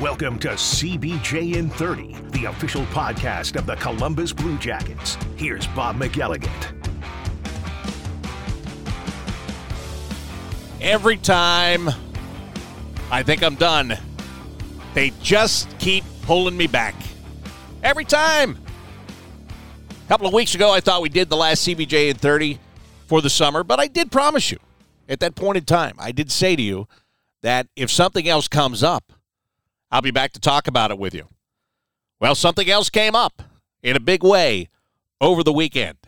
Welcome to CBJ in 30, the official podcast of the Columbus Blue Jackets. Here's Bob McElligott. Every time I think I'm done, they just keep pulling me back. Every time. A couple of weeks ago, I thought we did the last CBJ in 30 for the summer, but I did promise you at that point in time, I did say to you that if something else comes up, I'll be back to talk about it with you. Well, something else came up in a big way over the weekend.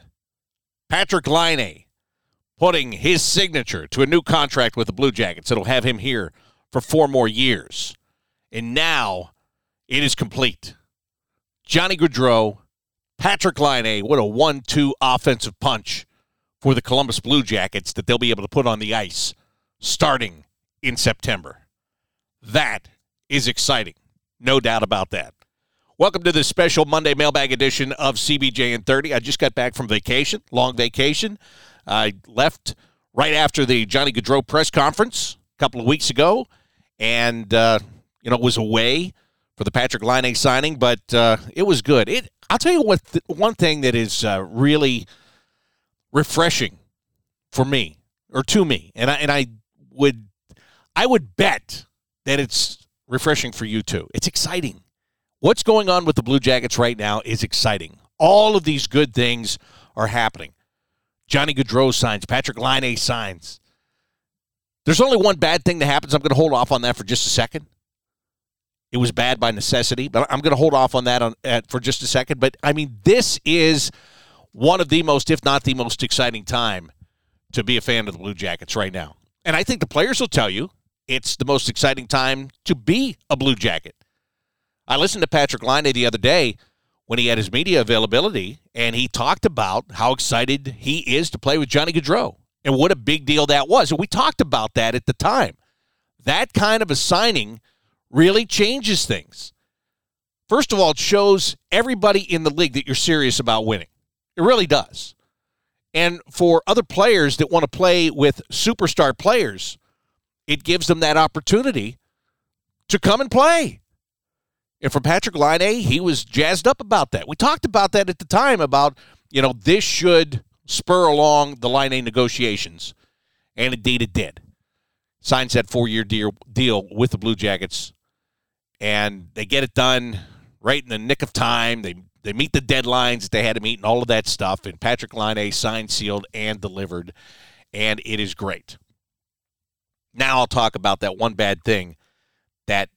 Patrik Laine putting his signature to a new contract with the Blue Jackets. It'll have him here for four more years. And now it is complete. Johnny Gaudreau, Patrik Laine, what a one two offensive punch for the Columbus Blue Jackets that they'll be able to put on the ice starting in September. That is exciting. No doubt about that. Welcome to this special Monday mailbag edition of CBJ in 30. I just got back from vacation, long vacation. I left right after the Johnny Gaudreau press conference a couple of weeks ago and, uh, you know, was away for the Patrik Laine signing, but uh, it was good. It, I'll tell you what, th- one thing that is uh, really refreshing for me or to me, and I, and I would I would bet that it's refreshing for you too. It's exciting. What's going on with the Blue Jackets right now is exciting. All of these good things are happening. Johnny Gaudreau signs, Patrik Laine signs. There's only one bad thing that happens. I'm going to hold off on that for just a second. It was bad by necessity, but I'm going to hold off on that on, uh, for just a second. But I mean, this is one of the most, if not the most exciting time to be a fan of the Blue Jackets right now. And I think the players will tell you it's the most exciting time to be a Blue Jacket. I listened to Patrik Laine the other day when he had his media availability, and he talked about how excited he is to play with Johnny Gaudreau and what a big deal that was. And we talked about that at the time. That kind of a signing really changes things. First of all, it shows everybody in the league that you're serious about winning. It really does. And for other players that want to play with superstar players, it gives them that opportunity to come and play. And for Patrik Laine, he was jazzed up about that. We talked about that at the time about, you know, this should spur along the Laine negotiations. And indeed it did. Signs that four year deal, with the Blue Jackets. And they get it done right in the nick of time. They they meet the deadlines that they had to meet and all of that stuff. And Patrik Laine signed, sealed, and delivered. And it is great. Now I'll talk about that one bad thing that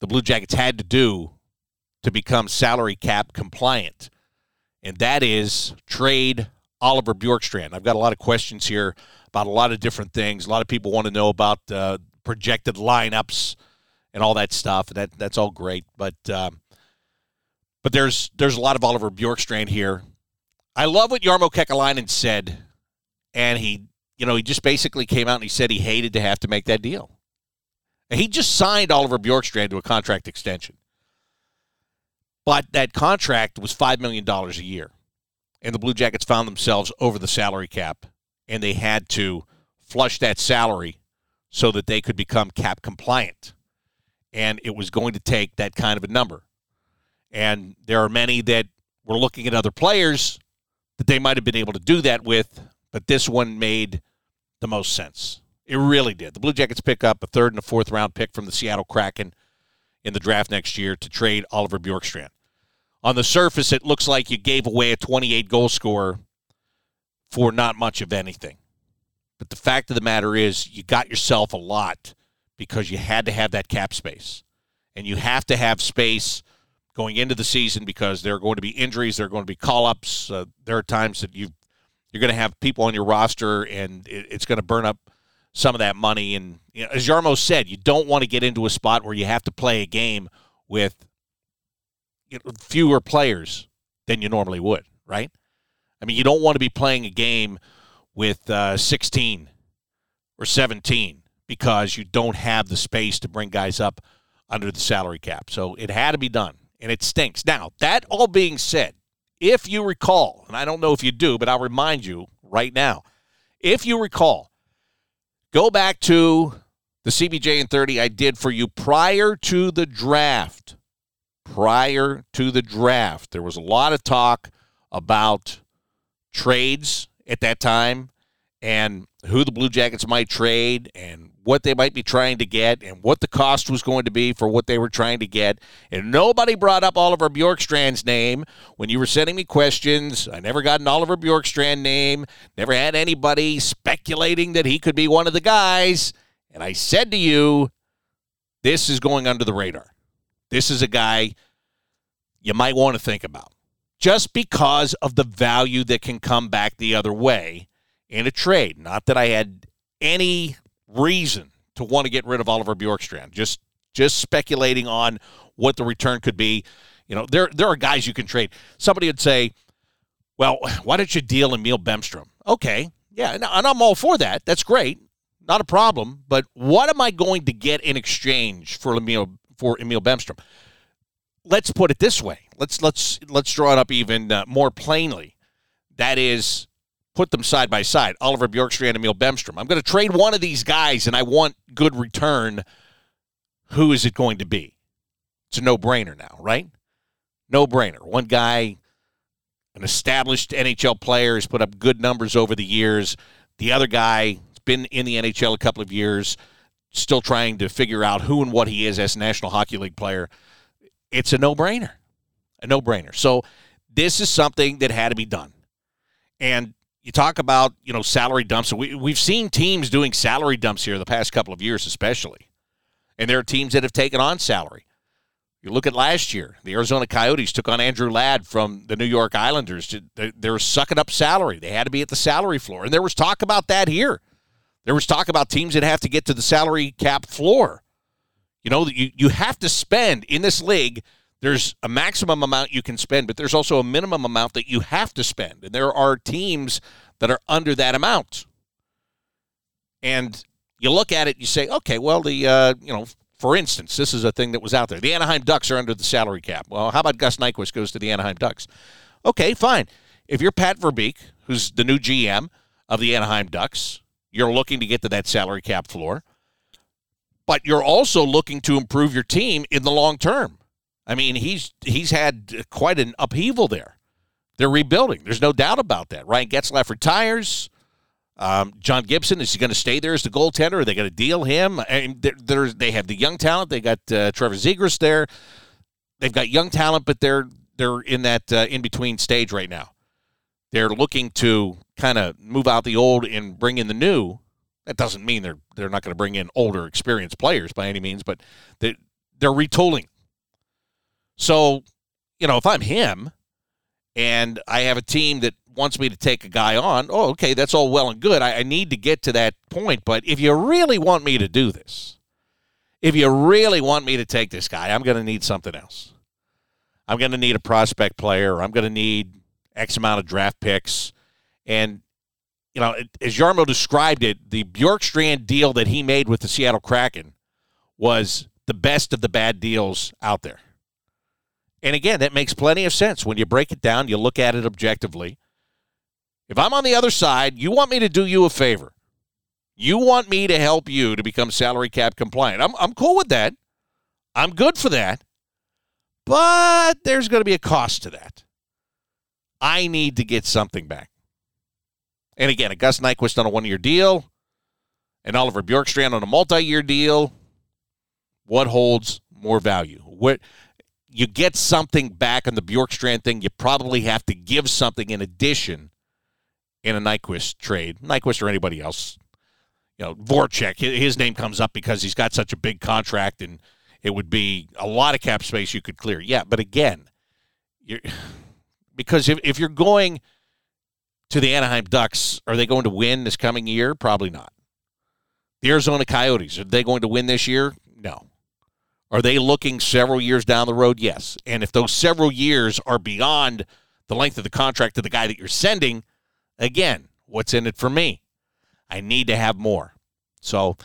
the Blue Jackets had to do to become salary cap compliant, and that is trade Oliver Bjorkstrand. I've got a lot of questions here about a lot of different things. A lot of people want to know about uh, projected lineups and all that stuff. That that's all great, but um, but there's there's a lot of Oliver Bjorkstrand here. I love what Jarmo Kekalainen said, and he you know he just basically came out and he said he hated to have to make that deal. And he just signed Oliver Bjorkstrand to a contract extension, but that contract was five million dollars a year, and the Blue Jackets found themselves over the salary cap, and they had to flush that salary so that they could become cap compliant, and it was going to take that kind of a number. And there are many that were looking at other players that they might have been able to do that with, but this one made the most sense. It really did. The Blue Jackets pick up a third and a fourth round pick from the Seattle Kraken in the draft next year to trade Oliver Bjorkstrand. On the surface, it looks like you gave away a 28 goal scorer for not much of anything. But the fact of the matter is, you got yourself a lot because you had to have that cap space. And you have to have space going into the season because there are going to be injuries, there are going to be call ups. Uh, there are times that you you're going to have people on your roster, and it, it's going to burn up some of that money. And you know, as Jarmo said, you don't want to get into a spot where you have to play a game with you know, fewer players than you normally would, right? I mean, you don't want to be playing a game with uh, 16 or 17 because you don't have the space to bring guys up under the salary cap. So it had to be done and it stinks. Now, that all being said, if you recall, and I don't know if you do, but I'll remind you right now. If you recall, go back to the CBJ in 30 I did for you prior to the draft. Prior to the draft, there was a lot of talk about trades at that time and who the Blue Jackets might trade and what they might be trying to get and what the cost was going to be for what they were trying to get. And nobody brought up Oliver Bjorkstrand's name when you were sending me questions. I never got an Oliver Bjorkstrand name, never had anybody speculating that he could be one of the guys. And I said to you, this is going under the radar. This is a guy you might want to think about just because of the value that can come back the other way in a trade. Not that I had any reason to want to get rid of Oliver Bjorkstrand. Just just speculating on what the return could be. You know, there there are guys you can trade. Somebody would say, "Well, why don't you deal Emil Bemstrom?" Okay, yeah, and I'm all for that. That's great, not a problem. But what am I going to get in exchange for Emil for Emil Bemstrom? Let's put it this way. Let's let's let's draw it up even uh, more plainly. That is, put them side by side, Oliver Bjorkstrand and Emil Bemstrom. I'm going to trade one of these guys and I want good return. Who is it going to be? It's a no brainer now, right? No brainer. One guy, an established NHL player, has put up good numbers over the years. The other guy has been in the NHL a couple of years, still trying to figure out who and what he is as a National Hockey League player. It's a no brainer. A no brainer. So this is something that had to be done. And you talk about you know salary dumps. We we've seen teams doing salary dumps here the past couple of years, especially, and there are teams that have taken on salary. You look at last year, the Arizona Coyotes took on Andrew Ladd from the New York Islanders. They were sucking up salary. They had to be at the salary floor, and there was talk about that here. There was talk about teams that have to get to the salary cap floor. You know, you, you have to spend in this league there's a maximum amount you can spend, but there's also a minimum amount that you have to spend. And there are teams that are under that amount. And you look at it, you say, okay, well, the, uh, you know, for instance, this is a thing that was out there. The Anaheim Ducks are under the salary cap. Well, how about Gus Nyquist goes to the Anaheim Ducks? Okay, fine. If you're Pat Verbeek, who's the new GM of the Anaheim Ducks, you're looking to get to that salary cap floor, but you're also looking to improve your team in the long term. I mean, he's he's had quite an upheaval there. They're rebuilding. There's no doubt about that. Ryan Getzlaf retires. Um, John Gibson is he going to stay there as the goaltender? Are they going to deal him? And they're, they have the young talent. They got uh, Trevor Zegras there. They've got young talent, but they're they're in that uh, in between stage right now. They're looking to kind of move out the old and bring in the new. That doesn't mean they're they're not going to bring in older, experienced players by any means, but they they're retooling so, you know, if I'm him and I have a team that wants me to take a guy on, oh, okay, that's all well and good. I, I need to get to that point. But if you really want me to do this, if you really want me to take this guy, I'm going to need something else. I'm going to need a prospect player. I'm going to need X amount of draft picks. And, you know, as Jarmo described it, the Bjorkstrand deal that he made with the Seattle Kraken was the best of the bad deals out there. And again, that makes plenty of sense when you break it down, you look at it objectively. If I'm on the other side, you want me to do you a favor. You want me to help you to become salary cap compliant. I'm, I'm cool with that. I'm good for that. But there's going to be a cost to that. I need to get something back. And again, a Gus Nyquist on a one year deal, and Oliver Bjorkstrand on a multi year deal. What holds more value? What you get something back on the Bjorkstrand thing, you probably have to give something in addition in a Nyquist trade. Nyquist or anybody else. You know, Voracek, his name comes up because he's got such a big contract and it would be a lot of cap space you could clear. Yeah, but again, you're, because if, if you're going to the Anaheim Ducks, are they going to win this coming year? Probably not. The Arizona Coyotes, are they going to win this year? No. Are they looking several years down the road? Yes. And if those several years are beyond the length of the contract of the guy that you're sending, again, what's in it for me? I need to have more. So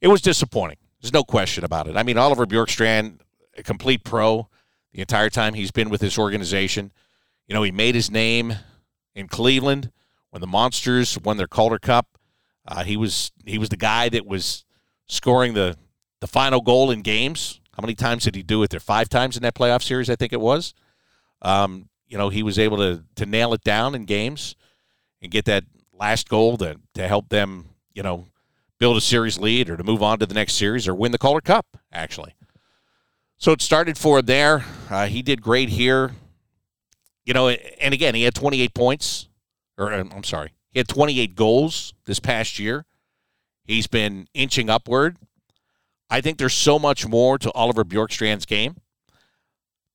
it was disappointing. There's no question about it. I mean, Oliver Bjorkstrand, a complete pro the entire time he's been with this organization. You know, he made his name in Cleveland when the Monsters won their Calder Cup. Uh, he was he was the guy that was scoring the the final goal in games. How many times did he do it there? Five times in that playoff series, I think it was. Um, you know, he was able to to nail it down in games and get that last goal to to help them, you know, build a series lead or to move on to the next series or win the Calder Cup. Actually, so it started for him there. Uh, he did great here. You know, and again, he had 28 points, or um, I'm sorry, he had 28 goals this past year. He's been inching upward. I think there's so much more to Oliver Bjorkstrand's game.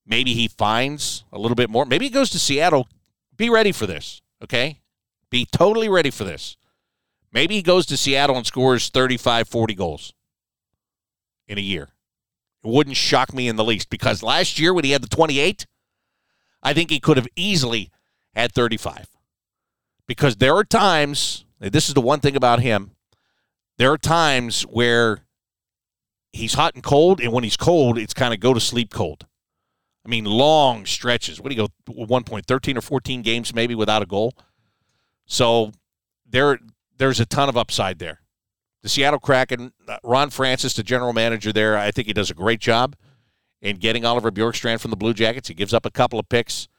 Maybe he finds a little bit more. Maybe he goes to Seattle. Be ready for this, okay? Be totally ready for this. Maybe he goes to Seattle and scores 35, 40 goals in a year. It wouldn't shock me in the least because last year when he had the 28, I think he could have easily had 35. Because there are times, this is the one thing about him, there are times where he's hot and cold, and when he's cold, it's kind of go to sleep cold. I mean, long stretches. What do you go, one point, 13 or 14 games maybe without a goal? So there, there's a ton of upside there. The Seattle Kraken, uh, Ron Francis, the general manager there, I think he does a great job in getting Oliver Bjorkstrand from the Blue Jackets. He gives up a couple of picks.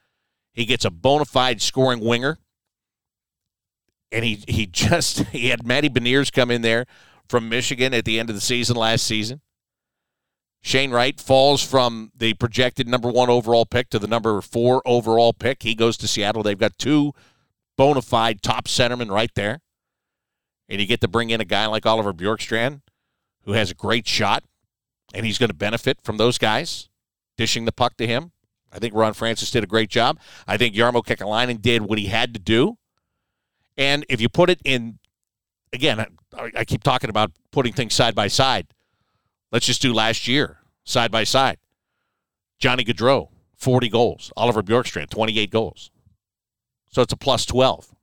He gets a bona fide scoring winger. And he, he just he had Matty Beniers come in there from Michigan at the end of the season last season. Shane Wright falls from the projected number one overall pick to the number four overall pick. He goes to Seattle. They've got two bona fide top centermen right there. And you get to bring in a guy like Oliver Bjorkstrand, who has a great shot, and he's going to benefit from those guys dishing the puck to him. I think Ron Francis did a great job. I think Jarmo Kekalainen did what he had to do. And if you put it in, again, I, I keep talking about putting things side by side. Let's just do last year, side by side. Johnny Gaudreau, 40 goals. Oliver Bjorkstrand, 28 goals. So it's a plus 12.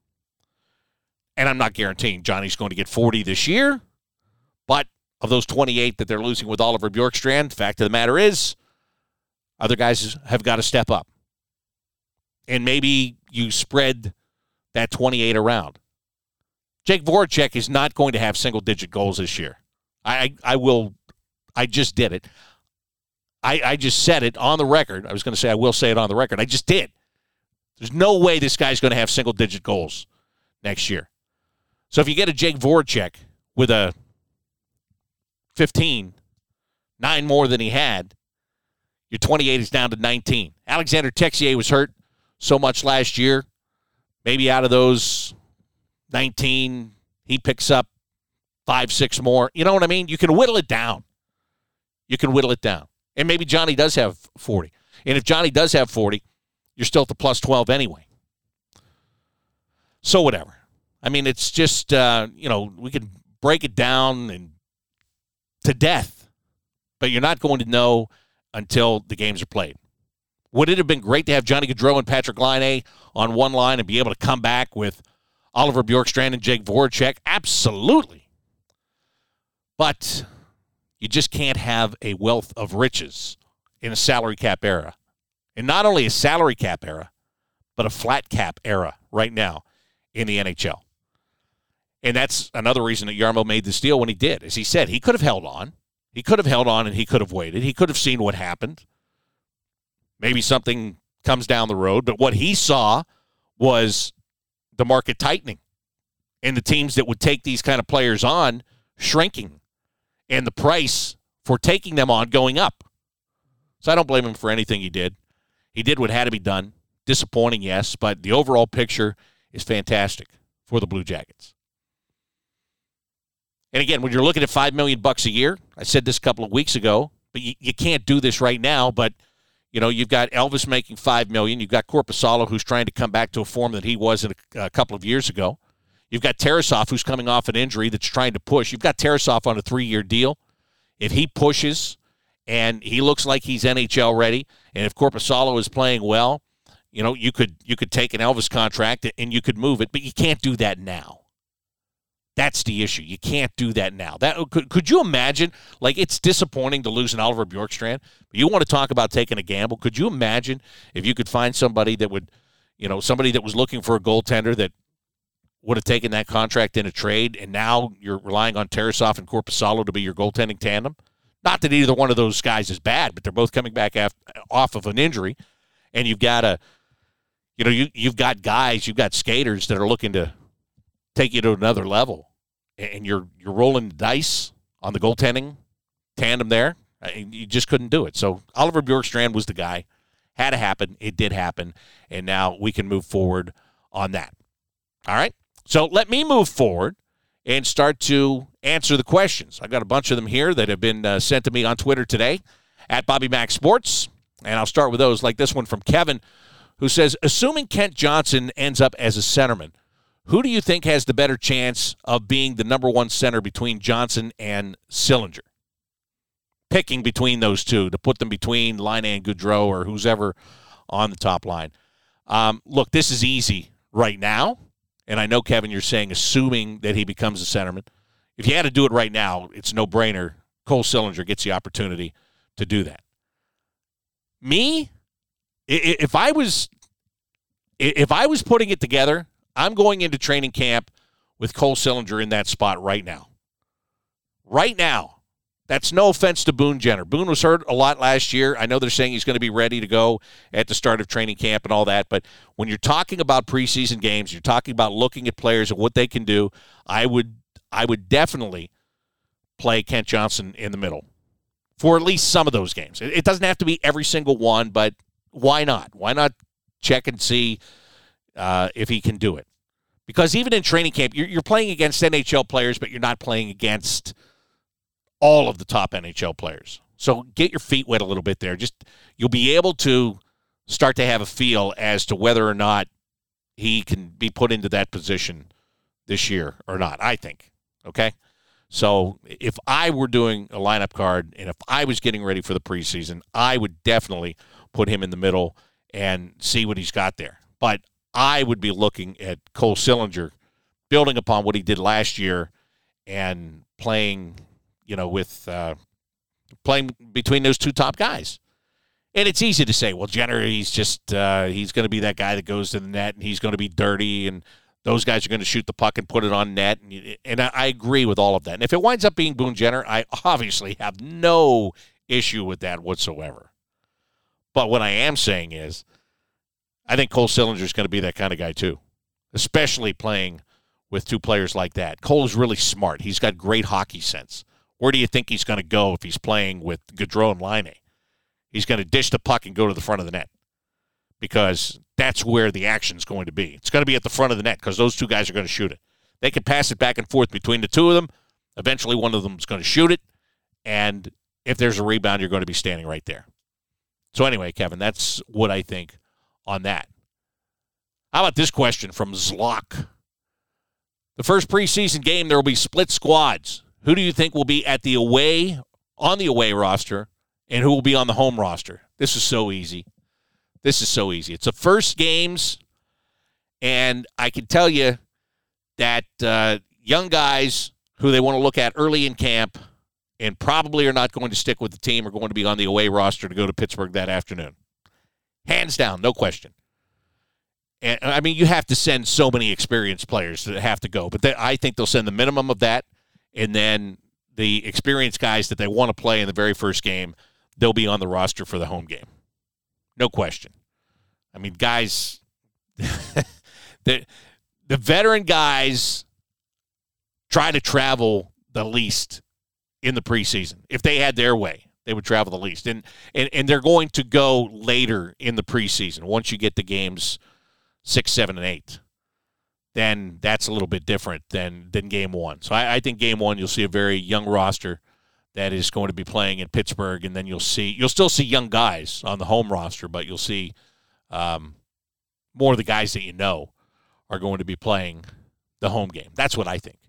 And I'm not guaranteeing Johnny's going to get 40 this year, but of those 28 that they're losing with Oliver Bjorkstrand, fact of the matter is, other guys have got to step up. And maybe you spread that 28 around. Jake Voracek is not going to have single digit goals this year. I, I will, I just did it. I, I just said it on the record. I was going to say I will say it on the record. I just did. There's no way this guy's going to have single digit goals next year. So if you get a Jake Voracek with a 15, nine more than he had, your 28 is down to 19. Alexander Texier was hurt so much last year. Maybe out of those 19, he picks up five, six more. You know what I mean? You can whittle it down. You can whittle it down. And maybe Johnny does have 40. And if Johnny does have 40, you're still at the plus 12 anyway. So, whatever. I mean, it's just, uh, you know, we can break it down and to death, but you're not going to know until the games are played. Would it have been great to have Johnny Gaudreau and Patrik Laine on one line and be able to come back with Oliver Bjorkstrand and Jake Voracek? Absolutely. But you just can't have a wealth of riches in a salary cap era. And not only a salary cap era, but a flat cap era right now in the NHL. And that's another reason that Jarmo made this deal when he did. As he said, he could have held on. He could have held on and he could have waited. He could have seen what happened. Maybe something comes down the road. But what he saw was the market tightening and the teams that would take these kind of players on shrinking and the price for taking them on going up. So I don't blame him for anything he did. He did what had to be done. Disappointing, yes, but the overall picture is fantastic for the Blue Jackets. And again, when you're looking at five million bucks a year, I said this a couple of weeks ago, but you, you can't do this right now. But you know, you've got Elvis making five million. You've got Korpisalo, who's trying to come back to a form that he was in a, a couple of years ago. You've got Tarasov, who's coming off an injury that's trying to push. You've got Tarasov on a three-year deal. If he pushes and he looks like he's NHL ready, and if Korpisalo is playing well, you know, you could you could take an Elvis contract and you could move it, but you can't do that now. That's the issue. You can't do that now. That could, could you imagine? Like it's disappointing to lose an Oliver Bjorkstrand, but you want to talk about taking a gamble? Could you imagine if you could find somebody that would, you know, somebody that was looking for a goaltender that would have taken that contract in a trade, and now you're relying on Tarasov and Korpisalo to be your goaltending tandem. Not that either one of those guys is bad, but they're both coming back af- off of an injury, and you've got a, you know, you you've got guys, you've got skaters that are looking to take you to another level, and you're you're rolling dice on the goaltending tandem there. Uh, you just couldn't do it. So Oliver Bjorkstrand was the guy. Had to happen. It did happen, and now we can move forward on that. All right. So let me move forward and start to answer the questions. I've got a bunch of them here that have been uh, sent to me on Twitter today at Bobby Mack Sports, and I'll start with those, like this one from Kevin, who says, "Assuming Kent Johnson ends up as a centerman, who do you think has the better chance of being the number one center between Johnson and Sillinger?" Picking between those two to put them between Laine and Gaudreau or who's ever on the top line. Um, look, this is easy right now and I know, Kevin, you're saying assuming that he becomes a centerman. If you had to do it right now, it's no brainer. Cole Sillinger gets the opportunity to do that. Me, if I was if I was putting it together, I'm going into training camp with Cole Sillinger in that spot right now. Right now. That's no offense to Boone Jenner. Boone was hurt a lot last year. I know they're saying he's going to be ready to go at the start of training camp and all that. But when you're talking about preseason games, you're talking about looking at players and what they can do. I would I would definitely play Kent Johnson in the middle for at least some of those games. It doesn't have to be every single one, but why not? Why not check and see uh, if he can do it? Because even in training camp, you're, you're playing against NHL players, but you're not playing against – all of the top NHL players. So get your feet wet a little bit there. Just you'll be able to start to have a feel as to whether or not he can be put into that position this year or not. I think. Okay. So if I were doing a lineup card and if I was getting ready for the preseason, I would definitely put him in the middle and see what he's got there. But I would be looking at Cole Sillinger, building upon what he did last year and playing you know, with uh, playing between those two top guys. And it's easy to say, well, Jenner, he's just uh, he's going to be that guy that goes to the net and he's going to be dirty and those guys are going to shoot the puck and put it on net. And, and I agree with all of that. And if it winds up being Boone Jenner, I obviously have no issue with that whatsoever. But what I am saying is, I think Cole Sillinger is going to be that kind of guy too, especially playing with two players like that. Cole is really smart. He's got great hockey sense. Where do you think he's going to go if he's playing with Gaudreau and Laine? He's going to dish the puck and go to the front of the net because that's where the action's going to be. It's going to be at the front of the net because those two guys are going to shoot it. They can pass it back and forth between the two of them. Eventually, one of them is going to shoot it, and if there's a rebound, you're going to be standing right there. So anyway, Kevin, that's what I think on that. How about this question from Zlock? The first preseason game, there will be split squads. Who do you think will be at the away on the away roster and who will be on the home roster? This is so easy. This is so easy. It's the first games, and I can tell you that uh, young guys who they want to look at early in camp and probably are not going to stick with the team are going to be on the away roster to go to Pittsburgh that afternoon. Hands down, no question. And I mean, you have to send so many experienced players that have to go, but they, I think they'll send the minimum of that and then the experienced guys that they want to play in the very first game, they'll be on the roster for the home game. No question. I mean, guys, the the veteran guys try to travel the least in the preseason. If they had their way, they would travel the least. And and, and they're going to go later in the preseason once you get the games six, seven, and eight then that's a little bit different than than game one. So I, I, think game one you'll see a very young roster that is going to be playing in Pittsburgh, and then you'll see you'll still see young guys on the home roster, but you'll see um, more of the guys that you know are going to be playing the home game. That's what I think.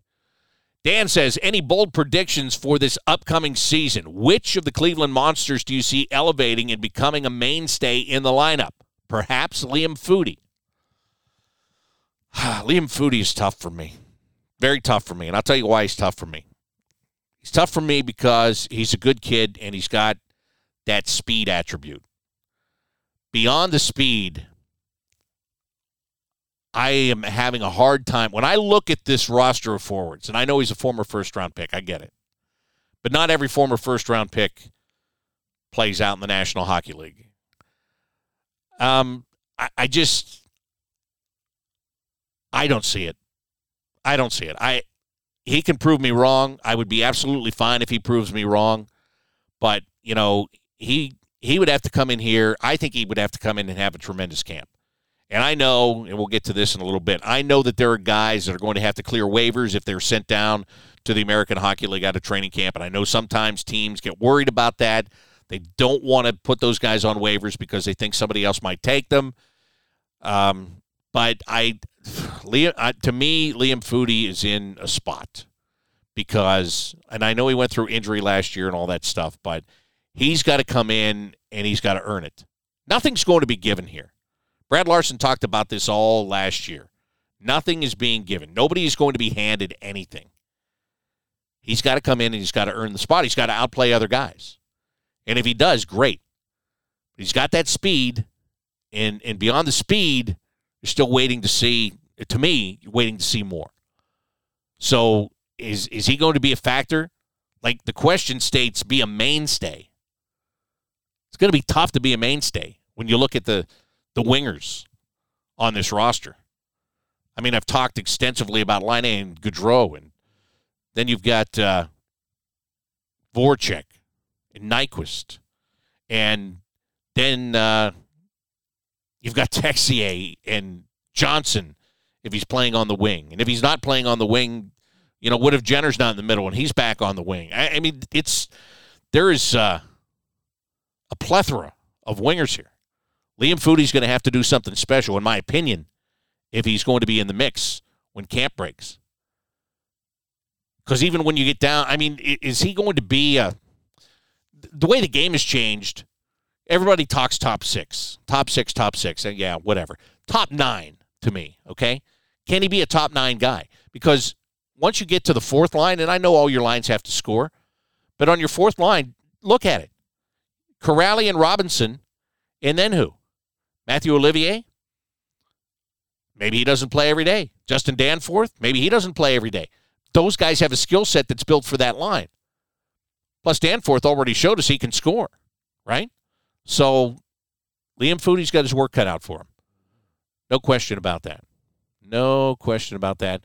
Dan says, any bold predictions for this upcoming season? Which of the Cleveland Monsters do you see elevating and becoming a mainstay in the lineup? Perhaps Liam Foudy. Liam Foudy is tough for me. Very tough for me. And I'll tell you why he's tough for me. He's tough for me because he's a good kid and he's got that speed attribute. Beyond the speed, I am having a hard time when I look at this roster of forwards, and I know he's a former first round pick. I get it. But not every former first round pick plays out in the National Hockey League. Um, I, I just I don't see it. I don't see it. I he can prove me wrong. I would be absolutely fine if he proves me wrong. But, you know, he he would have to come in here. I think he would have to come in and have a tremendous camp. And I know, and we'll get to this in a little bit, I know that there are guys that are going to have to clear waivers if they're sent down to the American Hockey League out of training camp. And I know sometimes teams get worried about that. They don't want to put those guys on waivers because they think somebody else might take them. Um, but I, Liam, uh, to me, Liam Foudy is in a spot because, and I know he went through injury last year and all that stuff, but he's got to come in and he's got to earn it. Nothing's going to be given here. Brad Larsen talked about this all last year. Nothing is being given. Nobody is going to be handed anything. He's got to come in and he's got to earn the spot. He's got to outplay other guys. And if he does, great. He's got that speed, and and beyond the speed, you're still waiting to see. To me, you're waiting to see more. So is is he going to be a factor? Like the question states, be a mainstay. It's going to be tough to be a mainstay when you look at the the wingers on this roster. I mean, I've talked extensively about Laine and Gaudreau, and then you've got uh, Voracek and Nyquist, and then uh, you've got Texier and Johnson if he's playing on the wing, and if he's not playing on the wing, you know, what if Jenner's not in the middle and he's back on the wing? I, I mean, it's there is uh, a plethora of wingers here. Liam Foudy's going to have to do something special, in my opinion, if he's going to be in the mix when camp breaks. Because even when you get down, I mean, is he going to be a. The way the game has changed, everybody talks top six, top six, top six. And yeah, whatever. Top nine to me, okay? Can he be a top nine guy? Because once you get to the fourth line, and I know all your lines have to score, but on your fourth line, look at it. Kuraly and Robinson, and then who? Matthew Olivier? Maybe he doesn't play every day. Justin Danforth? Maybe he doesn't play every day. Those guys have a skill set that's built for that line. Plus, Danforth already showed us he can score, right? So, Liam Foudy's got his work cut out for him. No question about that. No question about that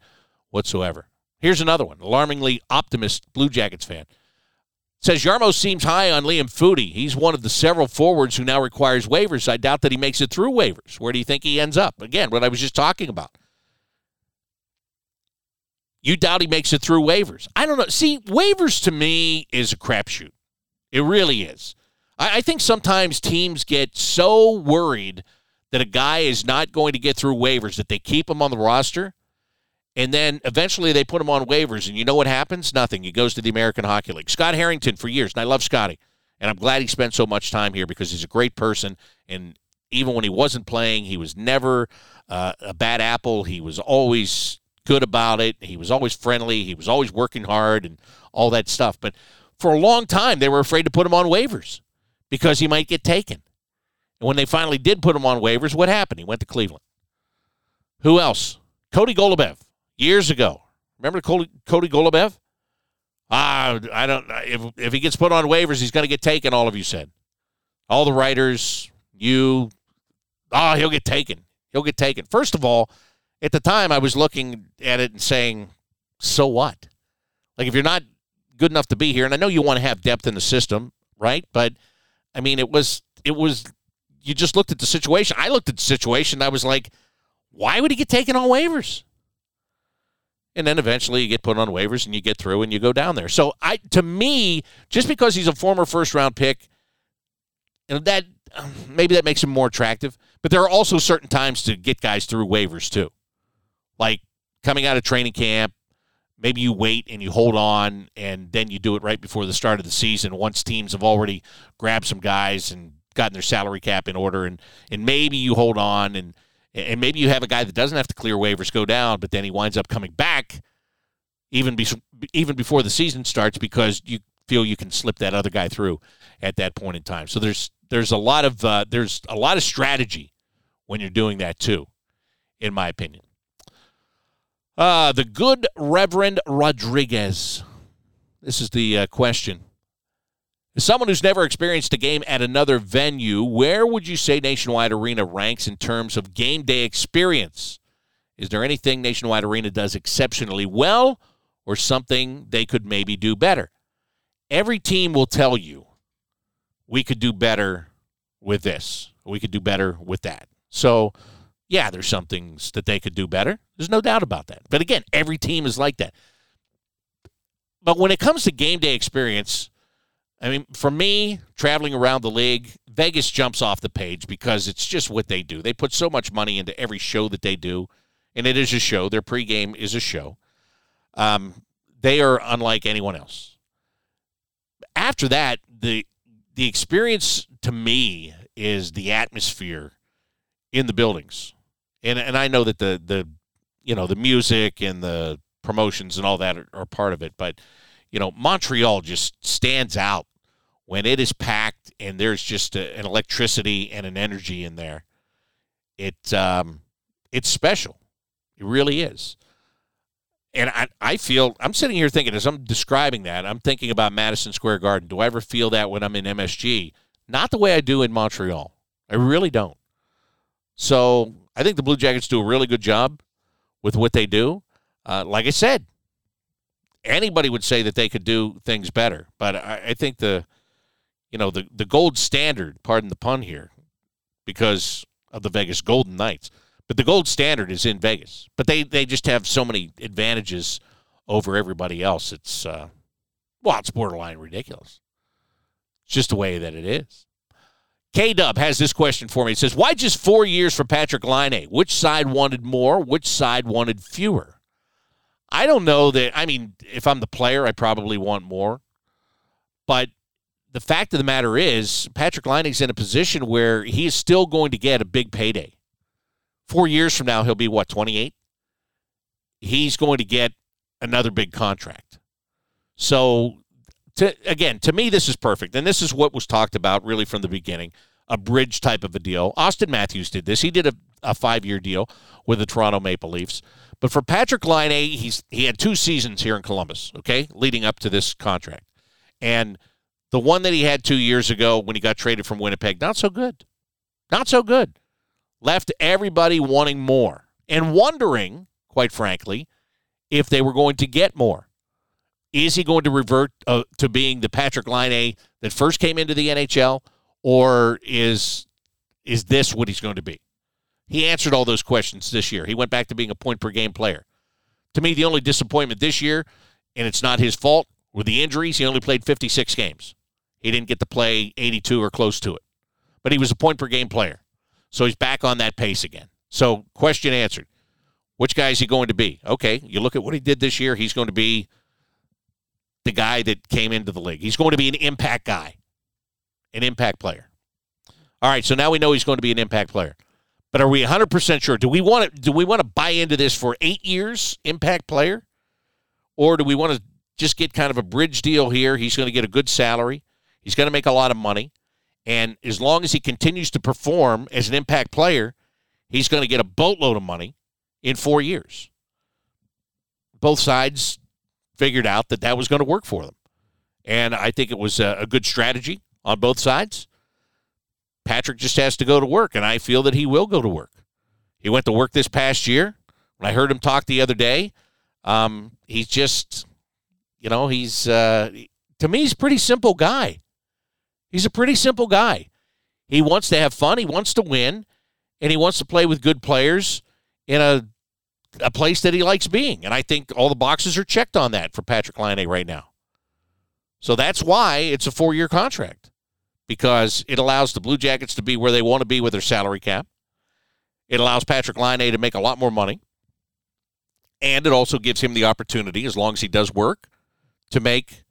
whatsoever. Here's another one. Alarmingly optimist Blue Jackets fan. Says Jarmo seems high on Liam Foudy. He's one of the several forwards who now requires waivers. I doubt that he makes it through waivers. Where do you think he ends up? Again, what I was just talking about. You doubt he makes it through waivers. I don't know. See, waivers to me is a crapshoot. It really is. I, I think sometimes teams get so worried that a guy is not going to get through waivers that they keep him on the roster and then eventually they put him on waivers, and you know what happens? Nothing. He goes to the American Hockey League. Scott Harrington for years, and I love Scotty, and I'm glad he spent so much time here because he's a great person. And even when he wasn't playing, he was never uh, a bad apple. He was always good about it. He was always friendly. He was always working hard and all that stuff. But for a long time, they were afraid to put him on waivers because he might get taken. And when they finally did put him on waivers, what happened? He went to Cleveland. Who else? Cody Goloubef years ago. Remember Cody, Cody Goloubef? Ah, I don't. If if he gets put on waivers, he's going to get taken. All of you said, all the writers, you. Ah, oh, he'll get taken. He'll get taken. First of all, at the time, I was looking at it and saying, so what? Like if you're not good enough to be here, and I know you want to have depth in the system, right? But I mean, it was it was. You just looked at the situation. I looked at the situation. I was like, why would he get taken on waivers? and then eventually you get put on waivers and you get through and you go down there. So I, to me, just because he's a former first round pick, and that maybe that makes him more attractive. But there are also certain times to get guys through waivers too, like coming out of training camp. Maybe you wait and you hold on, and then you do it right before the start of the season. Once teams have already grabbed some guys and gotten their salary cap in order, and and maybe you hold on and and maybe you have a guy that doesn't have to clear waivers go down, but then he winds up coming back even be, even before the season starts because you feel you can slip that other guy through at that point in time. So there's there's a lot of uh, there's a lot of strategy when you're doing that too. in my opinion. Uh, the good Reverend Rodriguez. This is the uh, question. As someone who's never experienced a game at another venue, where would you say Nationwide Arena ranks in terms of game day experience? Is there anything Nationwide Arena does exceptionally well or something they could maybe do better? Every team will tell you we could do better with this, we could do better with that. So, yeah, there's some things that they could do better. There's no doubt about that. But again, every team is like that. But when it comes to game day experience, I mean, for me, traveling around the league, Vegas jumps off the page because it's just what they do. They put so much money into every show that they do, and it is a show. Their pregame is a show. Um, they are unlike anyone else. After that, the the experience to me is the atmosphere in the buildings, and and I know that the the you know the music and the promotions and all that are, are part of it, but you know Montreal just stands out when it is packed and there's just a, an electricity and an energy in there, it um, it's special. It really is. And I, I feel I'm sitting here thinking as I'm describing that, I'm thinking about Madison Square Garden. Do I ever feel that when I'm in MSG? Not the way I do in Montreal. I really don't. So I think the Blue Jackets do a really good job with what they do. Uh, like I said, anybody would say that they could do things better, but I, I think the you know, the, the gold standard, pardon the pun here, because of the Vegas Golden Knights. But the gold standard is in Vegas. But they, they just have so many advantages over everybody else. It's, uh, well, it's borderline ridiculous. It's just the way that it is. K Dub has this question for me. It says, Why just four years for Patrik Laine? Which side wanted more? Which side wanted fewer? I don't know that. I mean, if I'm the player, I probably want more. But the fact of the matter is, Patrik Laine's in a position where he is still going to get a big payday. Four years from now, he'll be what, 28? He's going to get another big contract. So, to, again, to me, this is perfect. And this is what was talked about really from the beginning a bridge type of a deal. Auston Matthews did this. He did a, a five year deal with the Toronto Maple Leafs. But for Patrik Laine, he's he had two seasons here in Columbus, okay, leading up to this contract. And the one that he had two years ago when he got traded from Winnipeg, not so good. Not so good. Left everybody wanting more and wondering, quite frankly, if they were going to get more. Is he going to revert uh, to being the Patrik Laine that first came into the NHL, or is is this what he's going to be? He answered all those questions this year. He went back to being a point per game player. To me, the only disappointment this year, and it's not his fault, were the injuries. He only played 56 games. He didn't get to play 82 or close to it, but he was a point per game player. So he's back on that pace again. So, question answered. Which guy is he going to be? Okay, you look at what he did this year. He's going to be the guy that came into the league. He's going to be an impact guy, an impact player. All right, so now we know he's going to be an impact player. But are we 100% sure? Do we want to do we want to buy into this for 8 years impact player? Or do we want to just get kind of a bridge deal here? He's going to get a good salary. He's going to make a lot of money. And as long as he continues to perform as an impact player, he's going to get a boatload of money in four years. Both sides figured out that that was going to work for them. And I think it was a, a good strategy on both sides. Patrik just has to go to work, and I feel that he will go to work. He went to work this past year. When I heard him talk the other day, um, he's just, you know, he's uh, to me, he's a pretty simple guy. He's a pretty simple guy. He wants to have fun, he wants to win, and he wants to play with good players in a a place that he likes being. And I think all the boxes are checked on that for Patrik Laine right now. So that's why it's a four year contract because it allows the Blue Jackets to be where they want to be with their salary cap. It allows Patrik Laine to make a lot more money. And it also gives him the opportunity, as long as he does work, to make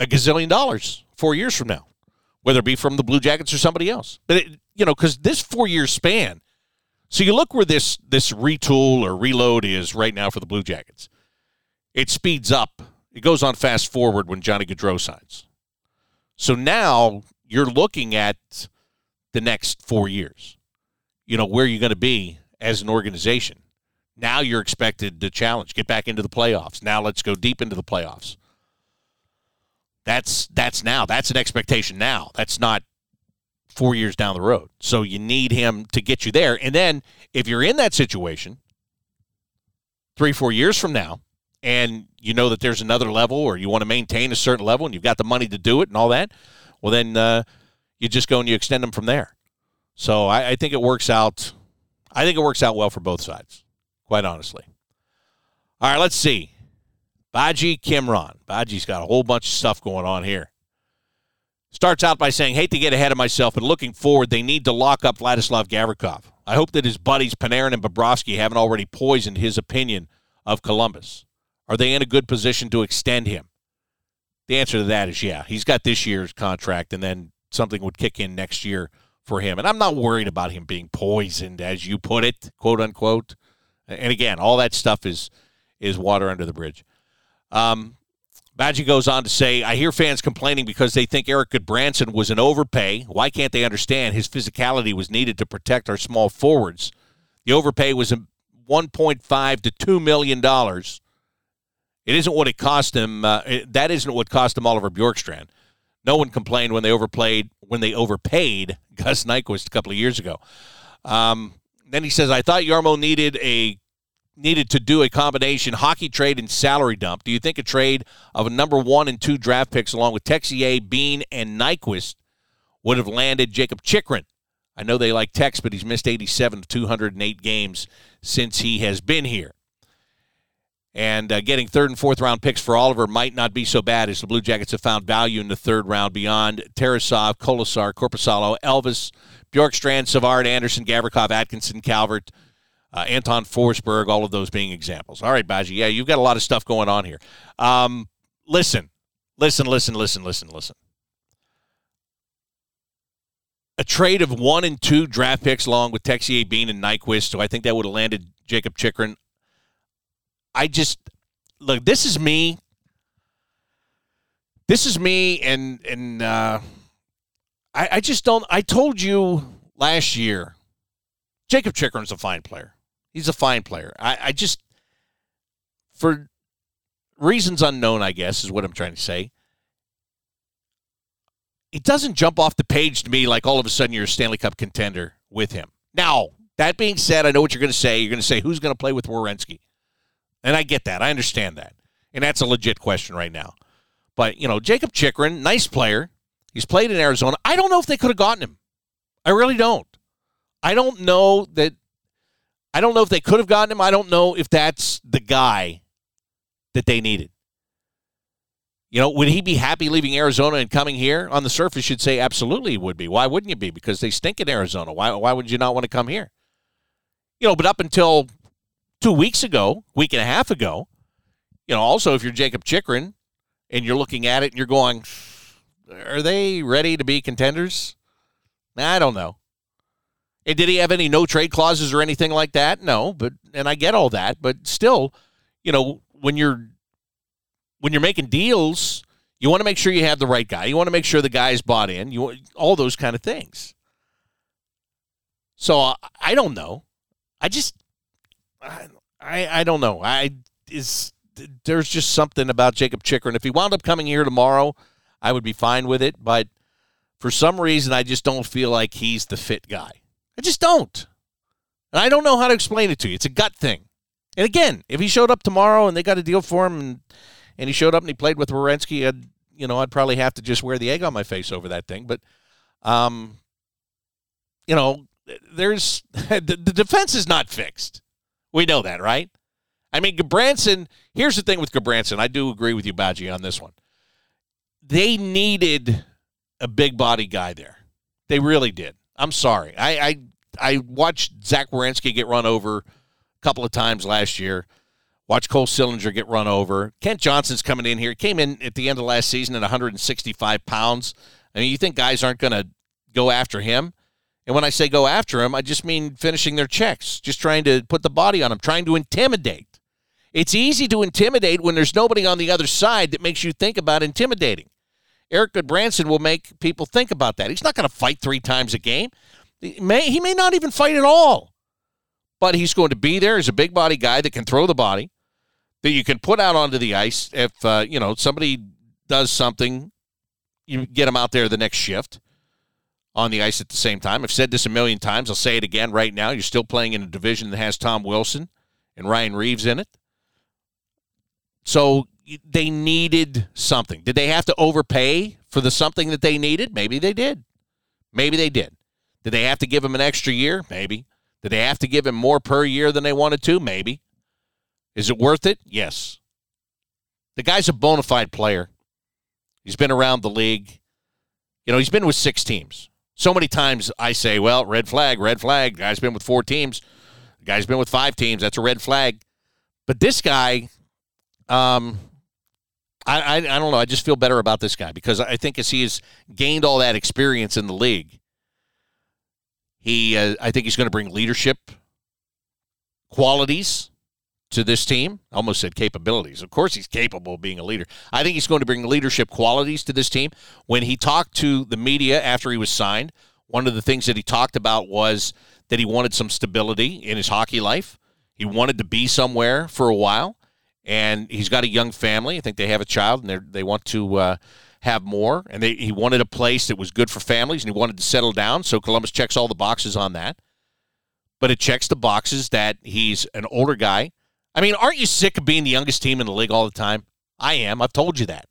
a gazillion dollars four years from now whether it be from the Blue Jackets or somebody else. But it, you know, because this four year span, so you look where this this retool or reload is right now for the Blue Jackets. It speeds up. It goes on fast forward when Johnny Gaudreau signs. So now you're looking at the next four years. You know where you're going to be as an organization. Now you're expected to challenge, get back into the playoffs. Now let's go deep into the playoffs. That's that's now. That's an expectation now. That's not four years down the road. So you need him to get you there. And then if you're in that situation three, four years from now, and you know that there's another level or you want to maintain a certain level and you've got the money to do it and all that, well, then uh, you just go and you extend them from there. So I, I think it works out. I think it works out well for both sides, quite honestly. All right, let's see. Baji Kimron. Baji's got a whole bunch of stuff going on here. Starts out by saying, hate to get ahead of myself, but looking forward, they need to lock up Vladislav Gavrikov. I hope that his buddies Panarin and Bobrovsky haven't already poisoned his opinion of Columbus. Are they in a good position to extend him? The answer to that is yeah. He's got this year's contract, and then something would kick in next year for him. And I'm not worried about him being poisoned, as you put it, quote unquote. And again, all that stuff is is water under the bridge. Um, Badgie goes on to say, I hear fans complaining because they think Erik Gudbranson was an overpay. Why can't they understand his physicality was needed to protect our small forwards? The overpay was 1.5 to 2 million dollars. It isn't what it cost him. Uh, it, that isn't what cost him Oliver Bjorkstrand. No one complained when they overplayed when they overpaid Gus Nyquist a couple of years ago. Um, then he says, "I thought Jarmo needed a needed to do a combination hockey trade and salary dump. Do you think a trade of a number one and two draft picks along with Texier, Bean, and Nyquist would have landed Jakob Chychrun? I know they like Tex, but he's missed 87 of 208 games since he has been here. And uh, getting third and fourth round picks for Oliver might not be so bad as the Blue Jackets have found value in the third round beyond Tarasov, Kolesar, Korpisalo, Elvis, Bjorkstrand, Savard, Anderson, Gavrikov, Atkinson, Calvert, uh, Anton Forsberg, all of those being examples. All right, Baji, yeah, you've got a lot of stuff going on here. Um, listen, listen, listen, listen, listen, listen. A trade of one and two draft picks along with Texier, Bean, and Nyquist, so I think that would have landed Jakob Chychrun. I just look. This is me. This is me, and and uh, I, I just don't. I told you last year, Jakob Chychrun's a fine player. He's a fine player. I, I just, for reasons unknown, I guess, is what I'm trying to say. It doesn't jump off the page to me like all of a sudden you're a Stanley Cup contender with him. Now, that being said, I know what you're going to say. You're going to say, who's going to play with Werenski? And I get that. I understand that. And that's a legit question right now. But, you know, Jakob Chychrun, nice player. He's played in Arizona. I don't know if they could have gotten him. I really don't. I don't know that I don't know if they could have gotten him. I don't know if that's the guy that they needed. You know, would he be happy leaving Arizona and coming here? On the surface, you'd say absolutely he would be. Why wouldn't you be? Because they stink in Arizona. Why, why would you not want to come here? You know, but up until two weeks ago, week and a half ago, you know, also if you're Jakob Chychrun and you're looking at it and you're going, are they ready to be contenders? I don't know. And did he have any no trade clauses or anything like that? No, but and I get all that, but still, you know, when you're when you're making deals, you want to make sure you have the right guy. You want to make sure the guy's bought in. You all those kind of things. So uh, I don't know. I just I I don't know. I is there's just something about Jakob Chychrun. If he wound up coming here tomorrow, I would be fine with it. But for some reason, I just don't feel like he's the fit guy. I just don't. And I don't know how to explain it to you. It's a gut thing. And again, if he showed up tomorrow and they got a deal for him and, and he showed up and he played with Werenski, I'd, you know, I'd probably have to just wear the egg on my face over that thing. But, um, you know, there's the, the defense is not fixed. We know that, right? I mean, Gudbranson, here's the thing with Gudbranson. I do agree with you, Badgie, on this one. They needed a big body guy there. They really did. I'm sorry. I, I I watched Zach Werenski get run over a couple of times last year. Watch Cole Sillinger get run over. Kent Johnson's coming in here. He came in at the end of last season at 165 pounds. I mean, you think guys aren't going to go after him? And when I say go after him, I just mean finishing their checks, just trying to put the body on him, trying to intimidate. It's easy to intimidate when there's nobody on the other side that makes you think about intimidating. Erik Gudbranson will make people think about that. He's not going to fight three times a game. He may, he may not even fight at all. but he's going to be there as a big body guy that can throw the body that you can put out onto the ice if uh, you know somebody does something. You get him out there the next shift on the ice at the same time. I've said this a million times. I'll say it again right now. You're still playing in a division that has Tom Wilson and Ryan Reaves in it. So they needed something. Did they have to overpay for the something that they needed? Maybe they did. Maybe they did. Did they have to give him an extra year? Maybe. Did they have to give him more per year than they wanted to? Maybe. Is it worth it? Yes. The guy's a bona fide player. He's been around the league. You know, he's been with six teams. So many times I say, well, red flag, red flag. Guy's been with four teams. Guy's been with five teams. That's a red flag. But this guy, um, I, I, I don't know. I just feel better about this guy because I think as he has gained all that experience in the league, he, uh, I think he's going to bring leadership qualities to this team. Almost said capabilities. Of course, he's capable of being a leader. I think he's going to bring leadership qualities to this team. When he talked to the media after he was signed, one of the things that he talked about was that he wanted some stability in his hockey life. He wanted to be somewhere for a while, and he's got a young family. I think they have a child, and they want to uh, have more. And they, he wanted a place that was good for families, and he wanted to settle down. So Columbus checks all the boxes on that. But it checks the boxes that he's an older guy I mean, aren't you sick of being the youngest team in the league all the time? I am. I've told you that.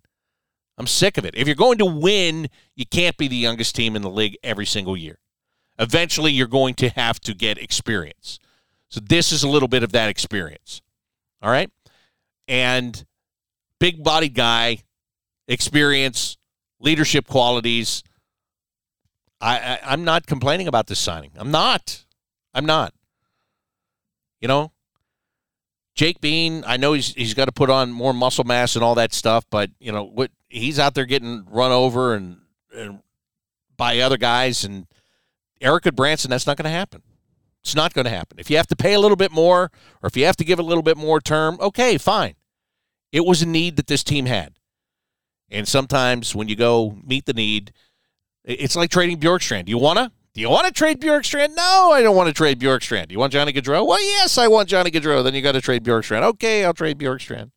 I'm sick of it. If you're going to win, you can't be the youngest team in the league every single year. Eventually, you're going to have to get experience. So, this is a little bit of that experience. All right. And big body guy, experience, leadership qualities. I, I, am not complaining about this signing. I'm not. I'm not. You know, Jake Bean, I know he's he's got to put on more muscle mass and all that stuff, but you know what? He's out there getting run over and, and by other guys, and Erik Gudbranson. that's not going to happen. It's not going to happen. If you have to pay a little bit more, or if you have to give a little bit more term, okay, fine. It was a need that this team had, and sometimes when you go meet the need, it's like trading Bjorkstrand. Do You wanna? Do you want to trade Bjorkstrand? No, I don't want to trade Bjorkstrand. Do you want Johnny Gaudreau? Well, yes, I want Johnny Gaudreau. Then you got to trade Bjorkstrand. Okay, I'll trade Bjorkstrand.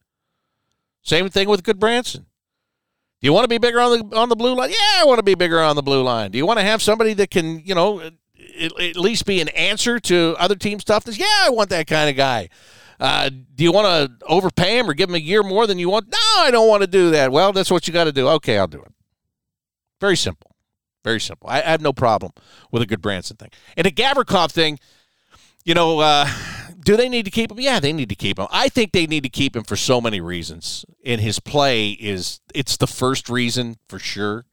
Same thing with Gudbranson. Do you want to be bigger on the on the blue line? Yeah, I want to be bigger on the blue line. Do you want to have somebody that can, you know, at, at least be an answer to other teams' toughness? Yeah, I want that kind of guy. Uh, do you want to overpay him or give him a year more than you want? No, I don't want to do that. Well, that's what you got to do. Okay, I'll do it. Very simple. Very simple. I, I have no problem with a Gudbranson thing. And a Gavrikov thing, you know, uh, do they need to keep him? Yeah, they need to keep him. I think they need to keep him for so many reasons. And his play is it's the first reason for sure.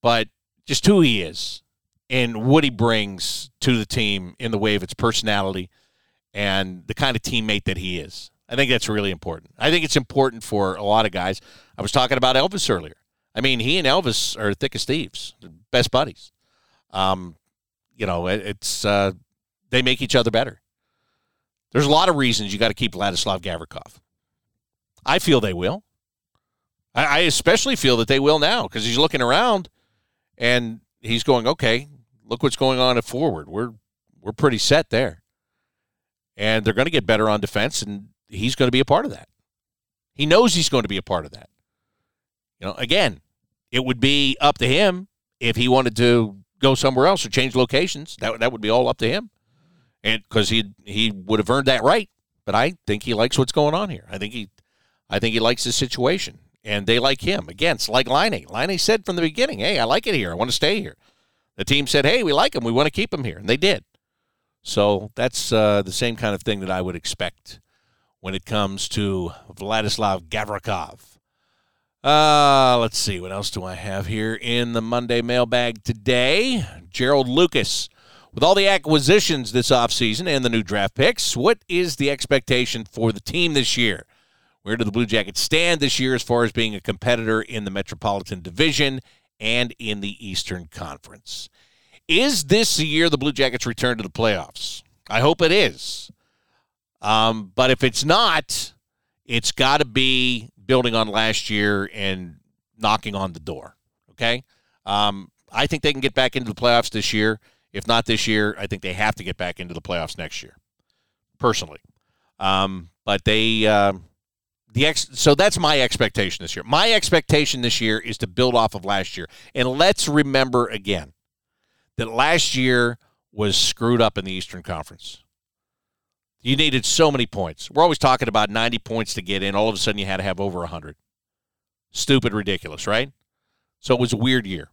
But just who he is and what he brings to the team in the way of its personality and the kind of teammate that he is. I think that's really important. I think it's important for a lot of guys. I was talking about Elvis earlier. I mean, he and Elvis are thick as thieves, best buddies. Um, you know, it, it's uh, they make each other better. There's a lot of reasons you got to keep Vladislav Gavrikov. I feel they will. I, I especially feel that they will now because he's looking around and he's going, okay, look what's going on at forward. We're we're pretty set there, and they're going to get better on defense, and he's going to be a part of that. He knows he's going to be a part of that. You know, again, it would be up to him if he wanted to go somewhere else or change locations. That that would be all up to him, and because he he would have earned that right. But I think he likes what's going on here. I think he, I think he likes the situation, and they like him. Again, it's like Laine. Laine said from the beginning, "Hey, I like it here. I want to stay here." The team said, "Hey, we like him. We want to keep him here," and they did. So that's uh, the same kind of thing that I would expect when it comes to Vladislav Gavrikov. Uh, let's see. What else do I have here in the Monday mailbag today? Gerald Lucas. With all the acquisitions this offseason and the new draft picks, what is the expectation for the team this year? Where do the Blue Jackets stand this year as far as being a competitor in the Metropolitan Division and in the Eastern Conference? Is this the year the Blue Jackets return to the playoffs? I hope it is. Um, but if it's not, it's got to be building on last year and knocking on the door. Okay. Um, I think they can get back into the playoffs this year. If not this year, I think they have to get back into the playoffs next year. personally. Um, but they uh, the ex- so that's my expectation this year. My expectation this year is to build off of last year. And let's remember again that last year was screwed up in the Eastern Conference. You needed so many points. We're always talking about 90 points to get in. All of a sudden, you had to have over 100. Stupid, ridiculous, right? So it was a weird year.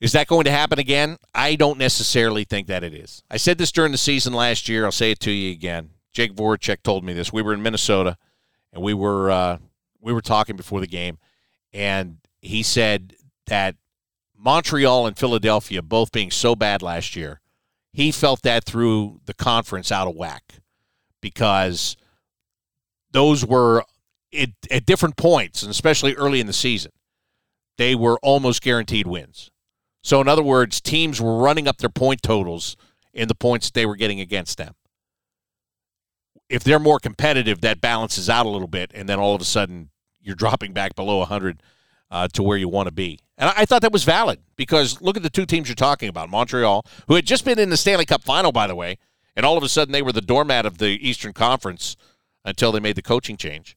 Is that going to happen again? I don't necessarily think that it is. I said this during the season last year. I'll say it to you again. Jake Voracek told me this. We were in Minnesota, and we were uh, we were talking before the game, and he said that Montreal and Philadelphia both being so bad last year, he felt that through the conference out of whack because those were at, at different points, and especially early in the season, they were almost guaranteed wins. So, in other words, teams were running up their point totals in the points they were getting against them. If they're more competitive, that balances out a little bit, and then all of a sudden you're dropping back below 100 uh, to where you want to be. And I thought that was valid because look at the two teams you're talking about Montreal, who had just been in the Stanley Cup final, by the way, and all of a sudden they were the doormat of the Eastern Conference until they made the coaching change.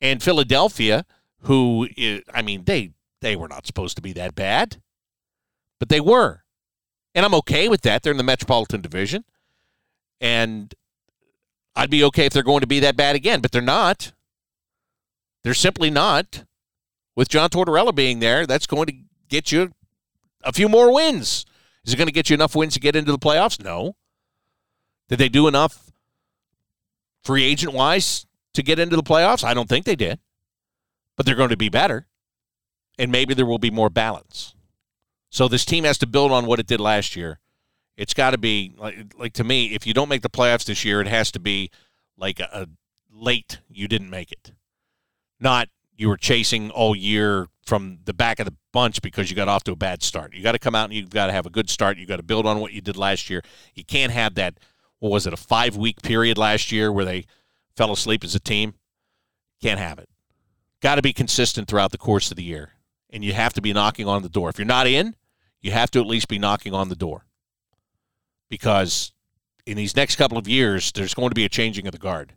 And Philadelphia, who, I mean, they, they were not supposed to be that bad, but they were. And I'm okay with that. They're in the Metropolitan Division. And I'd be okay if they're going to be that bad again, but they're not. They're simply not with John Tortorella being there, that's going to get you a few more wins. Is it going to get you enough wins to get into the playoffs? No. Did they do enough free agent wise to get into the playoffs? I don't think they did. But they're going to be better. And maybe there will be more balance. So this team has to build on what it did last year. It's got to be like, like to me, if you don't make the playoffs this year, it has to be like a, a late you didn't make it. Not you were chasing all year from the back of the bunch because you got off to a bad start. You got to come out and you've got to have a good start. You got to build on what you did last year. You can't have that. What was it? A five week period last year where they fell asleep as a team. Can't have it. Got to be consistent throughout the course of the year, and you have to be knocking on the door. If you're not in, you have to at least be knocking on the door because in these next couple of years, there's going to be a changing of the guard,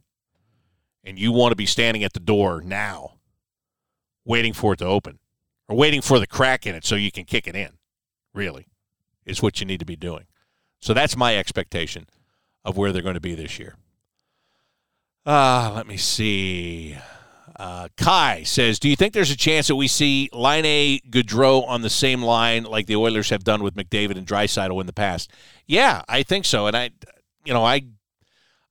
and you want to be standing at the door now waiting for it to open or waiting for the crack in it so you can kick it in, really, is what you need to be doing. So that's my expectation of where they're going to be this year. Uh, let me see. Uh, Kai says, "Do you think there's a chance that we see Laine A Gaudreau on the same line like the Oilers have done with McDavid and Draisaitl in the past?" Yeah, I think so. And I, you know, I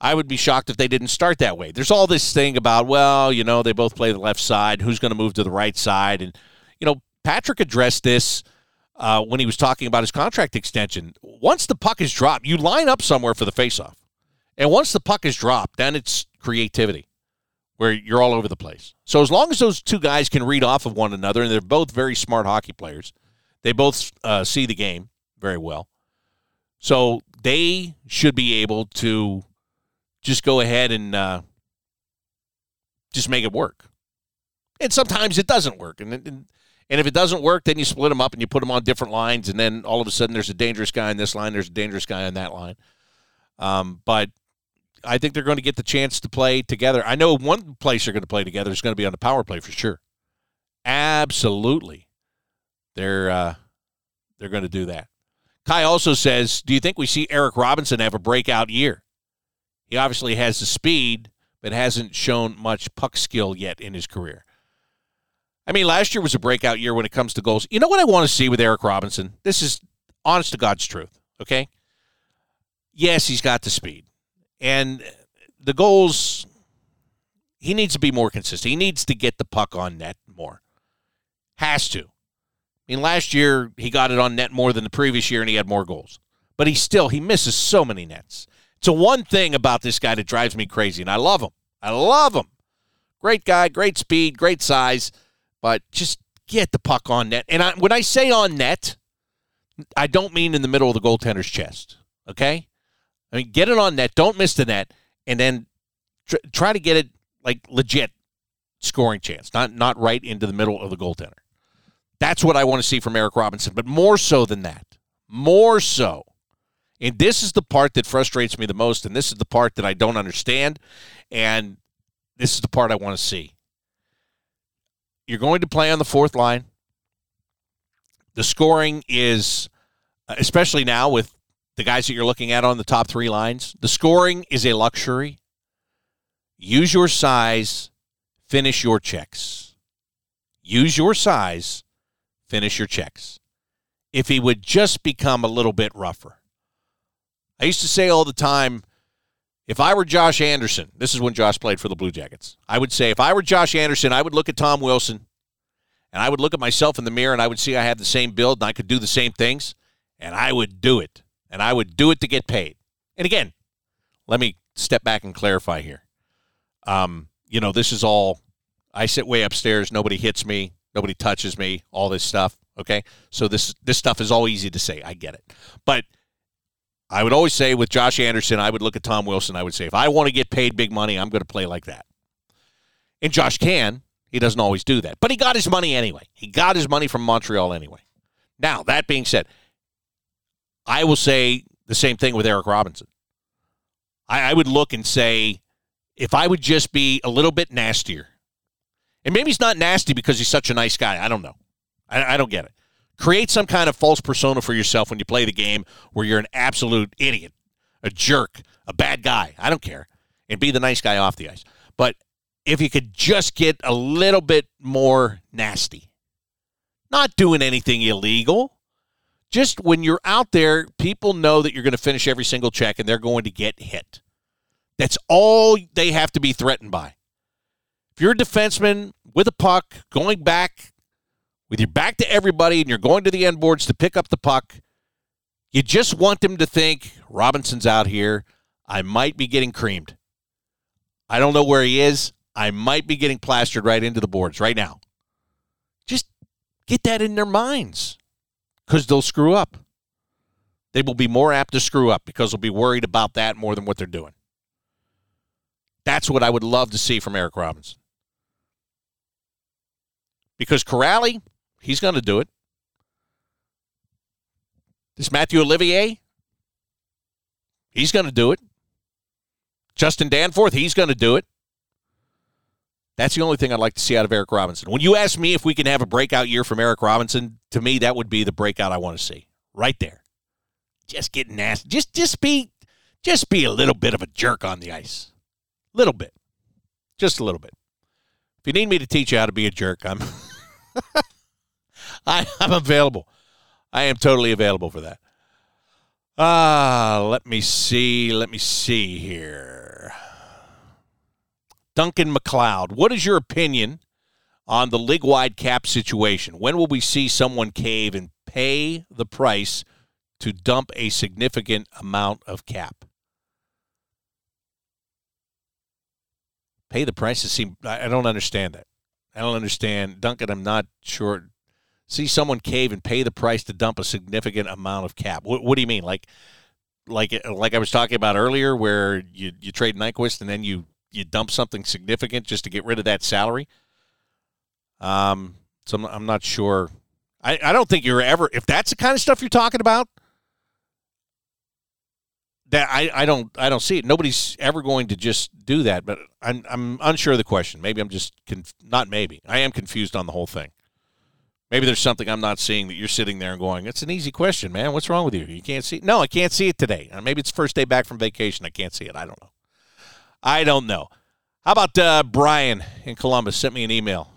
I would be shocked if they didn't start that way. There's all this thing about, well, you know, they both play the left side. Who's going to move to the right side? And, you know, Patrik addressed this uh, when he was talking about his contract extension. Once the puck is dropped, you line up somewhere for the faceoff. And once the puck is dropped, then it's creativity where you're all over the place. So as long as those two guys can read off of one another, and they're both very smart hockey players, they both uh, see the game very well. So they should be able to just go ahead and uh, just make it work. And sometimes it doesn't work. And, and, and if it doesn't work, then you split them up and you put them on different lines. And then all of a sudden there's a dangerous guy in this line, there's a dangerous guy on that line. Um, but I think they're going to get the chance to play together. I know one place they're going to play together is going to be on the power play for sure. Absolutely. They're uh, they're going to do that. Kai also says, "Do you think we see Eric Robinson have a breakout year?" He obviously has the speed, but hasn't shown much puck skill yet in his career. I mean, last year was a breakout year when it comes to goals. You know what I want to see with Eric Robinson? This is honest to God's truth, okay? Yes, he's got the speed. And the goals, he needs to be more consistent. He needs to get the puck on net more. Has to. I mean, last year he got it on net more than the previous year and he had more goals. But he still, he misses so many nets. A one thing about this guy that drives me crazy, and I love him. I love him. Great guy, great speed, great size, but just get the puck on net. And I, when I say on net, I don't mean in the middle of the goaltender's chest. Okay, I mean get it on net. Don't miss the net, and then tr- try to get it like legit scoring chance, not not right into the middle of the goaltender. That's what I want to see from Eric Robinson. But more so than that, more so And this is the part that frustrates me the most, and this is the part that I don't understand, and this is the part I want to see. You're going to play on the fourth line. The scoring is, especially now with the guys that you're looking at on the top three lines, the scoring is a luxury. Use your size, finish your checks. Use your size, finish your checks. If he would just become a little bit rougher. I used to say all the time, if I were Josh Anderson, this is when Josh played for the Blue Jackets. I would say, if I were Josh Anderson, I would look at Tom Wilson and I would look at myself in the mirror and I would see I had the same build and I could do the same things and I would do it. And I would do it to get paid. And again, let me step back and clarify here. Um, you know, this is all I sit way upstairs, nobody hits me, nobody touches me, all this stuff. Okay. So this this stuff is all easy to say. I get it. But I would always say with Josh Anderson, I would look at Tom Wilson. I would say, if I want to get paid big money, I'm going to play like that. And Josh can. He doesn't always do that. But he got his money anyway. He got his money from Montreal anyway. Now, that being said, I will say the same thing with Eric Robinson. I, I would look and say, if I would just be a little bit nastier, and maybe he's not nasty because he's such a nice guy. I don't know. I, I don't get it. Create some kind of false persona for yourself when you play the game where you're an absolute idiot, a jerk, a bad guy. I don't care. And be the nice guy off the ice. But if you could just get a little bit more nasty, not doing anything illegal. Just when you're out there, people know that you're going to finish every single check and they're going to get hit. That's all they have to be threatened by. If you're a defenseman with a puck going back with your back to everybody and you're going to the end boards to pick up the puck, you just want them to think Robinson's out here. I might be getting creamed. I don't know where he is. I might be getting plastered right into the boards right now. Just get that in their minds because they'll screw up. They will be more apt to screw up because they'll be worried about that more than what they're doing. That's what I would love to see from Eric Robinson. Because Kuraly, He's going to do it. This Mathieu Olivier, he's going to do it. Justin Danforth, he's going to do it. That's the only thing I'd like to see out of Eric Robinson. When you ask me if we can have a breakout year from Eric Robinson, to me that would be the breakout I want to see. Right there. Just get nasty. Just just be just be a little bit of a jerk on the ice. Little bit. Just a little bit. If you need me to teach you how to be a jerk, I'm I, I'm available. I am totally available for that. Ah, uh, let me see. Let me see here. Duncan McLeod, what is your opinion on the league wide cap situation? When will we see someone cave and pay the price to dump a significant amount of cap? Pay the price to see. I don't understand that. I don't understand. Duncan, I'm not sure see someone cave and pay the price to dump a significant amount of cap. What, what do you mean? Like, like, like I was talking about earlier, where you you trade Nyquist and then you you dump something significant just to get rid of that salary. Um, so I'm, I'm not sure. I, I don't think you're ever if that's the kind of stuff you're talking about. That I, I don't I don't see it. Nobody's ever going to just do that. But I'm I'm unsure of the question. Maybe I'm just conf- not maybe I am confused on the whole thing. Maybe there's something I'm not seeing that you're sitting there and going, it's an easy question, man. What's wrong with you? You can't see it? No, I can't see it today. Uh, maybe it's first day back from vacation. I can't see it. I don't know. I don't know. How about uh, Brian in Columbus sent me an email.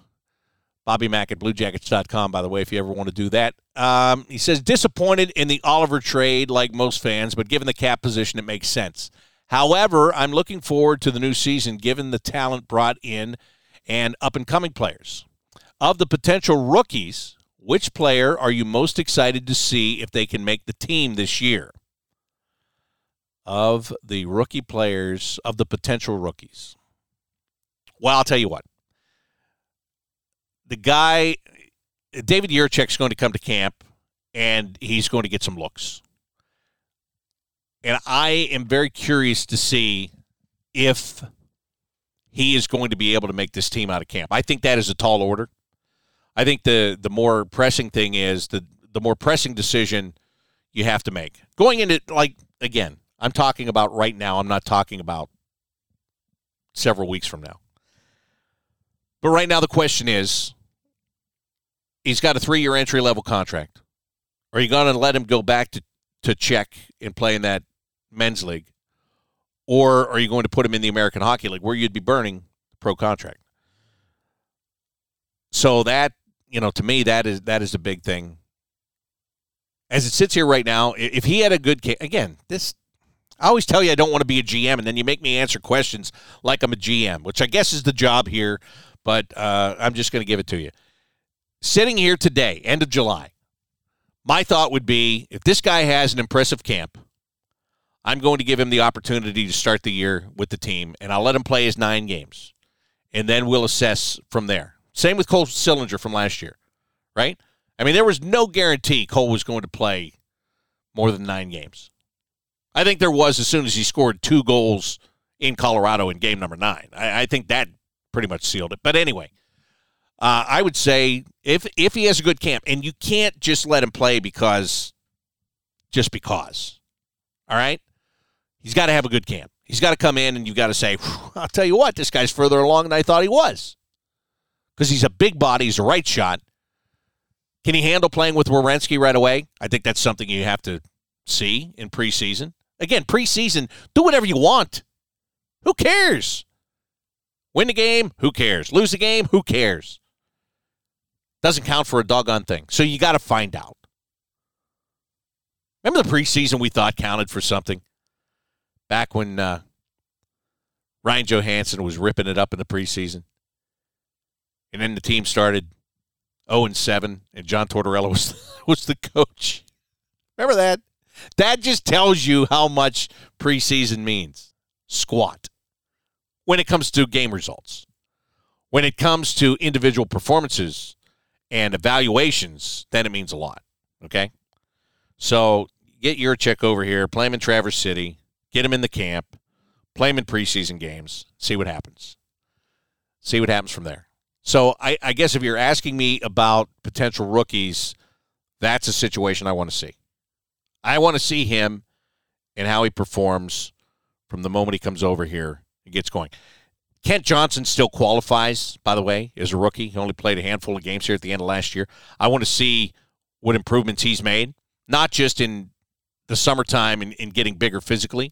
Bobby Mack at bluejackets.com, by the way, if you ever want to do that. Um, he says, disappointed in the Oliver trade like most fans, but given the cap position, it makes sense. However, I'm looking forward to the new season given the talent brought in and up and coming players. Of the potential rookies, which player are you most excited to see if they can make the team this year? Of the rookie players, of the potential rookies. Well, I'll tell you what. The guy, David Jiricek's going to come to camp and he's going to get some looks. And I am very curious to see if he is going to be able to make this team out of camp. I think that is a tall order. I think the the more pressing thing is the the more pressing decision you have to make. Going into, like, again, I'm talking about right now. I'm not talking about several weeks from now. But right now, the question is he's got a three year entry level contract. Are you going to let him go back to, to Czech and play in that men's league? Or are you going to put him in the American Hockey League where you'd be burning pro contract? So that, you know, to me, that is that is a big thing. As it sits here right now, if he had a good game, again, this I always tell you I don't want to be a GM, and then you make me answer questions like I'm a GM, which I guess is the job here, but uh, I'm just going to give it to you. Sitting here today, end of July, my thought would be if this guy has an impressive camp, I'm going to give him the opportunity to start the year with the team, and I'll let him play his nine games, and then we'll assess from there. Same with Cole Sillinger from last year, right? I mean, there was no guarantee Cole was going to play more than nine games. I think there was as soon as he scored two goals in Colorado in game number nine. I, I think that pretty much sealed it. But anyway, uh, I would say if if he has a good camp, and you can't just let him play because just because. All right, he's got to have a good camp. He's got to come in, and you've got to say, "I'll tell you what, this guy's further along than I thought he was," because he's a big body, he's a right shot. Can he handle playing with Werenski right away? I think that's something you have to see in preseason. Again, preseason, do whatever you want. Who cares? Win the game, who cares? Lose the game, who cares? Doesn't count for a doggone thing. So you got to find out. Remember the preseason we thought counted for something? Back when uh, Ryan Johansen was ripping it up in the preseason. And then the team started 0 and 7, and John Tortorella was, was the coach. Remember that? That just tells you how much preseason means. Squat. When it comes to game results, when it comes to individual performances and evaluations, then it means a lot. Okay? So get Jiricek over here, play him in Traverse City, get him in the camp, play him in preseason games, see what happens. See what happens from there. So I, I guess if you're asking me about potential rookies, that's a situation I want to see. I want to see him and how he performs from the moment he comes over here and gets going. Kent Johnson still qualifies, by the way, as a rookie. He only played a handful of games here at the end of last year. I want to see what improvements he's made, not just in the summertime and in getting bigger physically,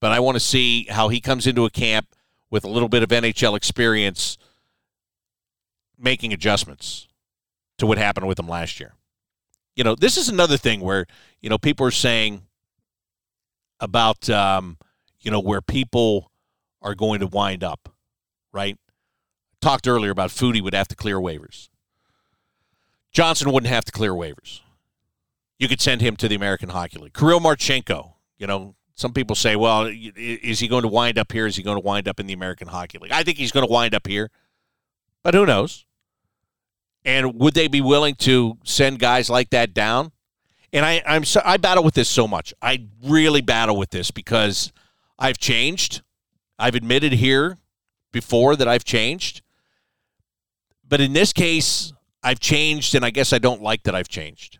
but I want to see how he comes into a camp with a little bit of NHL experience making adjustments to what happened with him last year you know, this is another thing where, you know, people are saying about, um, you know, where people are going to wind up, right? Talked earlier about Foudy would have to clear waivers. Johnson wouldn't have to clear waivers. You could send him to the American Hockey League. Kirill Marchenko, you know, some people say, well, is he going to wind up here? Is he going to wind up in the American Hockey League? I think he's going to wind up here, but who knows? And would they be willing to send guys like that down? And I, I'm so, I battle with this so much. I really battle with this because I've changed. I've admitted here before that I've changed. But in this case, I've changed, and I guess I don't like that I've changed.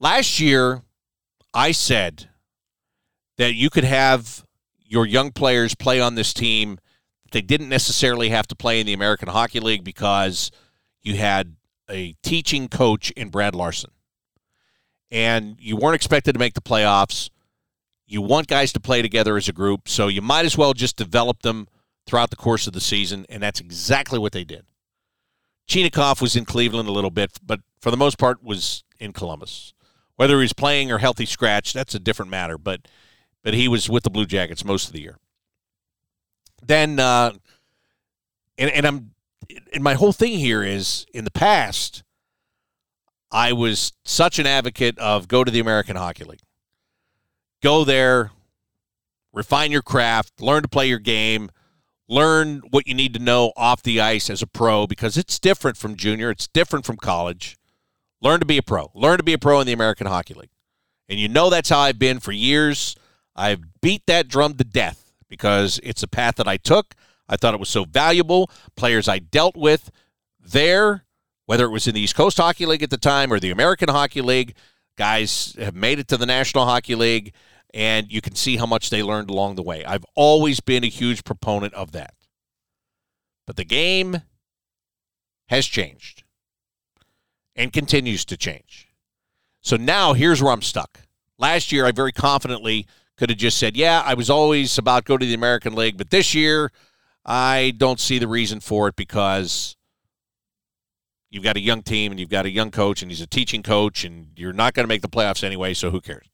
Last year, I said that you could have your young players play on this team they didn't necessarily have to play in the American Hockey League because you had a teaching coach in Brad Larsen. And you weren't expected to make the playoffs. You want guys to play together as a group, so you might as well just develop them throughout the course of the season, and that's exactly what they did. Chinakhov was in Cleveland a little bit, but for the most part was in Columbus. Whether he was playing or healthy scratch, that's a different matter, but but he was with the Blue Jackets most of the year then uh, and, and I'm and my whole thing here is in the past I was such an advocate of go to the American Hockey League. Go there, refine your craft, learn to play your game, learn what you need to know off the ice as a pro because it's different from junior, it's different from college. Learn to be a pro. Learn to be a pro in the American Hockey League. And you know that's how I've been for years. I've beat that drum to death because it's a path that I took. I thought it was so valuable. Players I dealt with there, whether it was in the East Coast Hockey League at the time or the American Hockey League, Guys have made it to the National Hockey League, and you can see how much they learned along the way. I've always been a huge proponent of that. But the game has changed and continues to change. So now here's where I'm stuck. Last year, I very confidently could have just said, yeah, I was always about go to the American League, but this year, I don't see the reason for it because you've got a young team and you've got a young coach and he's a teaching coach and you're not going to make the playoffs anyway, so who cares?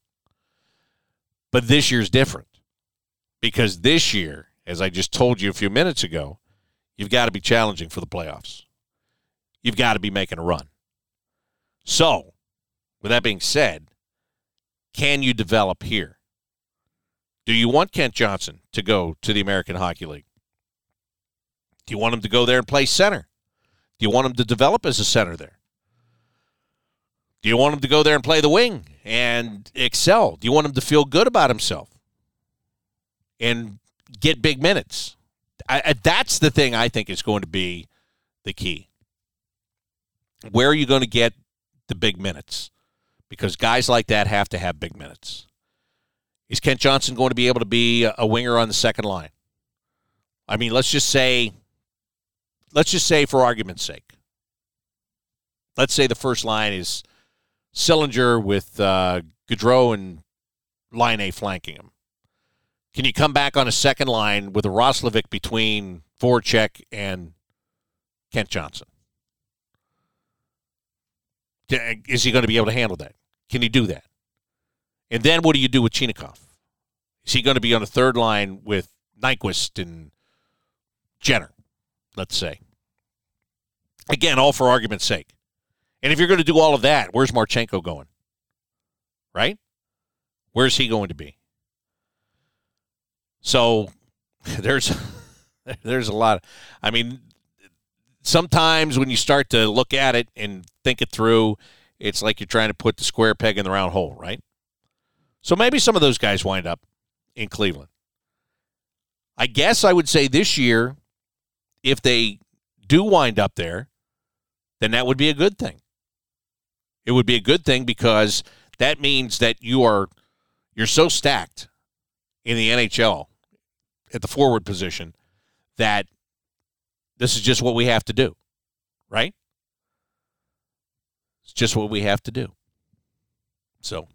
But this year's different because this year, as I just told you a few minutes ago, you've got to be challenging for the playoffs. You've got to be making a run. So, with that being said, can you develop here? Do you want Kent Johnson to go to the American Hockey League? Do you want him to go there and play center? Do you want him to develop as a center there? Do you want him to go there and play the wing and excel? Do you want him to feel good about himself and get big minutes? I, I, that's the thing I think is going to be the key. Where are you going to get the big minutes? Because guys like that have to have big minutes. Is Kent Johnson going to be able to be a winger on the second line? I mean, let's just say, let's just say for argument's sake, let's say the first line is Sillinger with uh, Gaudreau and Laine flanking him. Can you come back on a second line with a Roslovic between Voracek and Kent Johnson? Is he going to be able to handle that? Can he do that? And then what do you do with Chinakhov? Is he going to be on a third line with Nyquist and Jenner, let's say? Again, all for argument's sake. And if you're going to do all of that, where's Marchenko going? Right? Where's he going to be? So there's there's a lot. I mean, sometimes when you start to look at it and think it through, it's like you're trying to put the square peg in the round hole, right? So maybe some of those guys wind up in Cleveland. I guess I would say this year, if they do wind up there, then that would be a good thing. It would be a good thing because that means that you are you're so stacked in the NHL at the forward position that this is just what we have to do. Right? It's just what we have to do. So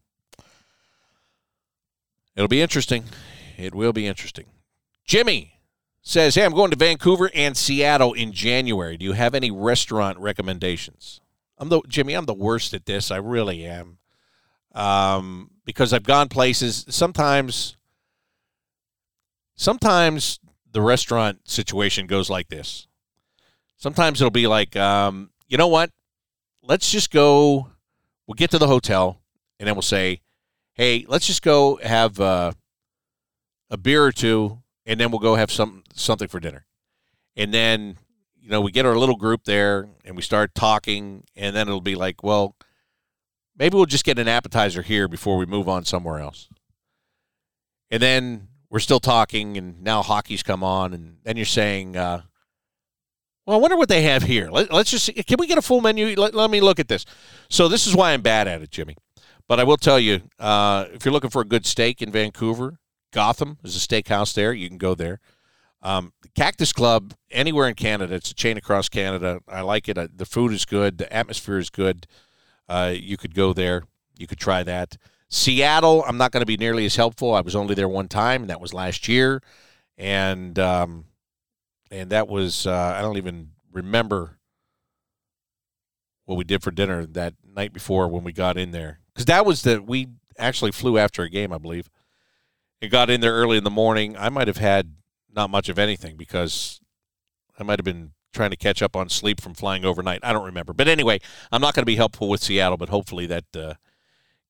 It'll be interesting. It will be interesting. Jimmy says, Hey, I'm going to Vancouver and Seattle in January. Do you have any restaurant recommendations? I'm the Jimmy, I'm the worst at this. I really am. Um, because I've gone places sometimes sometimes the restaurant situation goes like this. Sometimes it'll be like, um, you know what? Let's just go. We'll get to the hotel, and then we'll say, hey, let's just go have uh, a beer or two, and then we'll go have some something for dinner. And then, you know, we get our little group there, and we start talking, and then it'll be like, well, maybe we'll just get an appetizer here before we move on somewhere else. And then we're still talking, and now hockey's come on, and then you're saying, uh, well, I wonder what they have here. Let, us just can we get a full menu? Let, let me look at this. So this is why I'm bad at it, Jimmy. But I will tell you, uh, if you're looking for a good steak in Vancouver, Gotham is a steakhouse there. You can go there. Um, Cactus Club, anywhere in Canada, it's a chain across Canada. I like it. The food is good. The atmosphere is good. Uh, you could go there. You could try that. Seattle, I'm not going to be nearly as helpful. I was only there one time, and that was last year, and um, and that was uh, I don't even remember what we did for dinner that night before when we got in there because that was the we actually flew after a game, I believe. It got in there early in the morning. I might have had not much of anything because I might have been trying to catch up on sleep from flying overnight. I don't remember, but anyway, I'm not going to be helpful with Seattle, but hopefully that uh,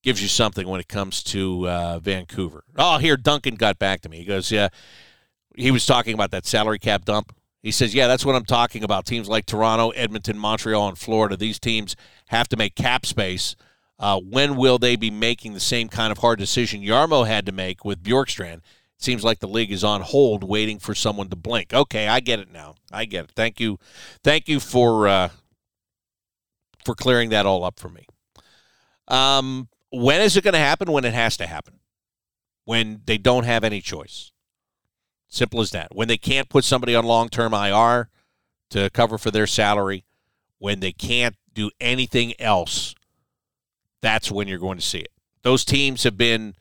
gives you something when it comes to uh, Vancouver. Oh, here Duncan got back to me. He goes, yeah, he was talking about that salary cap dump. He says, yeah, that's what I'm talking about. Teams like Toronto, Edmonton, Montreal, and Florida. These teams have to make cap space uh, when will they be making the same kind of hard decision Jarmo had to make with Bjorkstrand? It seems like the league is on hold, waiting for someone to blink. Okay, I get it now. I get it. Thank you, thank you for uh, for clearing that all up for me. Um, when is it going to happen? When it has to happen. When they don't have any choice. Simple as that. When they can't put somebody on long term IR to cover for their salary, when they can't do anything else, that's when you're going to see it. Those teams have been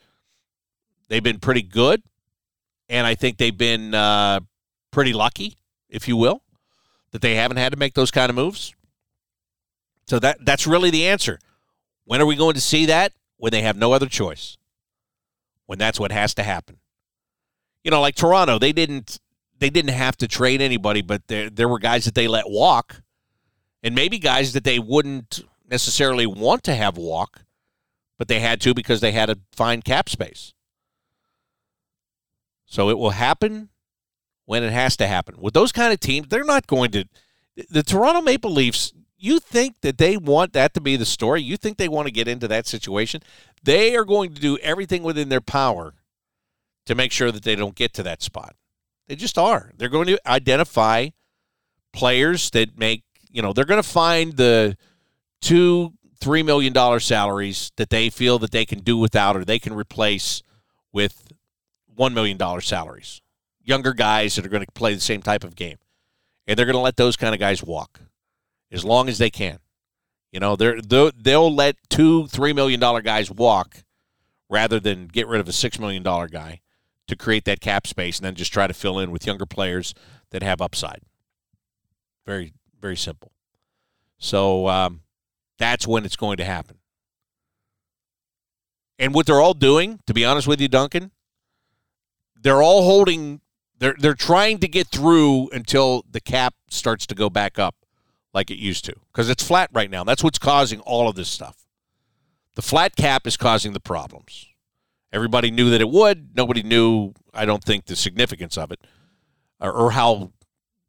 they've been pretty good, and I think they've been uh, pretty lucky, if you will, that they haven't had to make those kind of moves. So that that's really the answer. When are we going to see that? When they have no other choice. When that's what has to happen you know, like Toronto, they didn't they didn't have to trade anybody, but there there were guys that they let walk, and maybe guys that they wouldn't necessarily want to have walk, but they had to because they had to find cap space. So it will happen when it has to happen. With those kind of teams, they're not going to. The Toronto Maple Leafs, you think that they want that to be the story? You think they want to get into that situation? They are going to do everything within their power to make sure that they don't get to that spot. They just are. They're going to identify players that make, you know, they're going to find the two, $3 million salaries that they feel that they can do without or they can replace with $1 million salaries. Younger guys that are going to play the same type of game. And they're going to let those kind of guys walk as long as they can. You know, they're, they'll let two, $3 million guys walk rather than get rid of a $6 million guy to create that cap space and then just try to fill in with younger players that have upside. Very, very simple. So um, that's when it's going to happen. And what they're all doing, to be honest with you, Duncan, they're all holding. They're they're trying to get through until the cap starts to go back up, like it used to, because it's flat right now. That's what's causing all of this stuff. The flat cap is causing the problems. Everybody knew that it would. Nobody knew, I don't think, the significance of it or, or how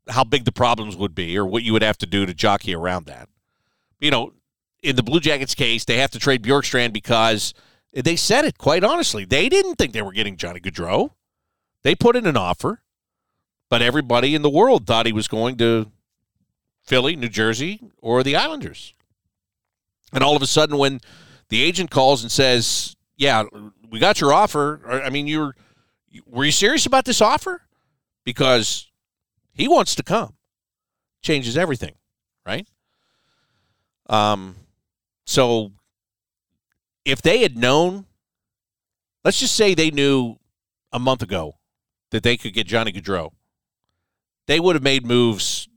how big the problems would be or what you would have to do to jockey around that. You know, in the Blue Jackets case, they have to trade Bjorkstrand because they said it quite honestly. They didn't think they were getting Johnny Gaudreau. They put in an offer, but everybody in the world thought he was going to Philly, New Jersey, or the Islanders. And all of a sudden, when the agent calls and says, Yeah, we got your offer. I mean, you're were you serious about this offer? Because he wants to come. Changes everything, right? Um, so if they had known, let's just say they knew a month ago that they could get Johnny Gaudreau, they would have made moves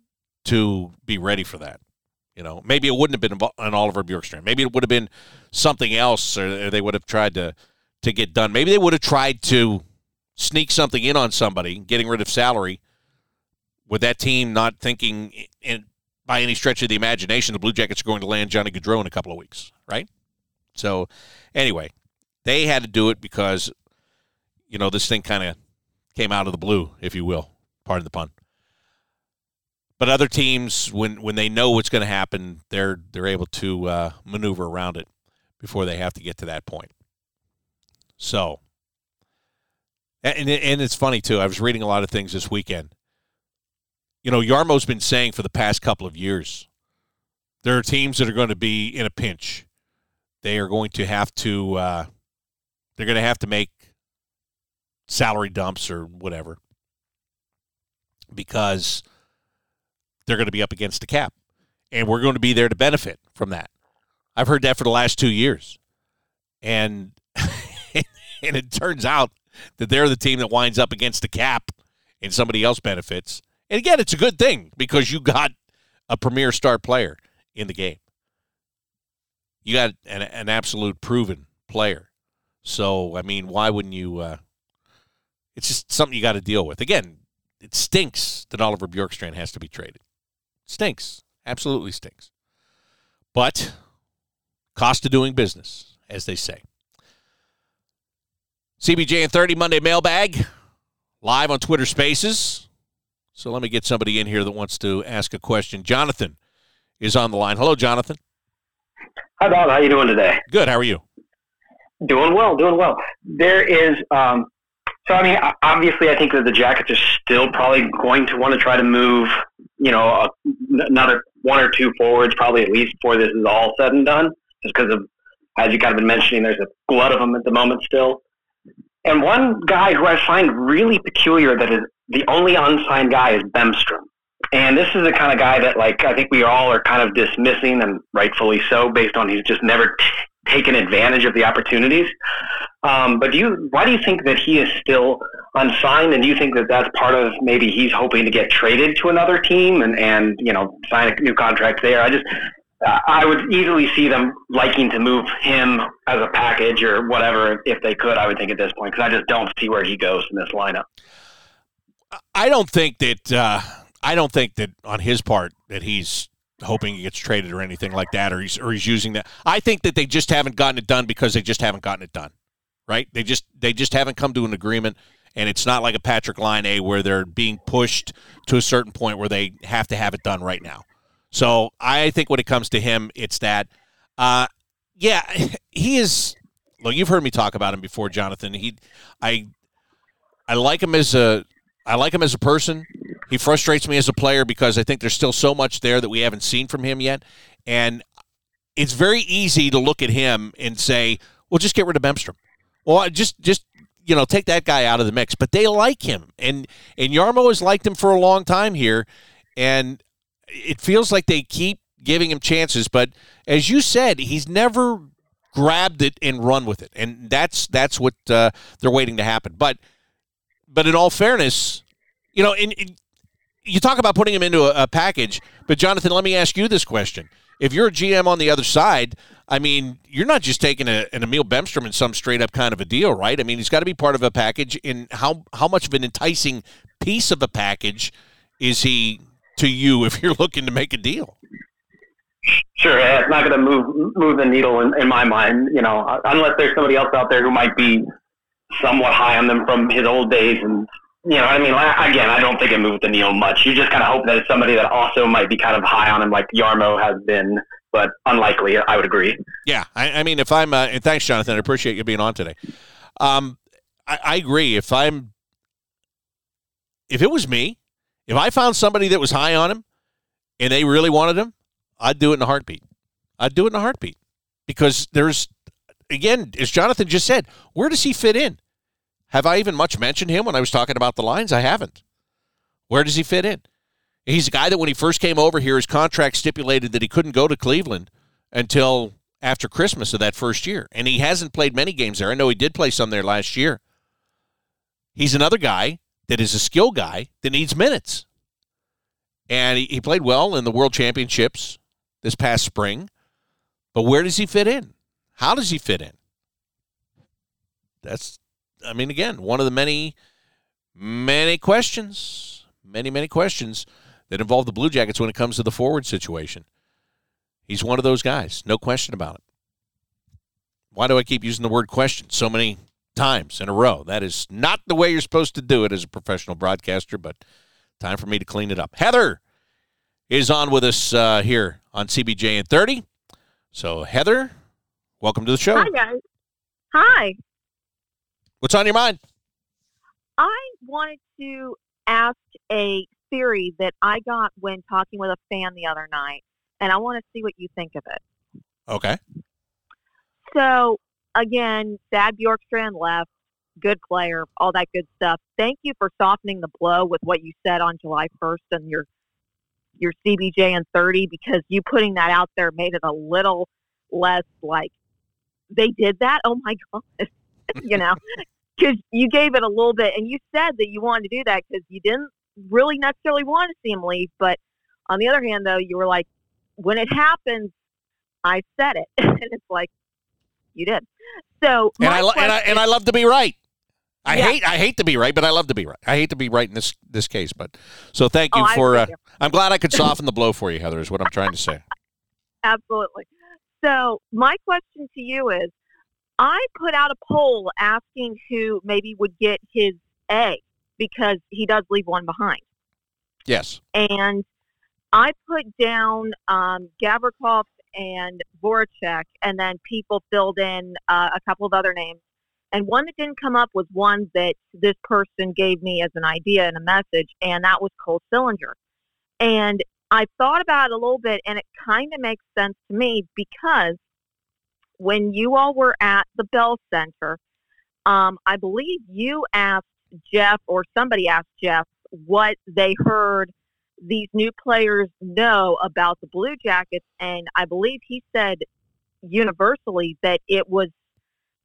to be ready for that. You know, maybe it wouldn't have been an Oliver Bjorkstrand. Maybe it would have been something else, or they would have tried to to get done. Maybe they would have tried to sneak something in on somebody, getting rid of salary, with that team not thinking in, by any stretch of the imagination the Blue Jackets are going to land Johnny Gaudreau in a couple of weeks, right? So, anyway, they had to do it because, you know, this thing kind of came out of the blue, if you will. Pardon the pun. But other teams, when when they know what's going to happen, they're they're able to uh, maneuver around it before they have to get to that point. So, and and it's funny too. I was reading a lot of things this weekend. You know, Jarmo's been saying for the past couple of years, there are teams that are going to be in a pinch. They are going to have to. Uh, they're going to have to make salary dumps or whatever because they're going to be up against the cap, and we're going to be there to benefit from that. I've heard that for the last two years, and and it turns out that they're the team that winds up against the cap and somebody else benefits. And again, it's a good thing because you got a premier star player in the game. You got an, an absolute proven player. So, I mean, why wouldn't you? Uh, it's just something you got to deal with. Again, it stinks that Oliver Bjorkstrand has to be traded. Stinks. Absolutely stinks. But cost of doing business, as they say. CBJ in 30 Monday mailbag live on Twitter Spaces. So let me get somebody in here that wants to ask a question. Jonathan is on the line. Hello, Jonathan. Hi, Bob. How you doing today? Good. How are you? Doing well. Doing well. There is. Um, so I mean, obviously, I think that the Jackets are still probably going to want to try to move. You know, a, another one or two forwards, probably at least before this is all said and done, just because of as you kind of been mentioning, there's a glut of them at the moment still. And one guy who I find really peculiar that is the only unsigned guy is Bemstrom. And this is the kind of guy that, like, I think we all are kind of dismissing, and rightfully so, based on he's just never t- taken advantage of the opportunities. Um, but do you, why do you think that he is still unsigned? And do you think that that's part of maybe he's hoping to get traded to another team and, and you know sign a new contract there? I just I would easily see them liking to move him as a package or whatever if they could. I would think at this point because I just don't see where he goes in this lineup. I don't think that uh, I don't think that on his part that he's hoping he gets traded or anything like that, or he's or he's using that. I think that they just haven't gotten it done because they just haven't gotten it done. Right? They just they just haven't come to an agreement, and it's not like a Patrik Laine where they're being pushed to a certain point where they have to have it done right now. So I think when it comes to him, it's that. Uh, yeah, he is. Look, you've heard me talk about him before, Jonathan. He, I, I like him as a, I like him as a person. He frustrates me as a player because I think there's still so much there that we haven't seen from him yet, and it's very easy to look at him and say, "Well, just get rid of Bemstrom." Well, just just you know take that guy out of the mix. But they like him, and and Jarmo has liked him for a long time here, and it feels like they keep giving him chances, but as you said, he's never grabbed it and run with it, and that's that's what uh, they're waiting to happen. But but in all fairness, you know, in, in you talk about putting him into a, a, package, but Jonathan, let me ask you this question: If you're a GM on the other side, I mean, you're not just taking a, an Emil Bemstrom in some straight up kind of a deal, right? I mean, he's got to be part of a package. In how how much of an enticing piece of a package is he to you if you're looking to make a deal. Sure, it's not going to move move the needle in, in my mind. You know, unless there's somebody else out there who might be somewhat high on them from his old days, and you know, I mean, again, I don't think it moved the needle much. You just kind of hope that it's somebody that also might be kind of high on him, like Jarmo has been, but unlikely. I would agree. Yeah, I, I mean, if I'm, uh, and thanks, Jonathan. I appreciate you being on today. Um, I, I agree. If I'm, if it was me, if I found somebody that was high on him and they really wanted him, I'd do it in a heartbeat. I'd do it in a heartbeat because there's, again, as Jonathan just said, where does he fit in? Have I even much mentioned him when I was talking about the lines? I haven't. Where does he fit in? He's a guy that when he first came over here, his contract stipulated that he couldn't go to Cleveland until after Christmas of that first year. And he hasn't played many games there. I know he did play some there last year. He's another guy that is a skill guy that needs minutes. And he, he played well in the World Championships this past spring. But where does he fit in? How does he fit in? That's, I mean, again, one of the many, many questions, many, many questions that involve the Blue Jackets when it comes to the forward situation. He's one of those guys, no question about it. Why do I keep using the word question so many times in a row. That is not the way you're supposed to do it as a professional broadcaster, but time for me to clean it up. Heather is on with us uh, here on CBJ in 30. So, Heather, welcome to the show. Hi, guys. Hi. What's on your mind? I wanted to ask a theory that I got when talking with a fan the other night, and I want to see what you think of it. Okay. So, again, Thad Bjorkstrand left, good player, all that good stuff. Thank you for softening the blow with what you said on July 1st and your your CBJ in 30 because you putting that out there made it a little less like they did that. Oh my god, you know, because you gave it a little bit, and you said that you wanted to do that because you didn't really necessarily want to see him leave. But on the other hand, though, you were like, when it happens, I said it, and it's like you did. So and I, and I and I love to be right. I yeah. hate I hate to be right, but I love to be right. I hate to be right in this this case, but so thank you oh, for. Uh, I'm glad I could soften the blow for you, Heather. Is what I'm trying to say. Absolutely. So my question to you is, I put out a poll asking who maybe would get his A because he does leave one behind. Yes. And I put down um, Gavrikov and Voracek, and then people filled in uh, a couple of other names. And one that didn't come up was one that this person gave me as an idea and a message, and that was Cole Sillinger. And I thought about it a little bit, and it kind of makes sense to me because when you all were at the Bell Center, um, I believe you asked Jeff or somebody asked Jeff what they heard these new players know about the Blue Jackets, and I believe he said universally that it was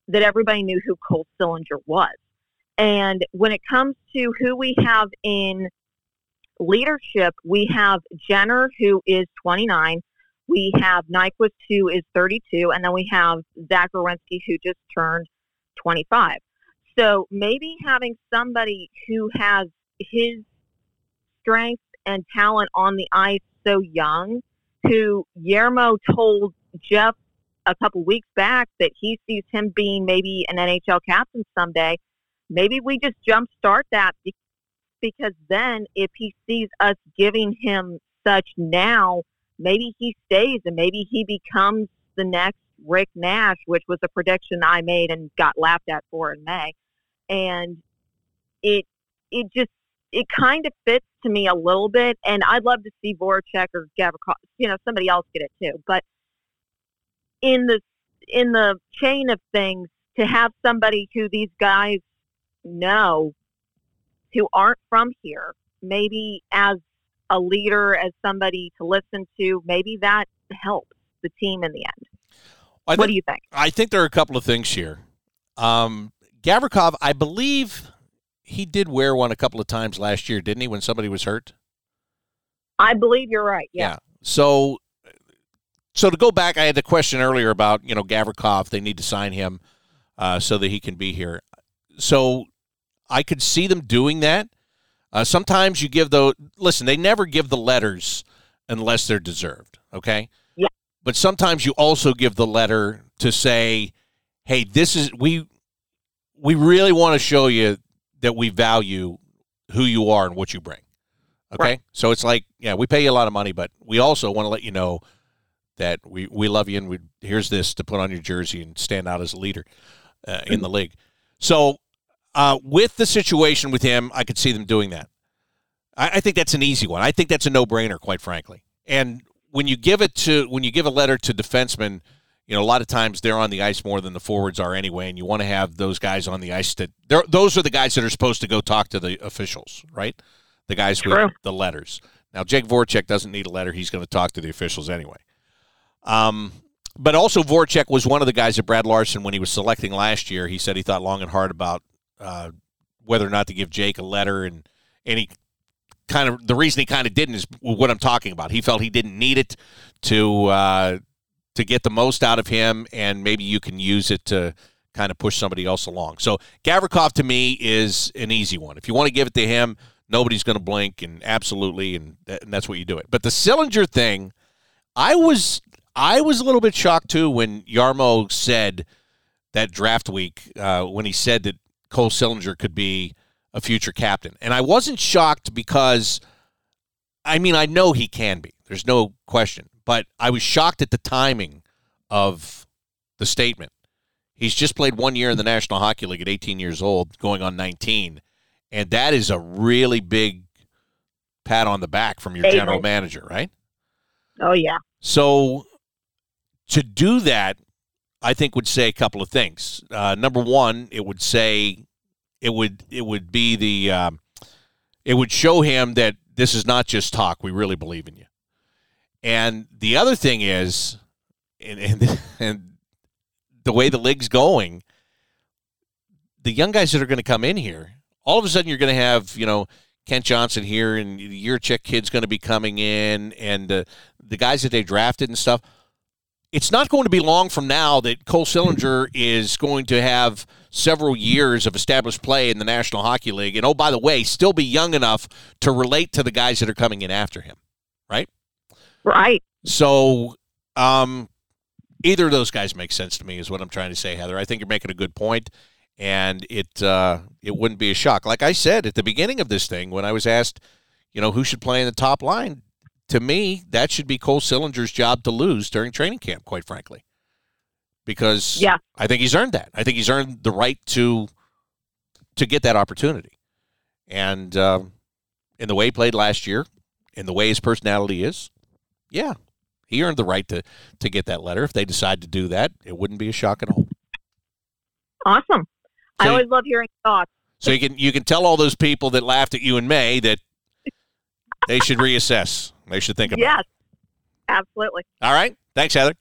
that everybody knew who Cole Sillinger was. And when it comes to who we have in leadership, we have Jenner, who is 29. We have Nyquist, who is 32. And then we have Zach who just turned 25. So maybe having somebody who has his strength and talent on the ice so young, who Jarmo told Jeff a couple weeks back that he sees him being maybe an NHL captain someday. Maybe we just jumpstart that because then if he sees us giving him such now, maybe he stays and maybe he becomes the next Rick Nash, which was a prediction I made and got laughed at for in May. And it it just it kind of fits to me a little bit, and I'd love to see Voracek or Gavrikov, you know, somebody else get it too. But in the in the chain of things, to have somebody who these guys know, who aren't from here, maybe as a leader, as somebody to listen to, maybe that helps the team in the end. What do you think? I think there are a couple of things here. Um, Gavrikov, I believe he did wear one a couple of times last year, didn't he? When somebody was hurt. I believe you're right. Yeah. yeah. So, so to go back, I had the question earlier about you know Gavrikov. They need to sign him uh, so that he can be here. So, I could see them doing that. Uh, sometimes you give the listen. They never give the letters unless they're deserved. Okay. Yeah. But sometimes you also give the letter to say, "Hey, this is we we really want to show you that we value who you are and what you bring. Okay? Right. So it's like, yeah, we pay you a lot of money, but we also want to let you know that we, we love you and we here's this to put on your jersey and stand out as a leader uh, in the league. So uh, with the situation with him, I could see them doing that. I, I think that's an easy one. I think that's a no brainer, quite frankly. And when you give it to when you give a letter to defensemen – you know, a lot of times they're on the ice more than the forwards are anyway, and you want to have those guys on the ice that those are the guys that are supposed to go talk to the officials, right? The guys True. with the letters. Now, Jake Voracek doesn't need a letter; he's going to talk to the officials anyway. Um, but also Voracek was one of the guys that Brad Larsen, when he was selecting last year, he said he thought long and hard about uh, whether or not to give Jake a letter, and and he kind of the reason he kind of didn't is what I'm talking about. He felt he didn't need it to uh, to get the most out of him, and maybe you can use it to kind of push somebody else along. So Gavrikov to me is an easy one. If you want to give it to him, nobody's going to blink, and absolutely, and, and that's what you do it. But the Sillinger thing, I was I was a little bit shocked too when Jarmo said that draft week uh, when he said that Cole Sillinger could be a future captain, and I wasn't shocked because. I mean, I know he can be. There's no question. But I was shocked at the timing of the statement. He's just played one year in the National Hockey League at 18 years old, going on 19. And that is a really big pat on the back from your general manager, right? Oh, yeah. So to do that, I think would say a couple of things. Uh, number one, it would say it would it would be the um, it would show him that this is not just talk. We really believe in you. And the other thing is, and, and, and the way the league's going, the young guys that are going to come in here, all of a sudden you're going to have, you know, Kent Johnson here, and your Czech kid's going to be coming in, and uh, the guys that they drafted and stuff. It's not going to be long from now that Cole Sillinger is going to have several years of established play in the National Hockey League, and oh, by the way, still be young enough to relate to the guys that are coming in after him, right? Right. So, um, either of those guys make sense to me, is what I'm trying to say, Heather. I think you're making a good point, and it uh, it wouldn't be a shock. Like I said at the beginning of this thing, when I was asked, you know, who should play in the top line, to me, that should be Cole Sillinger's job to lose during training camp. Quite frankly, because yeah. I think he's earned that. I think he's earned the right to to get that opportunity, and um, in the way he played last year, in the way his personality is, yeah, He earned the right to to get that letter. If they decide to do that, it wouldn't be a shock at all. Awesome. I So- always love hearing thoughts. So you can you can tell all those people that laughed at you in May that they should reassess. They should think about. It. Yes, absolutely. All right. Thanks, Heather.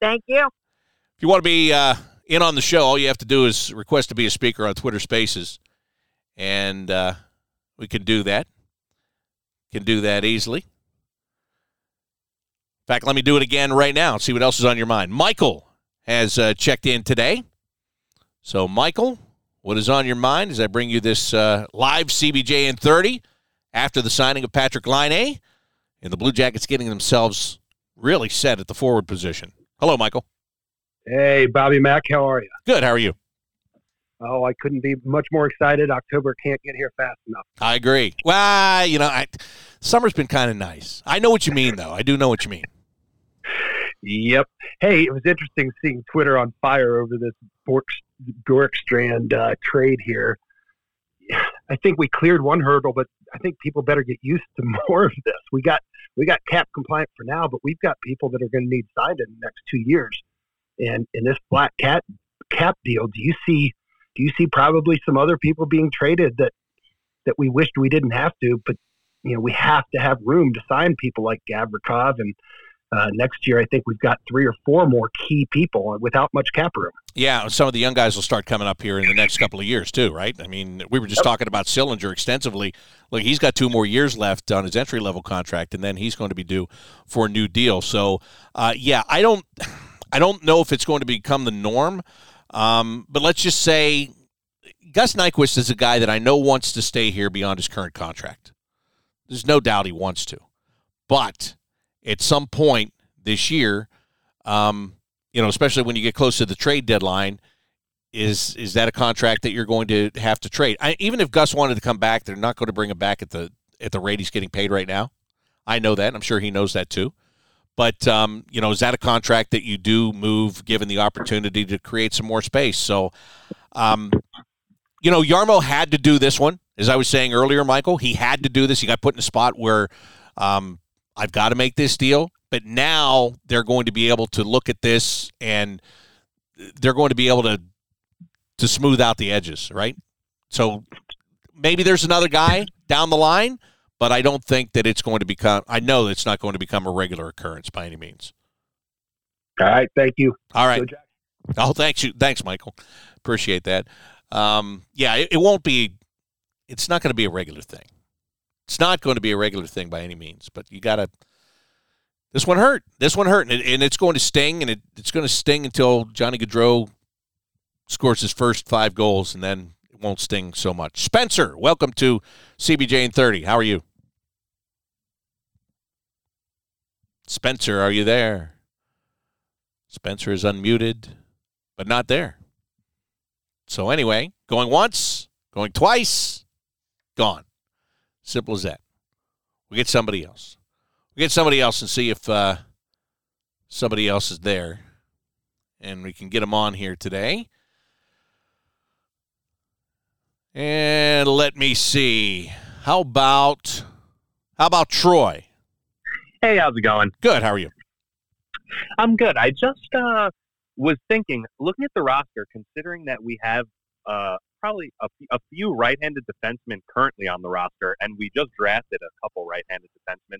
Thank you. If you want to be uh, in on the show, all you have to do is request to be a speaker on Twitter Spaces, and uh, we can do that. Can do that easily. In fact, let me do it again right now see what else is on your mind. Michael has uh, checked in today. So, Michael, what is on your mind as I bring you this uh, live CBJ in 30 after the signing of Patrik Laine and the Blue Jackets getting themselves really set at the forward position? Hello, Michael. Hey, Bobby Mack, how are you? Good. How are you? Oh, I couldn't be much more excited. October can't get here fast enough. I agree. Well, you know, I, summer's been kind of nice. I know what you mean, though. I do know what you mean. Yep. Hey, it was interesting seeing Twitter on fire over this Bork, Bjorkstrand uh, trade here. I think we cleared one hurdle, but I think people better get used to more of this. We got we got cap compliant for now, but we've got people that are going to need signed in the next two years. And in this flat cat cap deal, do you see do you see probably some other people being traded that that we wished we didn't have to, but you know we have to have room to sign people like Gavrikov and uh, next year, I think we've got three or four more key people without much cap room. Yeah, some of the young guys will start coming up here in the next couple of years too, right? I mean, we were just talking about Sillinger extensively. Look, he's got two more years left on his entry level contract, and then he's going to be due for a new deal. So, uh, yeah, I don't, I don't know if it's going to become the norm, um, but let's just say Gus Nyquist is a guy that I know wants to stay here beyond his current contract. There's no doubt he wants to, but at some point this year, um, you know, especially when you get close to the trade deadline, is is that a contract that you're going to have to trade? I, even if Gus wanted to come back, they're not going to bring him back at the at the rate he's getting paid right now. I know that. I'm sure he knows that too. But um, you know, is that a contract that you do move given the opportunity to create some more space? So, um, you know, Jarmo had to do this one, as I was saying earlier, Michael. He had to do this. He got put in a spot where um, I've got to make this deal. But now they're going to be able to look at this and they're going to be able to to smooth out the edges, right? So maybe there's another guy down the line, but I don't think that it's going to become I know it's not going to become a regular occurrence by any means. All right, thank you. All right. Oh, thanks you. Thanks, Michael. Appreciate that. Um, yeah, it, it won't be. It's not going to be a regular thing. It's not going to be a regular thing by any means. But you got to. This one hurt. This one hurt, and, it, and it's going to sting, and it, it's going to sting until Johnny Gaudreau scores his first five goals, and then it won't sting so much. Spencer, welcome to CBJ in thirty. How are you? Spencer, are you there? Spencer is unmuted, but not there. So anyway, going once, going twice, gone. Simple as that. We get somebody else. We get somebody else and see if uh, somebody else is there, and we can get them on here today. And let me see. How about how about Troy? Hey, how's it going? Good. How are you? I'm good. I just uh, was thinking, looking at the roster, considering that we have uh, probably a, few right-handed defensemen currently on the roster, and we just drafted a couple right-handed defensemen.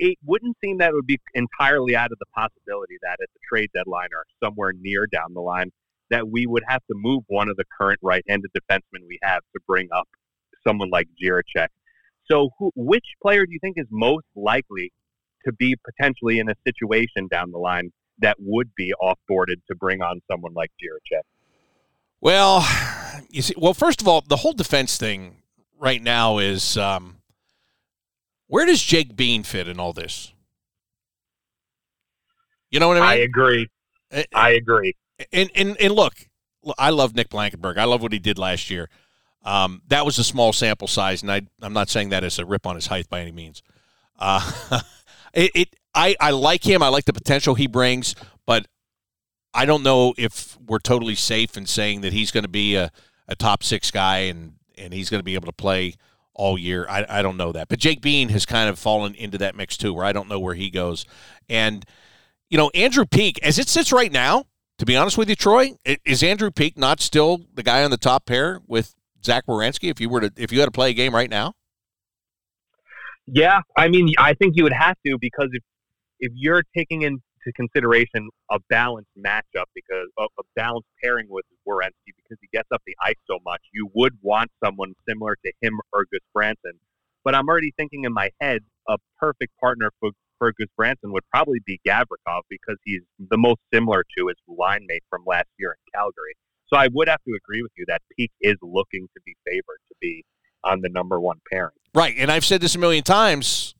It wouldn't seem that it would be entirely out of the possibility that at the trade deadline or somewhere near down the line that we would have to move one of the current right-handed defensemen we have to bring up someone like Jiricek. So, who, which player do you think is most likely to be potentially in a situation down the line that would be off-boarded to bring on someone like Jiricek? Well, you see, well, first of all, the whole defense thing right now is um, where does Jake Bean fit in all this? You know what I mean? I agree. Eh, I agree. and, and and look, look, I love Nick Blankenburg. I love what he did last year. Um, that was a small sample size, and I, I'm not saying that as a rip on his height by any means. Uh, it, it I, I like him. I like the potential he brings, but I don't know if we're totally safe in saying that he's going to be a, a top six guy and, and he's going to be able to play all year. I, I don't know that. But Jake Bean has kind of fallen into that mix too, where I don't know where he goes. And, you know, Andrew Peeke, as it sits right now, to be honest with you, Troy, is Andrew Peeke not still the guy on the top pair with Zach Werenski if you were to if you had to play a game right now? Yeah, I mean, I think you would have to because if if you're taking into consideration a balanced matchup because a, balanced pairing with Werenski because he gets up the ice so much, you would want someone similar to him or Gudbranson. But I'm already thinking in my head a perfect partner for for Gudbranson would probably be Gavrikov because he's the most similar to his line mate from last year in Calgary. So I would have to agree with you that Peeke is looking to be favored to be on the number one pairing. Right, and I've said this a million times.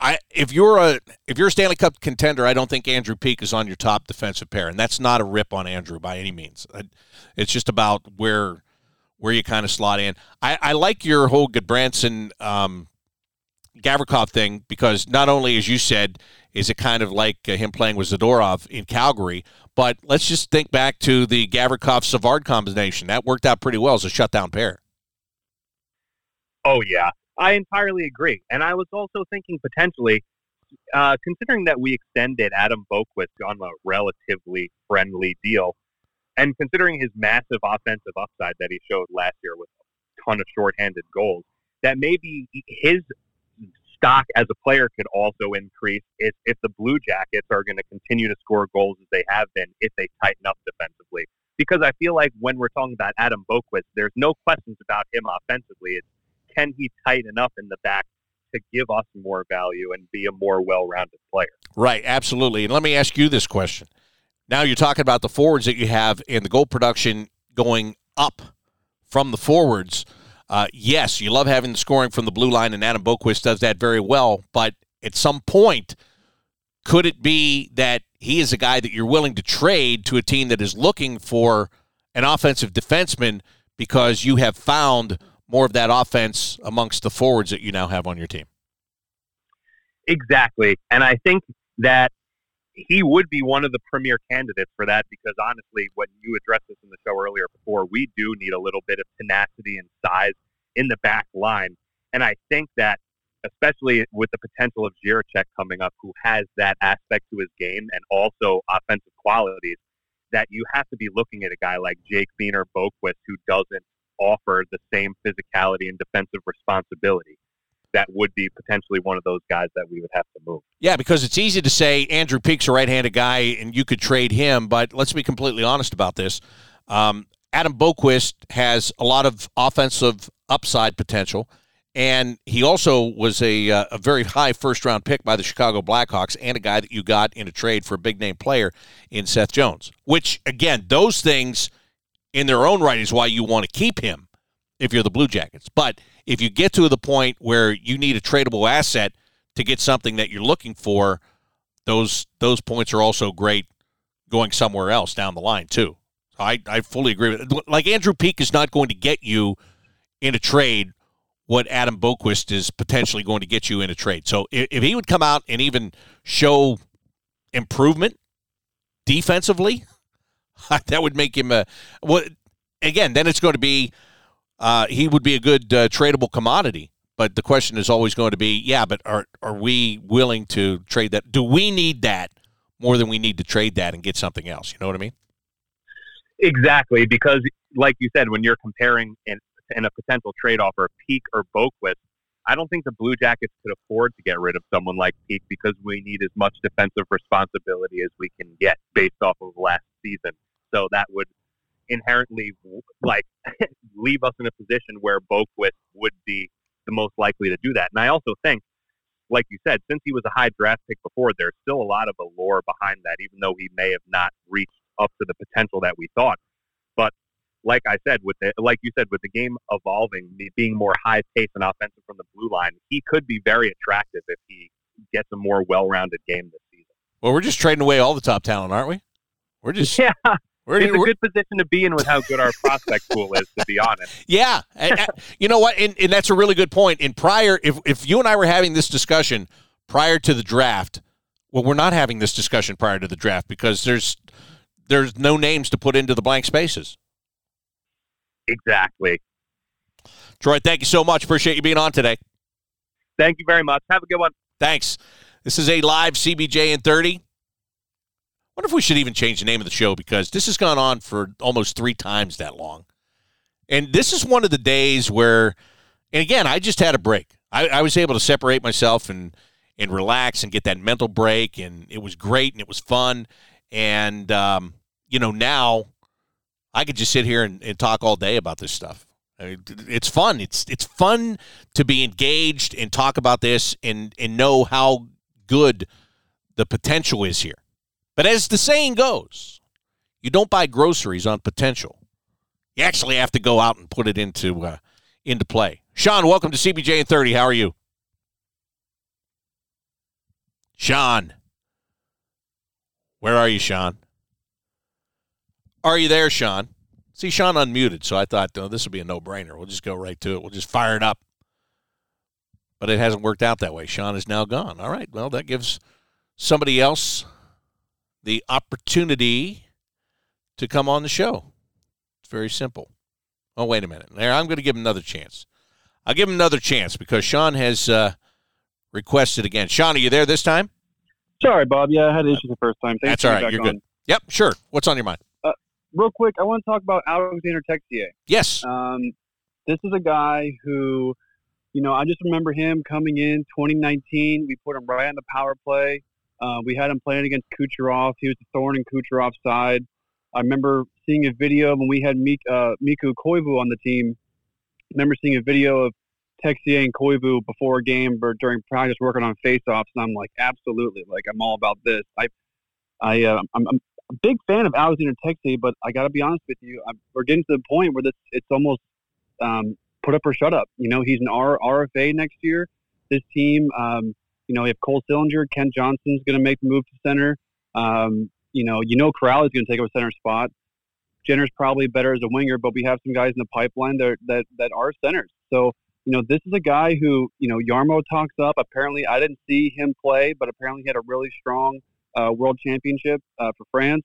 I if you're a if you're a Stanley Cup contender, I don't think Andrew Peeke is on your top defensive pair, and that's not a rip on Andrew by any means. It's just about where where you kind of slot in. I, I like your whole Gudbranson um, Gavrikov thing because not only, as you said, is it kind of like uh, him playing with Zadorov in Calgary, but let's just think back to the Gavrikov Savard combination. That worked out pretty well as a shutdown pair. Oh, yeah. I entirely agree. And I was also thinking potentially, uh, considering that we extended Adam Boqvist on a relatively friendly deal, and considering his massive offensive upside that he showed last year with a ton of shorthanded goals, that maybe his stock as a player could also increase if, if the Blue Jackets are going to continue to score goals as they have been if they tighten up defensively. Because I feel like when we're talking about Adam Boqvist, there's no questions about him offensively. It's can he tighten up in the back to give us more value and be a more well-rounded player? Right, absolutely. And let me ask you this question. Now you're talking about the forwards that you have and the goal production going up from the forwards. Uh, yes, you love having the scoring from the blue line, and Adam Boqvist does that very well. But at some point, could it be that he is a guy that you're willing to trade to a team that is looking for an offensive defenseman because you have found more of that offense amongst the forwards that you now have on your team? Exactly. And I think that he would be one of the premier candidates for that because honestly, when you addressed this in the show earlier before, we do need a little bit of tenacity and size in the back line. And I think that, especially with the potential of Jiricek coming up, who has that aspect to his game and also offensive qualities, that you have to be looking at a guy like Jake Bean or Boqvist who doesn't offer the same physicality and defensive responsibility that would be potentially one of those guys that we would have to move. Yeah, because it's easy to say Andrew Peeke's a right-handed guy and you could trade him, but let's be completely honest about this. Um, Adam Boqvist has a lot of offensive upside potential, and he also was a, uh, a very high first-round pick by the Chicago Blackhawks and a guy that you got in a trade for a big-name player in Seth Jones, which, again, those things in their own right is why you want to keep him if you're the Blue Jackets. But – if you get to the point where you need a tradable asset to get something that you're looking for, those those points are also great going somewhere else down the line too. I, I fully agree with it. Like Andrew Peeke is not going to get you in a trade what Adam Boqvist is potentially going to get you in a trade. So if, if he would come out and even show improvement defensively, that would make him a well. Again, then it's going to be uh, he would be a good uh, tradable commodity. But the question is always going to be, yeah, but are are we willing to trade that? Do we need that more than we need to trade that and get something else? You know what I mean? Exactly, because like you said, when you're comparing in, in a potential trade offer Peeke or Boqvist, I don't think the Blue Jackets could afford to get rid of someone like Peeke because we need as much defensive responsibility as we can get based off of last season. So that would inherently like leave us in a position where Boqvist would be the most likely to do that. And I also think, like you said, since he was a high draft pick before, there's still a lot of allure behind that, even though he may have not reached up to the potential that we thought. But like I said, with the, like you said, with the game evolving, being more high pace and offensive from the blue line, he could be very attractive if he gets a more well-rounded game this season. Well, we're just trading away all the top talent, aren't we? We're just yeah. We're, it's a good position to be in with how good our prospect pool is, to be honest. Yeah, you know what, and, and, that's a really good point. In prior, if if you and I were having this discussion prior to the draft, well, we're not having this discussion prior to the draft because there's there's no names to put into the blank spaces. Exactly. Troy, thank you so much. Appreciate you being on today. Thank you very much. Have a good one. Thanks. This is a live CBJ in 30. Wonder if we should even change the name of the show because this has gone on for almost three times that long. And this is one of the days where, and again, I just had a break. I, I was able to separate myself and and relax and get that mental break, and it was great and it was fun. And um, you know, now I could just sit here and, and talk all day about this stuff. I mean, it's fun. It's it's fun to be engaged and talk about this and and know how good the potential is here. But as the saying goes, you don't buy groceries on potential. You actually have to go out and put it into uh, into play. Sean, welcome to CBJ in 30. How are you? Sean. Where are you, Sean? Are you there, Sean? See, Sean unmuted, so I thought oh, this would be a no brainer. We'll just go right to it. We'll just fire it up. But it hasn't worked out that way. Sean is now gone. All right. Well, that gives somebody else the opportunity to come on the show. It's very simple. Oh, wait a minute. There, I'm going to give him another chance. I'll give him another chance because Sean has uh, requested again. Sean, are you there this time? Sorry, Bob. Yeah, I had issues the first time. That's Thanks all for right. You're on. good. Yep, sure. What's on your mind? Real quick, I want to talk about Alexander Texier. Yes. Um, this is a guy who, you know, I just remember him coming in 2019. We put him right on the power play. Uh, we had him playing against Kucherov. He was a thorn in Kucherov's side. I remember seeing a video when we had Mik, uh, Mikko Koivu on the team. I remember seeing a video of Texier and Koivu before a game or during practice working on face-offs, and I'm like, absolutely, like I'm all about this. I, I, uh, I'm, I'm a big fan of Alexander Texier, but I got to be honest with you, I'm, we're getting to the point where this it's almost um, put up or shut up. You know, he's an R, RFA next year. This team, um, you know, have Cole Sillinger, Kent Johnson's going to make the move to center. Um, you know, you know, Kuraly is going to take up a center spot. Jenner's probably better as a winger, but we have some guys in the pipeline that that that are centers. So you know, this is a guy who you know Jarmo talks up. Apparently, I didn't see him play, but apparently he had a really strong uh, world championship uh, for France.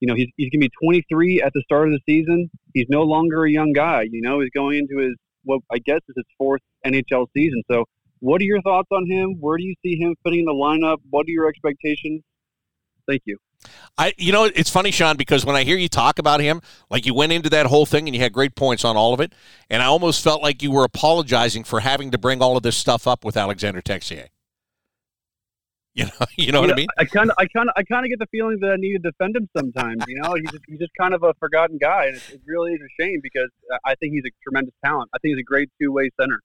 You know, he's he's going to be 23 at the start of the season. He's no longer a young guy. You know, he's going into his what I guess is his fourth NHL season. So, what are your thoughts on him? Where do you see him fitting in the lineup? What are your expectations? Thank you. I, you know, it's funny, Sean, because when I hear you talk about him, like you went into that whole thing and you had great points on all of it, and I almost felt like you were apologizing for having to bring all of this stuff up with Alexander Texier. You know, you know what I mean? I kind of, I kind of, I kind of get the feeling that I need to defend him sometimes. You know, he's just, he's just kind of a forgotten guy, and it, it really is a shame because I think he's a tremendous talent. I think he's a great two-way center.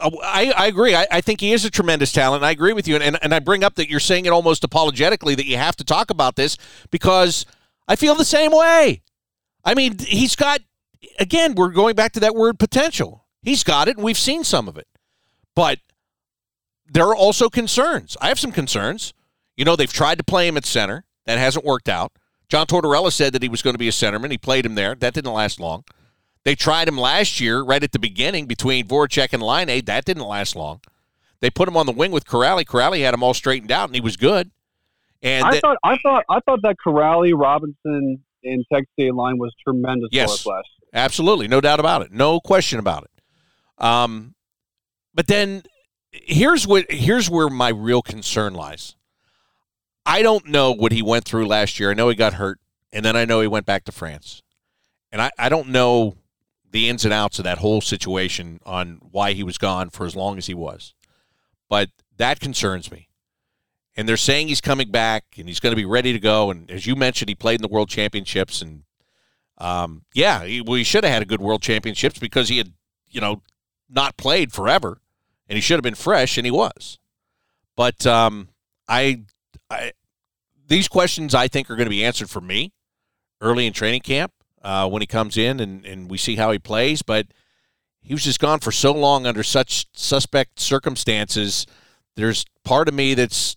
Uh, I, I agree. I, I think he is a tremendous talent. I agree with you. And, and, and I bring up that you're saying it almost apologetically that you have to talk about this because I feel the same way. I mean, he's got, again, we're going back to that word potential. He's got it, and we've seen some of it. But there are also concerns. I have some concerns. You know, they've tried to play him at center. That hasn't worked out. John Tortorella said that he was going to be a centerman. He played him there. That didn't last long. They tried him last year, right at the beginning, between Voracek and Laine. That didn't last long. They put him on the wing with Kuraly. Kuraly had him all straightened out, and he was good. And I th- thought, I thought, I thought that Kuraly, Robinson, and Texier line was tremendous Yes. last year. Absolutely, no doubt about it, no question about it. Um, but then here's what here's where my real concern lies. I don't know what he went through last year. I know he got hurt, and then I know he went back to France, and I, I don't know the ins and outs of that whole situation on why he was gone for as long as he was. But that concerns me. And they're saying he's coming back and he's going to be ready to go. And as you mentioned, he played in the World Championships and um, yeah, he, well, he should have had a good World Championships because he had, you know, not played forever, and he should have been fresh, and he was. But um, I, I, these questions I think are going to be answered for me early in training camp uh, when he comes in, and and we see how he plays. But he was just gone for so long under such suspect circumstances. There's part of me that's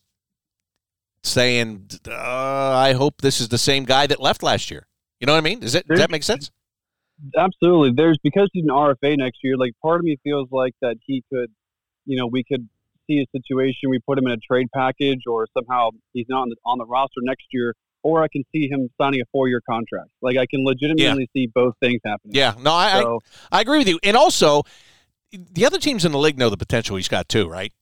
saying, uh, I hope this is the same guy that left last year. You know what I mean? Does it does that make sense? Absolutely. There's because he's an RFA next year. Like part of me feels like that he could, you know, we could see a situation. We put him in a trade package, or somehow he's not on the, on the roster next year. Or I can see him signing a four year contract. Like I can legitimately see both things happening. Yeah, no, I, So- I I agree with you. And also, the other teams in the league know the potential he's got too, right?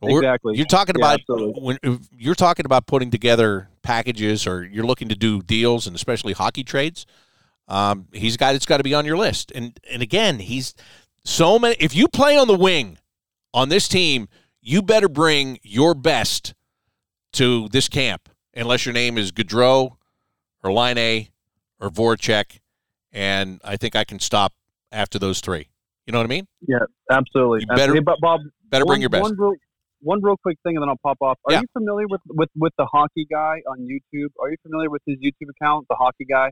We're- Exactly. You're talking Yeah, about absolutely. when you're talking about putting together packages, or you're looking to do deals, and especially hockey trades. Um, he's a guy that's got to be on your list. And and again, he's so many. If you play on the wing on this team, you better bring your best to this camp, unless your name is Gaudreau or Laine or Voracek. And I think I can stop after those three. You know what I mean? Yeah, absolutely. You better- Absolutely. But Bob, Better one, bring your best. One real, one real quick thing, and then I'll pop off. Are Yeah. you familiar with, with with the hockey guy on YouTube? Are you familiar with his YouTube account, the hockey guy?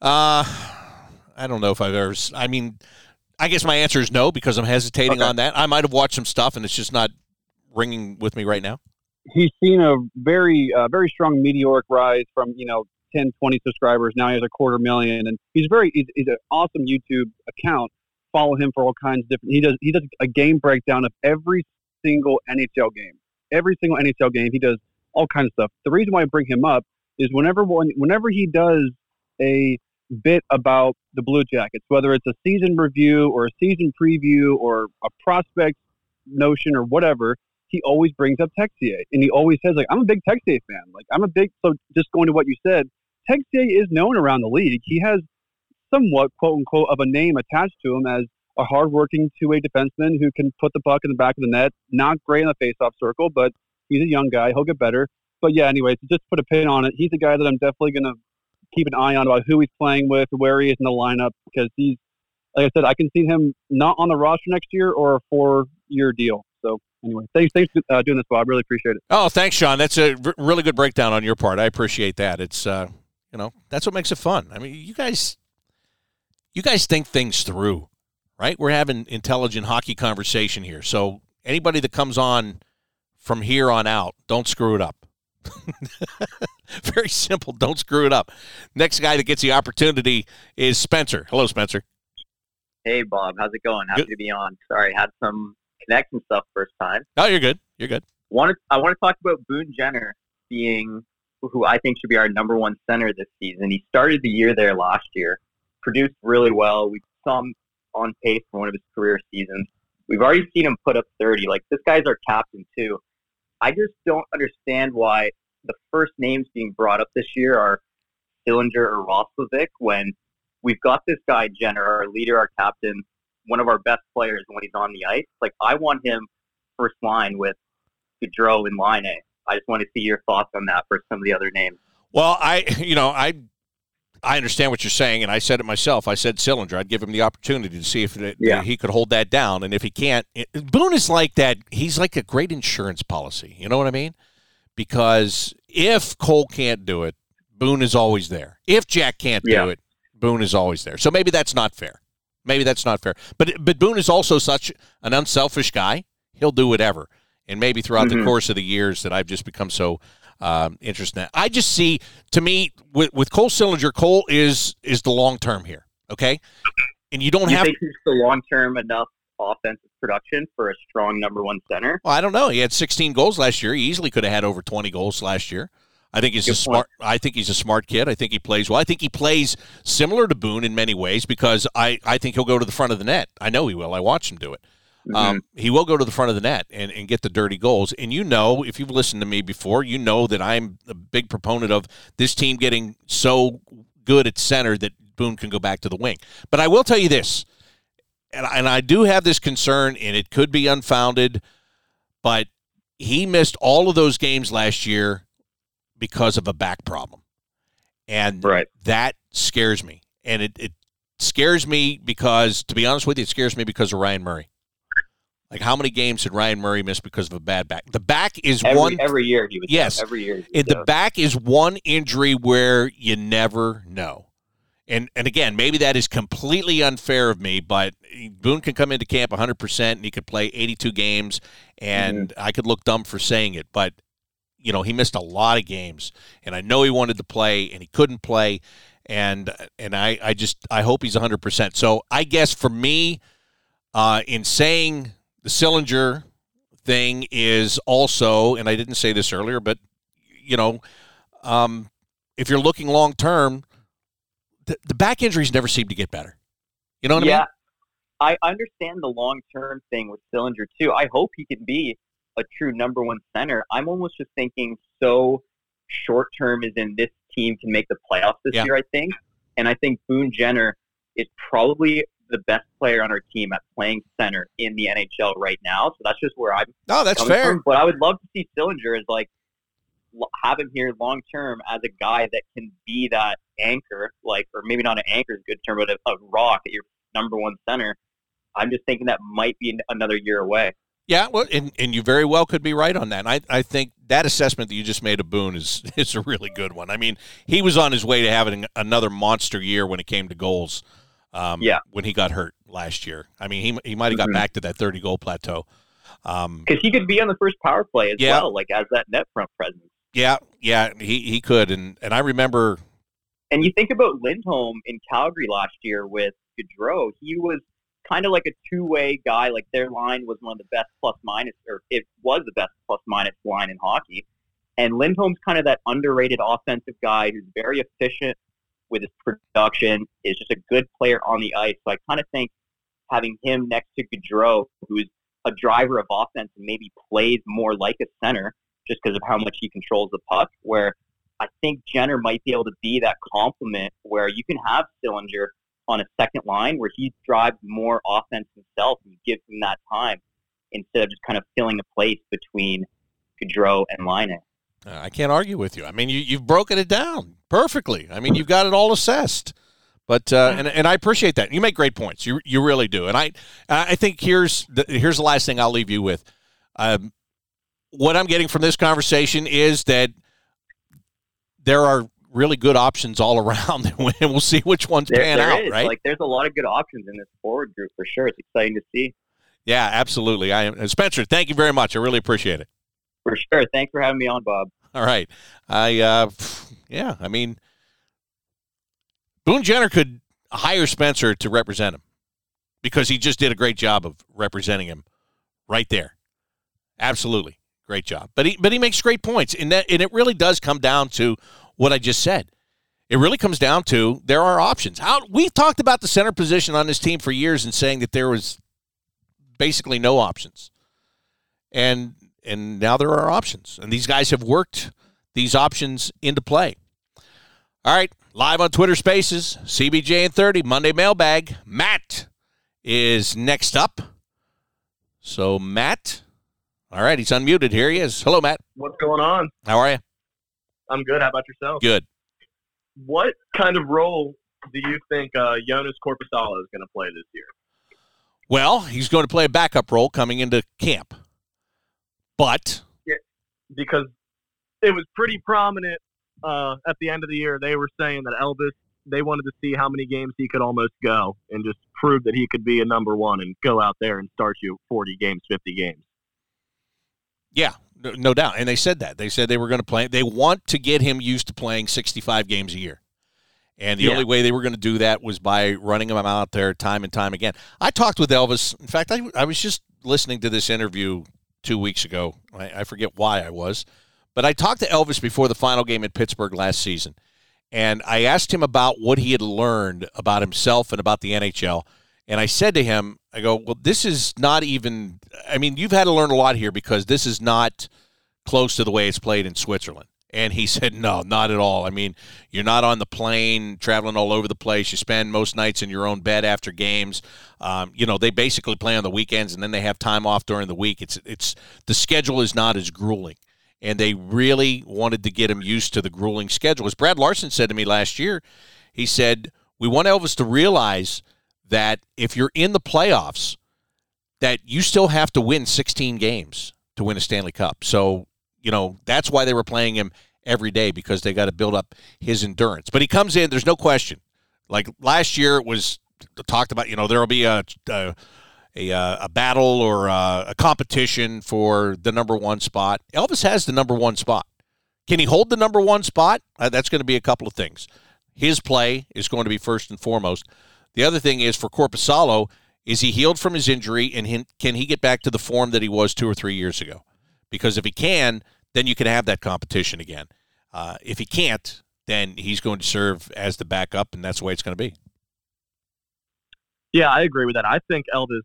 Uh, I don't know if I've ever. I mean, I guess my answer is no because I'm hesitating Okay. on that. I might have watched some stuff and it's just not ringing with me right now. He's seen a very uh, very strong meteoric rise from you know 10, 20 subscribers. Now he has a quarter million, and he's very he's, he's an awesome YouTube account. Follow him for all kinds of different. He does he does a game breakdown of every single NHL game. Every single NHL game, he does all kinds of stuff. The reason why I bring him up is whenever one, whenever he does a bit about the Blue Jackets, whether it's a season review or a season preview or a prospect notion or whatever, he always brings up Texier, and he always says like, "I'm a big Texier fan. Like, I'm a big." So just going to what you said, Texier is known around the league. He has somewhat quote unquote of a name attached to him as a hardworking two-way defenseman who can put the puck in the back of the net. Not great in the face-off circle, but he's a young guy. He'll get better. But yeah, anyways, just put a pin on it. He's a guy that I'm definitely going to keep an eye on about who he's playing with, where he is in the lineup, because he's, like I said, I can see him not on the roster next year or a four-year deal. So anyway, thanks, thanks for uh, doing this, Bob. Really appreciate it. Oh, thanks, Sean. That's a r- really good breakdown on your part. I appreciate that. It's uh, you know, that's what makes it fun. I mean, you guys, you guys think things through, right? We're having intelligent hockey conversation here. So anybody that comes on from here on out, don't screw it up. Very simple. Don't screw it up. Next guy that gets the opportunity is Spencer. Hello, Spencer. Hey Bob, how's it going? Happy Good. to be on. Sorry, had some connection stuff first time. Oh, you're good. You're good. Wanted I want to talk about Boone Jenner being who I think should be our number one center this season. He started the year there last year, produced really well. We saw him on pace for one of his career seasons. We've already seen him put up 30. Like this guy's our captain too. I just don't understand why the first names being brought up this year are Sillinger or Roslovic when we've got this guy Jenner, our leader, our captain, one of our best players when he's on the ice. Like I want him first line with Gaudreau and Laine. I just want to see your thoughts on that for some of the other names. Well, I, you know, I, I understand what you're saying, and I said it myself. I said Sillinger. I'd give him the opportunity to see if it, Yeah. he could hold that down, and if he can't, it, Boone is like that. He's like a great insurance policy. You know what I mean? Because if Cole can't do it, Boone is always there. If Jack can't Yeah. do it, Boone is always there. So maybe that's not fair. Maybe that's not fair. But but Boone is also such an unselfish guy. He'll do whatever. And maybe throughout the Mhm. course of the years that I've just become so um, interested. in. I just see, to me, with, with Cole Sillinger, Cole is is the long term here. Okay, and you don't you have. think he's the long term enough offensive production for a strong number one center? Well, I don't know. He had 16 goals last year. He easily could have had over 20 goals last year. I think he's Good a smart. I think he's a smart kid. I think he plays well. I think he plays similar to Boone in many ways because I, I think he'll go to the front of the net. I know he will. I watched him do it. Um, he will go to the front of the net and, and get the dirty goals. And you know, if you've listened to me before, you know that I'm a big proponent of this team getting so good at center that Boone can go back to the wing. But I will tell you this, and, and I do have this concern, and it could be unfounded, but he missed all of those games last year because of a back problem. And Right. that scares me. And it, it scares me because, to be honest with you, it scares me because of Ryan Murray. Like, how many games did Ryan Murray miss because of a bad back? The back is Every, one. every year he was Yes. every year. The back is one injury where you never know. And and again, maybe that is completely unfair of me, but Boone can come into camp 100% and he could play 82 games and mm-hmm. I could look dumb for saying it, but you know, he missed a lot of games and I know he wanted to play and he couldn't play and and I I just I hope he's 100%. So, I guess for me uh, in saying the Sillinger thing is also, and I didn't say this earlier, but you know, um, if you're looking long term, the, the back injuries never seem to get better. You know what yeah, I mean? I understand the long term thing with Sillinger too. I hope he can be a true number one center. I'm almost just thinking so short term is in this team can make the playoffs this Yeah. year, I think. And I think Boone Jenner is probably the best player on our team at playing center in the NHL right now. So that's just where I'm No, that's fair. from. But I would love to see Sillinger as like have him here long term as a guy that can be that anchor, like or maybe not an anchor is a good term, but a, a rock at your number one center. I'm just thinking that might be another year away. Yeah, well, and, and you very well could be right on that. And I, I think that assessment that you just made of Boone is is a really good one. I mean, he was on his way to having another monster year when it came to goals. Um, Yeah. When he got hurt last year, I mean, he he might have got Mhm. back to that thirty goal plateau. Um, Because he could be on the first power play as Yeah. well, like as that net front presence. yeah, yeah, he he could. And and I remember, And you think about Lindholm in Calgary last year with Gaudreau, he was kind of like a two-way guy. Like their line was one of the best plus minus, or it was the best plus minus line in hockey. And Lindholm's kind of that underrated offensive guy who's very efficient with his production, is just a good player on the ice. So I kind of think having him next to Gaudreau, who's a driver of offense and maybe plays more like a center just because of how much he controls the puck, where I think Jenner might be able to be that complement where you can have Sillinger on a second line where he drives more offense himself and gives him that time instead of just kind of filling a place between Gaudreau and Laine. uh, I can't argue with you. I mean, you you've broken it down perfectly. I mean, you've got it all assessed. But uh, and and I appreciate that. You make great points. You you really do. And I I think here's the, here's the last thing I'll leave you with. Um, what I'm getting from this conversation is that there are really good options all around, and we'll see which ones There, pan there out. is. Right? Like there's a lot of good options in this forward group for sure. It's exciting to see. yeah, absolutely. I am Spencer. Thank you very much. I really appreciate it. For sure. Thanks for having me on, Bob. All right. I uh yeah, I mean Boone Jenner could hire Spencer to represent him because he just did a great job of representing him right there. Absolutely. Great job. But he but he makes great points. And that and it really does come down to what I just said. It really comes down to there are options. How we've talked about the center position on this team for years and saying that there was basically no options. And and now there are options. And these guys have worked these options into play. All right, live on Twitter Spaces, CBJ in 30, Monday mailbag. Matt is next up. So, Matt, all right, he's unmuted. Here he is. Hello, Matt. What's going on? How are you? I'm good. How about yourself? Good. What kind of role do you think uh, Joonas Korpisalo is going to play this year? Well, he's going to play a backup role coming into camp. But, Because it was pretty prominent uh, at the end of the year. They were saying that Elvis, they wanted to see how many games he could almost go and just prove that he could be a number one and go out there and start you 40 games, 50 games. yeah, no, no doubt. And they said that. They said they were going to play. They want to get him used to playing 65 games a year. And the Yeah. only way they were going to do that was by running him out there time and time again. I talked with Elvis. In fact, I, I was just listening to this interview two weeks ago. I, I forget why I was. But I talked to Elvis before the final game in Pittsburgh last season. And I asked him about what he had learned about himself and about the NHL. And I said to him, I go, well, this is not even, I mean, you've had to learn a lot here because this is not close to the way it's played in Switzerland. And he said, no, not at all. I mean, you're not on the plane traveling all over the place. You spend most nights in your own bed after games. Um, you know, they basically play on the weekends and then they have time off during the week. It's, it's, the schedule is not as grueling. And they really wanted to get him used to the grueling schedule. As Brad Larsen said to me last year, he said, we want Elvis to realize that if you're in the playoffs, that you still have to win 16 games to win a Stanley Cup. So, you know, that's why they were playing him every day because they got to build up his endurance. But he comes in, there's no question. Like last year, it was talked about, you know, there will be a, a, a, uh, a battle or a, a competition for the number one spot. Elvis has the number one spot. Can he hold the number one spot? Uh, that's going to be a couple of things. His play is going to be first and foremost. The other thing is for Korpisalo, is he healed from his injury and can he get back to the form that he was two or three years ago? Because if he can, then you can have that competition again. Uh, if he can't, then he's going to serve as the backup, and that's the way it's going to be. Yeah, I agree with that. I think Elvis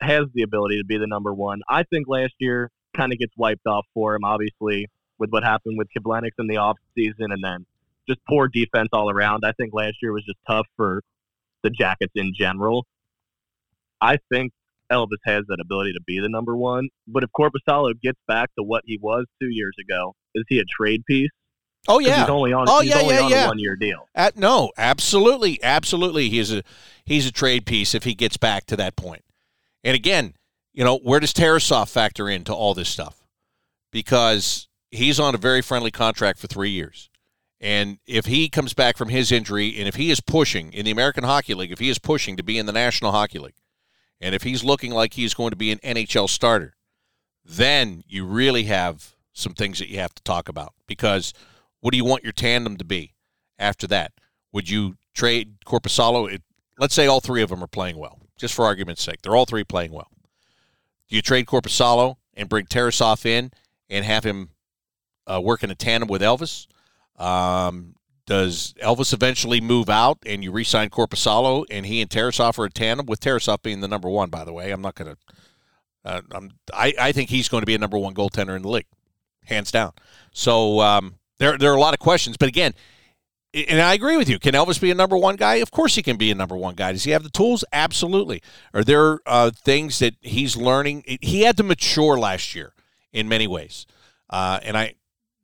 has the ability to be the number one. I think last year kind of gets wiped off for him, obviously, with what happened with Kivlenieks in the off season and then just poor defense all around. I think last year was just tough for the Jackets in general. I think Elvis has that ability to be the number one. But if Korpisalo gets back to what he was two years ago, is he a trade piece? Oh yeah, he's only on. Oh he's yeah, only yeah, on yeah. a one-year deal. At, no, absolutely, absolutely. He's a he's a trade piece if he gets back to that point. And again, you know, where does Tarasov factor into all this stuff? Because he's on a very friendly contract for three years. And if he comes back from his injury, and if he is pushing in the American Hockey League, if he is pushing to be in the National Hockey League, and if he's looking like he's going to be an NHL starter, then you really have some things that you have to talk about. Because what do you want your tandem to be after that? Would you trade Korpisalo? Let's say all three of them are playing well, just for argument's sake. They're all three playing well. Do you trade Korpisalo and bring Tarasov in and have him uh, work in a tandem with Elvis? Um, does Elvis eventually move out and you re-sign Korpisalo and he and Tarasov are a tandem with Tarasov being the number one? By the way, I'm not going to. Uh, I'm, I I think he's going to be a number one goaltender in the league, hands down. So um, there there are a lot of questions, but again, and I agree with you. Can Elvis be a number one guy? Of course, he can be a number one guy. Does he have the tools? Absolutely. Are there uh, things that he's learning? He had to mature last year in many ways, uh, and I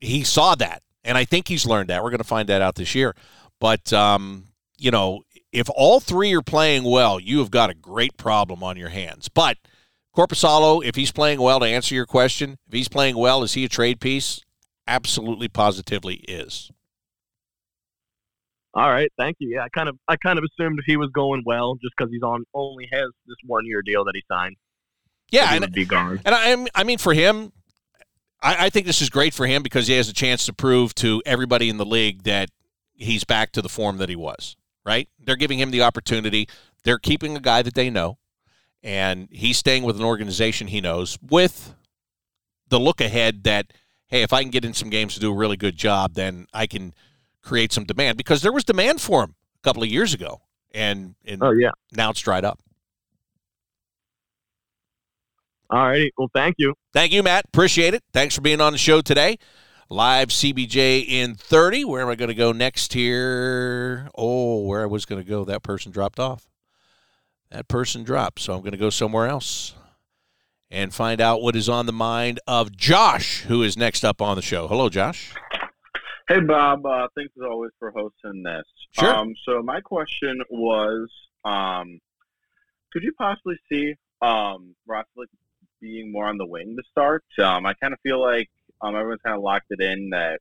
he saw that, and I think he's learned that. We're going to find that out this year. But um, you know, if all three are playing well, you have got a great problem on your hands. But Korpisalo, if he's playing well, to answer your question, if he's playing well, is he a trade piece? Absolutely, positively is. All right, thank you. Yeah, I kind of I kind of assumed he was going well just because he's on only has this one year deal that he signed. Yeah, and, be gone. and I, I mean for him, I, I think this is great for him because he has a chance to prove to everybody in the league that he's back to the form that he was. Right? They're giving him the opportunity. They're keeping a guy that they know, and he's staying with an organization he knows with the look ahead that hey, if I can get in some games to do a really good job, then I can create some demand because there was demand for him a couple of years ago, and, and Oh yeah. now it's dried up. All righty. Well, thank you. Thank you, Matt. Appreciate it. Thanks for being on the show today. Live CBJ in 30. Where am I going to go next here? Oh, where I was going to go, that person dropped off. That person dropped, so I'm going to go somewhere else and find out what is on the mind of Josh, who is next up on the show. Hello, Josh. Hey, Bob. Uh, thanks as always for hosting this. Sure. Um, so my question was, um, could you possibly see um, Roslick being more on the wing to start? Um, I kind of feel like um, everyone's kind of locked it in that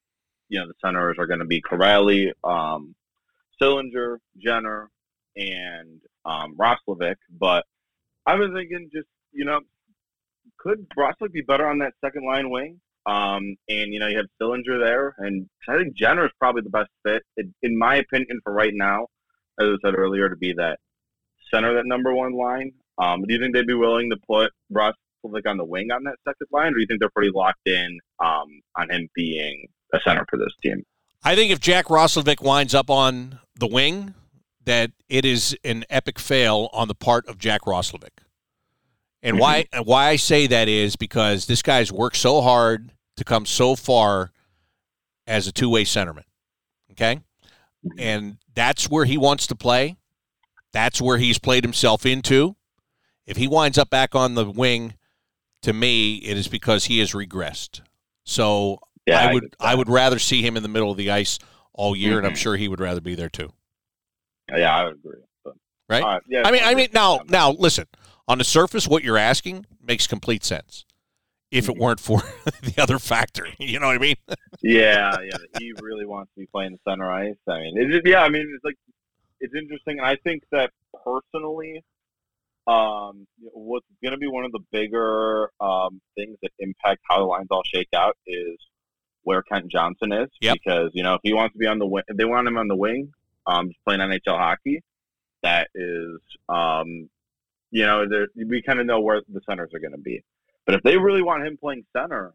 you know the centers are going to be Kuraly, um, Sillinger, Jenner, and um, Roslovic. But I was thinking, just you know, could Roslick be better on that second line wing? Um, and you know, you have Sillinger there, and I think Jenner is probably the best fit, in, in my opinion, for right now. As I said earlier, to be that center, that number one line. Um, do you think they'd be willing to put Roslovic on the wing on that second line, or do you think they're pretty locked in um, on him being a center for this team? I think if Jack Roslovic winds up on the wing, that it is an epic fail on the part of Jack Roslovic. And why why I say that is because this guy's worked so hard to come so far as a two way centerman. Okay? And that's where he wants to play. That's where he's played himself into. If he winds up back on the wing, to me, it is because he has regressed. So Yeah, I I would get I would rather see him in the middle of the ice all year, and I'm Mhm. sure he would rather be there too. Yeah, I would agree. But, Right? right, yeah, I mean, I mean, now, now, listen. On the surface, what you're asking makes complete sense. If Mm-hmm. it weren't for the other factor, you know what I mean? yeah, yeah. He really wants to be playing the center ice. I mean, it's just, yeah. I mean, it's like it's interesting, and I think that personally, um, what's going to be one of the bigger um, things that impact how the lines all shake out is where Kent Johnson is. Yep. Because you know, if he wants to be on the wing, they want him on the wing, um, playing NHL hockey, that is, um, you know, there- we kind of know where the centers are going to be. But if they really want him playing center,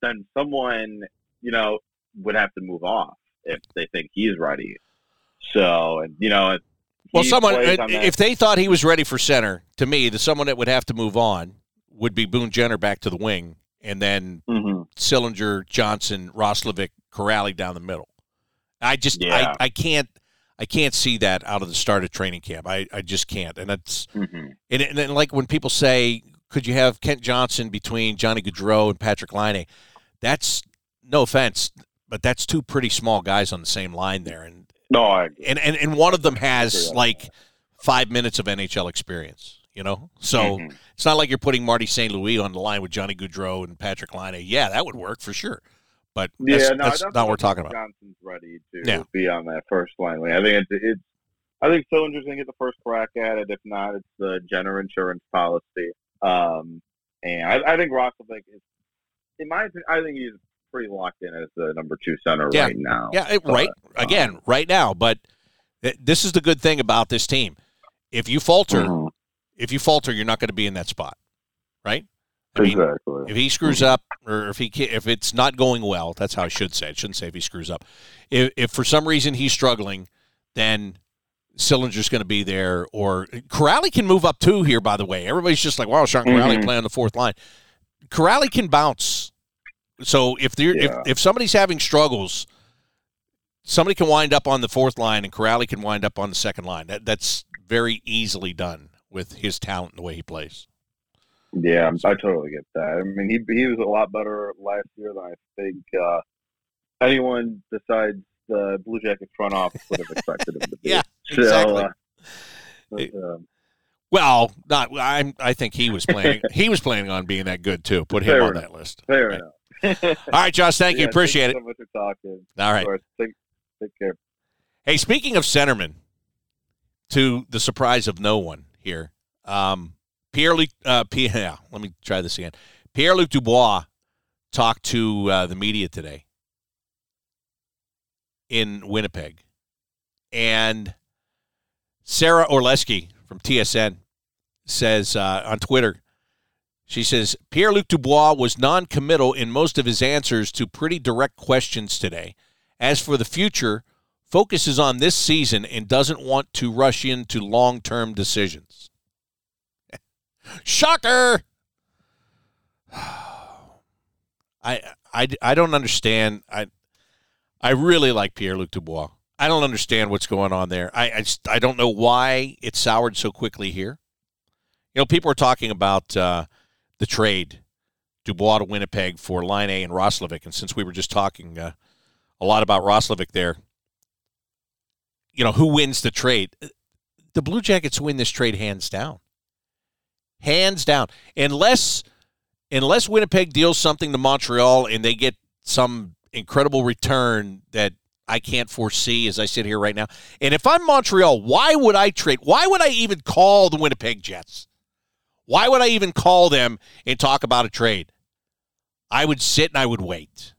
then someone, you know, would have to move off. if they think he's ready. So, and you know, Well, someone uh, if they thought he was ready for center, to me, the someone that would have to move on would be Boone Jenner back to the wing, and then Mhm. Sillinger, Johnson, Roslovic, Kuraly down the middle. I just Yeah. I, I can't I can't see that out of the start of training camp. I, I just can't. And it's Mhm. and, and, and like when people say, could you have Kent Johnson between Johnny Gaudreau and Patrik Laine? That's no offense, but that's two pretty small guys on the same line there, and No, I agree. and and, and one of them has like five minutes of NHL experience. You know, so Mhm. it's not like you're putting Marty St. Louis on the line with Johnny Gaudreau and Patrik Laine. Yeah, that would work for sure. But Yeah, that's, no, that's not what we're talking about. Johnson's ready to Yeah. be on that first line. Like, I think it's, it's I think Sillinger's gonna get the first crack at it. If not, it's the general insurance policy. Um, and I, I think Roslovic is, in my opinion, I think he's pretty locked in as the number two center Yeah. right now. Yeah, it, right. Um, Again, right now. But th- this is the good thing about this team. If you falter, Mhm. if you falter, you're not going to be in that spot, right? I mean, exactly. if he screws up, or if he if it's not going well, that's how I should say. it. I shouldn't say if he screws up. If, if for some reason he's struggling, then Sillinger's going to be there, or Kuraly can move up too. Here, by the way, everybody's just like, "Wow, Sean Kuraly Mhm. play on the fourth line." Kuraly can bounce. So if there Yeah. if if somebody's having struggles, somebody can wind up on the fourth line, and Kuraly can wind up on the second line. That that's very easily done with his talent and the way he plays. Yeah, I totally get that. I mean, he he was a lot better last year than I think uh, anyone besides the Blue Jackets front office would have expected him to be. Yeah, so, exactly. uh, but, um, Well, not. I'm. I think he was planning. he was planning on being that good too. Put him on enough. that list. fair Right. enough. All right, Josh. Thank you. Appreciate it. so much for talking. All right. Take, take care. Hey, speaking of centermen, to the surprise of no one here, um, Pierre Luc. Uh, Pierre, yeah, let me try this again. Pierre Luc Dubois talked to uh, the media today in Winnipeg, and Sara Orlesky from TSN says uh, on Twitter. She says Pierre Luc Dubois was non committal in most of his answers to pretty direct questions today. As for the future, focuses on this season and doesn't want to rush into long term decisions. Shocker! I, I, I don't understand. I I really like Pierre Luc Dubois. I don't understand what's going on there. I I, just, I don't know why it soured so quickly here. You know, people are talking about uh, the trade Dubois to Winnipeg for Laine and Roslovic, and since we were just talking uh, a lot about Roslovic there, you know, who wins the trade? The Blue Jackets win this trade hands down. Hands down. Unless unless Winnipeg deals something to Montreal and they get some incredible return that I can't foresee as I sit here right now. And if I'm Montreal, why would I trade? Why would I even call the Winnipeg Jets? Why would I even call them and talk about a trade? I would sit and I would wait.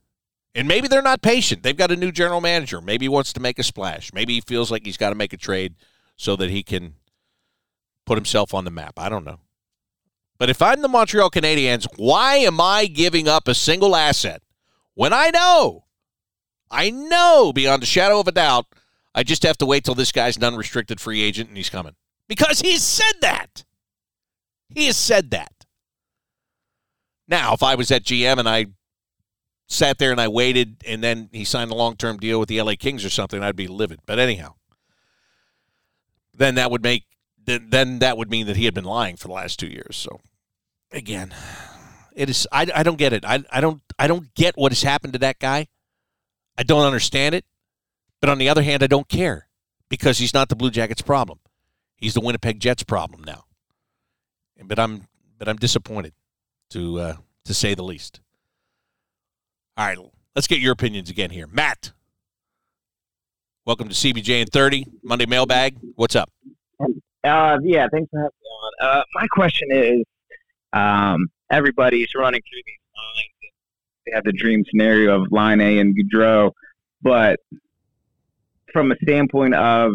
And maybe they're not patient. They've got a new general manager. Maybe he wants to make a splash. Maybe he feels like he's got to make a trade so that he can put himself on the map. I don't know. But if I'm the Montreal Canadiens, why am I giving up a single asset when I know, I know beyond a shadow of a doubt, I just have to wait till this guy's an unrestricted free agent and he's coming? Because he said that. He has said that. Now, if I was at GM and I sat there and I waited and then he signed a long term deal with the LA Kings or something, I'd be livid. But anyhow, then that would make then, that would mean that he had been lying for the last two years. So again, it is I, I don't get it. I, I don't I don't get what has happened to that guy. I don't understand it. But on the other hand, I don't care because he's not the Blue Jackets problem. He's the Winnipeg Jets problem now. But I'm but I'm disappointed to uh, to say the least. All right, let's get your opinions again here. Matt, welcome to CBJ in 30, Monday Mailbag. What's up? Uh, yeah, thanks for having me on. Uh, my question is, um, everybody's running through these lines. They have the dream scenario of Laine and Gaudreau, but from a standpoint of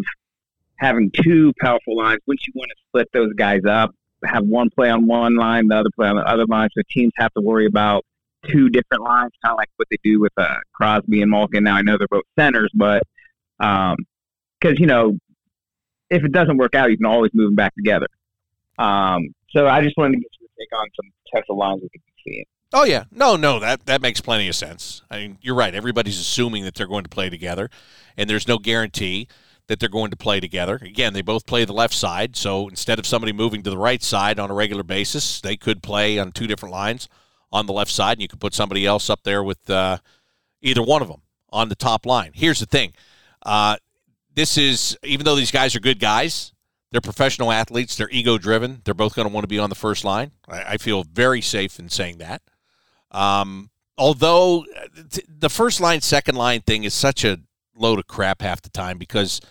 having two powerful lines, wouldn't you want to split those guys up? Have one play on one line, the other play on the other line, so teams have to worry about two different lines, kind of like what they do with uh, Crosby and Malkin. Now I know they're both centers, but because um, you know, if it doesn't work out, you can always move them back together. Um, so I just wanted to get your take on some potential lines we could be seeing. Oh yeah, no, no, that that makes plenty of sense. I mean, you're right. Everybody's assuming that they're going to play together, and there's no guarantee that they're going to play together. Again, they both play the left side, so instead of somebody moving to the right side on a regular basis, they could play on two different lines on the left side, and you could put somebody else up there with uh, either one of them on the top line. Here's the thing: uh, this is even though these guys are good guys, they're professional athletes. They're ego driven. They're both going to want to be on the first line. I, I feel very safe in saying that. Um, although the first line, second line thing is such a load of crap half the time because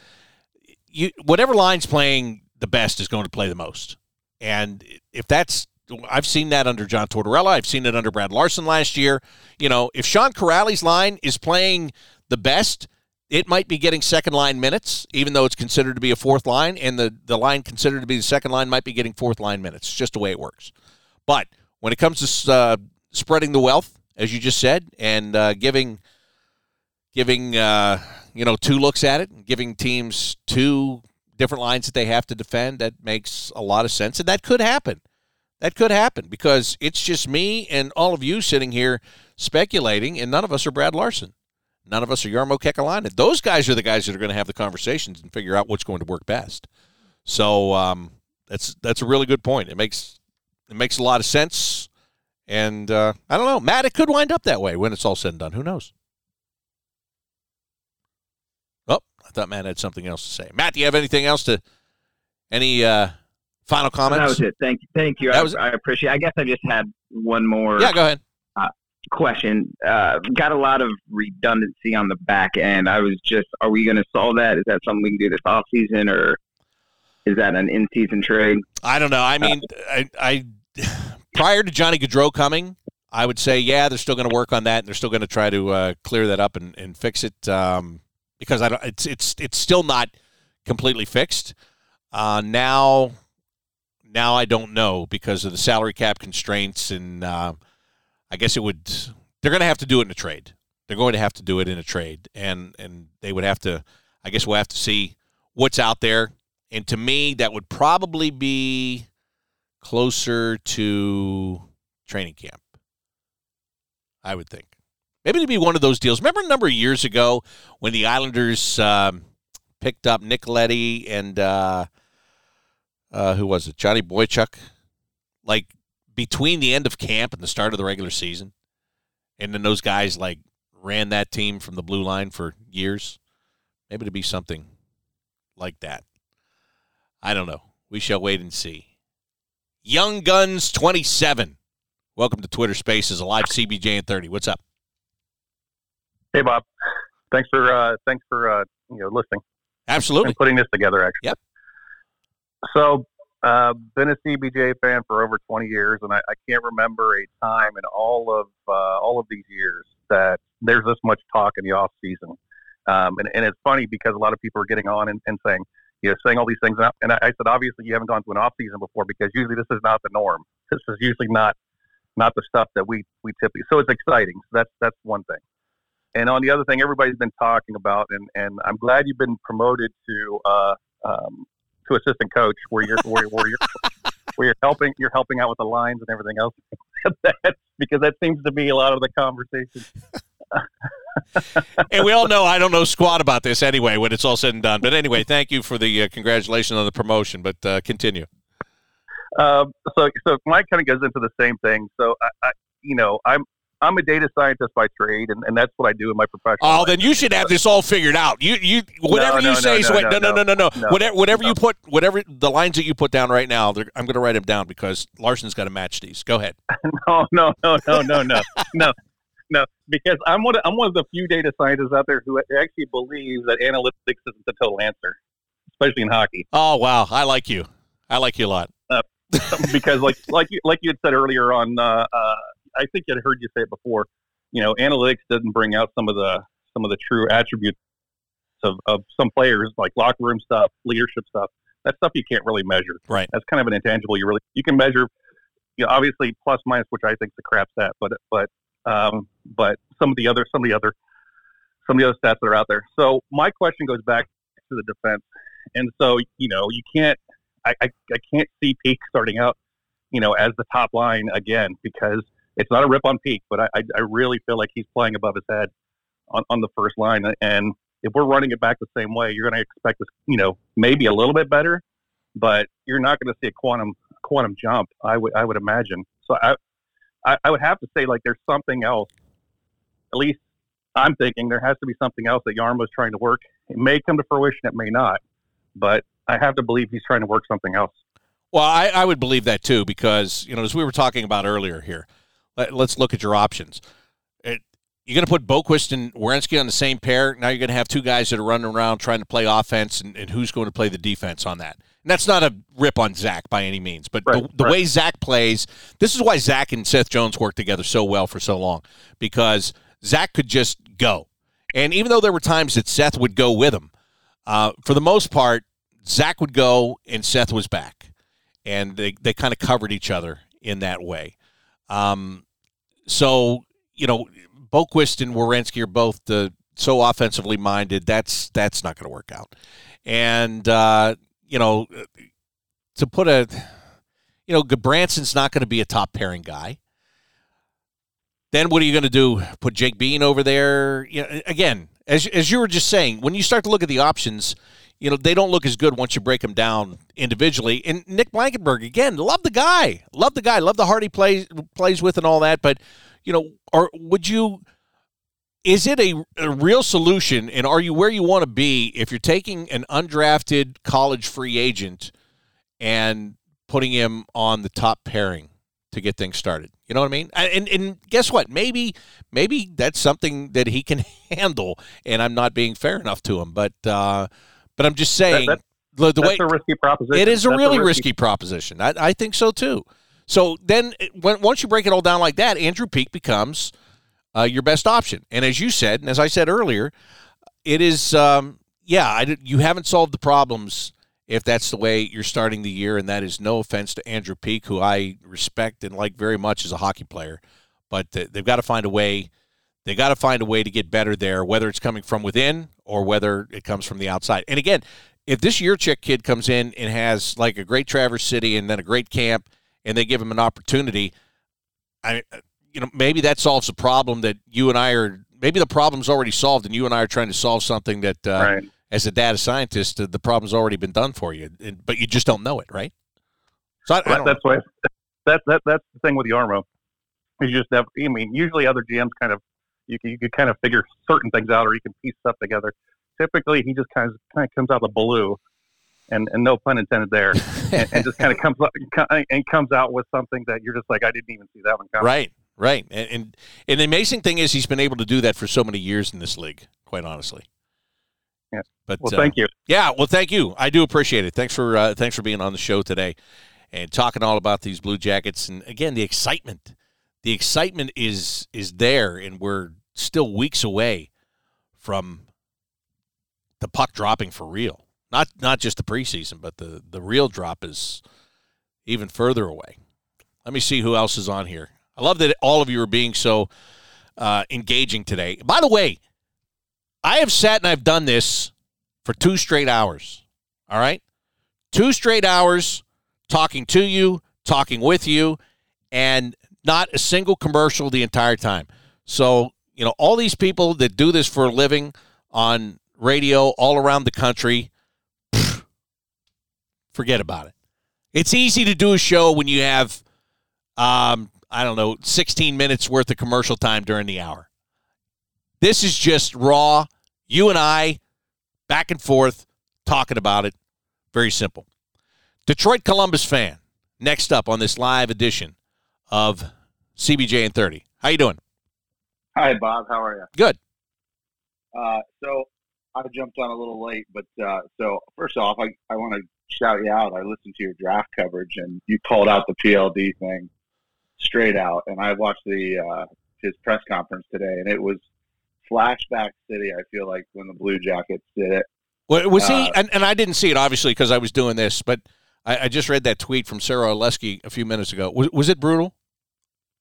you whatever line's playing the best is going to play the most. And if that's I've seen that under John Tortorella. I've seen it under Brad Larsen last year. You know, if Sean Kuraly's line is playing the best, it might be getting second line minutes, even though it's considered to be a fourth line, and the, the line considered to be the second line might be getting fourth line minutes. It's just the way it works. But when it comes to uh, spreading the wealth, as you just said, and uh, giving giving uh, you know two looks at it, giving teams two different lines that they have to defend, that makes a lot of sense, and that could happen. That could happen because it's just me and all of you sitting here speculating, and none of us are Brad Larsen. None of us are Jarmo Kekalainen. Those guys are the guys that are going to have the conversations and figure out what's going to work best. So um, that's that's a really good point. It makes it makes a lot of sense. And uh, I don't know, Matt. It could wind up that way when it's all said and done. Who knows? Oh, I thought Matt had something else to say. Matt, do you have anything else to? Any uh, final comments? That was it. Thank you. Thank you. I, I appreciate. I guess I just had one more. Yeah, go ahead. Uh, question. Uh, got a lot of redundancy on the back end. I was just, are we going to solve that? Is that something we can do this off season, or is that an in season trade? I don't know. I mean, I, I prior to Johnny Gaudreau coming, I would say, yeah, they're still going to work on that, and they're still going to try to uh, clear that up and, and fix it um, because I don't. It's it's it's still not completely fixed. Uh, now, now I don't know because of the salary cap constraints, and uh, I guess it would. They're going to have to do it in a trade. They're going to have to do it in a trade, and and they would have to. I guess we'll have to see what's out there. And to me, that would probably be closer to training camp. I would think. Maybe it'd be one of those deals. Remember a number of years ago when the Islanders um, picked up Nick Leddy and uh, uh, who was it? Johnny Boychuk. Like between the end of camp and the start of the regular season, and then those guys like ran that team from the blue line for years. Maybe it'd be something like that. I don't know. We shall wait and see. Young Guns 27. Welcome to Twitter Spaces, a live CBJ in 30. What's up? Hey, Bob. Thanks for uh, thanks for uh, you know listening. Absolutely. And putting this together, actually. Yep. So, uh, been a CBJ fan for over 20 years, and I, I can't remember a time in all of uh, all of these years that there's this much talk in the off season. Um, and, and it's funny because a lot of people are getting on and, and saying, you know, saying all these things. And I, I said, obviously, you haven't gone to an off season before because usually this is not the norm. This is usually not not the stuff that we we typically. So it's exciting. So that's that's one thing. And on the other thing, everybody's been talking about, and, and I'm glad you've been promoted to uh, um, to assistant coach, where you're where, where you're where you're helping you're helping out with the lines and everything else. Because that seems to be a lot of the conversation. and we all know I don't know squat about this anyway when it's all said and done. But anyway, thank you for the uh, congratulations on the promotion. But uh, continue. Um, so, so Mike kind of goes into the same thing. So, I, I, you know, I'm I'm a data scientist by trade, and, and that's what I do in my professional. Oh, then you should have this all figured out. You, you, whatever you say. no, no, no, no, no, Whatever, whatever you put, whatever the lines that you put down right now, I'm going to write them down because Larsen's got to match these. Go ahead. no, no, no, no, no, no, no, no. Because I'm one. Of, I'm one of the few data scientists out there who actually believes that analytics isn't the total answer, especially in hockey. Oh wow, I like you. I like you a lot. Uh, because like like you like you had said earlier on, uh, uh, I think I'd heard you say it before. You know, analytics doesn't bring out some of the some of the true attributes of, of some players, like locker room stuff, leadership stuff. That stuff you can't really measure. Right. That's kind of an intangible. You really you can measure, you know, obviously plus minus, which I think is a crap set, but but Um, but some of the other, some of the other, some of the other stats that are out there. So my question goes back to the defense, and so you know you can't, I, I, I can't see Peeke starting out, you know, as the top line again because it's not a rip on Peeke, but I, I, I really feel like he's playing above his head on, on the first line, and if we're running it back the same way, you're going to expect this, you know, maybe a little bit better, but you're not going to see a quantum quantum jump. I would I would imagine. So I, I I would have to say like there's something else. At least I'm thinking there has to be something else that Jarmo's trying to work. It may come to fruition, it may not, but I have to believe he's trying to work something else. Well, I, I would believe that too because you know as we were talking about earlier here, let, us look at your options. It, you're going to put Boqvist and Werenski on the same pair. Now you're going to have two guys that are running around trying to play offense, and, and who's going to play the defense on that? And that's not a rip on Zach by any means, but right, the, the right. way Zach plays, this is why Zach and Seth Jones worked together so well for so long because Zach could just go. And even though there were times that Seth would go with him, uh, for the most part, Zach would go and Seth was back. And they, they kind of covered each other in that way. Um, so, you know, Boqvist and Werenski are both the so offensively minded. That's that's not going to work out. And uh, you know, to put a, you know, Gudbranson's not going to be a top pairing guy. Then what are you going to do? Put Jake Bean over there? You know, again, as as you were just saying, when you start to look at the options, you know they don't look as good once you break them down individually. And Nick Blankenburg, again, love the guy, love the guy, love the heart he plays plays with and all that. But you know, or would you? Is it a, a real solution, and are you where you want to be if you're taking an undrafted college free agent and putting him on the top pairing to get things started? You know what I mean? And and guess what? Maybe maybe that's something that he can handle, and I'm not being fair enough to him. But uh, but I'm just saying that, that, the, way a risky proposition. It is a that's really a risky. risky proposition. I, I think so too. So then, when, once you break it all down like that, Andrew Peeke becomes uh, your best option. And as you said, and as I said earlier, it is, um, yeah, I, you haven't solved the problems if that's the way you're starting the year. And that is no offense to Andrew Peeke, who I respect and like very much as a hockey player. But they've got to find a way. They got to find a way to get better there, whether it's coming from within or whether it comes from the outside. And again, if this Jiricek kid comes in and has like a great Traverse City and then a great camp and they give him an opportunity, I, you know, maybe that solves the problem that you and I are. Maybe the problem's already solved, and you and I are trying to solve something that, uh, right. as a data scientist, uh, the problem's already been done for you, and, but you just don't know it, right? So I, I that, that's why that that that's the thing with Jarmo. You just never. I mean, usually other GMs kind of you can, you can kind of figure certain things out, or you can piece stuff together. Typically, he just kind of kind of comes out of the blue and, and no pun intended there, and, and just kind of comes up and comes out with something that you're just like, I didn't even see that one coming. Right, right, and, and and the amazing thing is he's been able to do that for so many years in this league. Quite honestly. Yeah. But well, uh, thank you. Yeah, well, thank you. I do appreciate it. Thanks for uh, thanks for being on the show today and talking all about these Blue Jackets and again the excitement. The excitement is is there, and we're still weeks away from the puck dropping for real. Not not just the preseason, but the the real drop is even further away. Let me see who else is on here. I love that all of you are being so uh, engaging today. By the way, I have sat and I've done this for two straight hours. All right, two straight hours talking to you, talking with you, and not a single commercial the entire time. So you know, all these people that do this for a living on radio all around the country forget about it. It's easy to do a show when you have, um, I don't know, 16 minutes worth of commercial time during the hour. This is just raw, you and I, back and forth, talking about it. Very simple. Detroit Columbus fan, next up on this live edition of CBJ in 30. How you doing? Hi, Bob. How are you? Good. Uh, so I jumped on a little late, but uh, so first off, I, I want to shout you out. I listened to your draft coverage, and you called out the PLD thing straight out. And I watched the uh, his press conference today, and it was flashback city. I feel like when the Blue Jackets did it. Well, was he? Uh, and, and I didn't see it obviously because I was doing this, but I, I, just read that tweet from Sara Orlesky a few minutes ago. Was, was it brutal?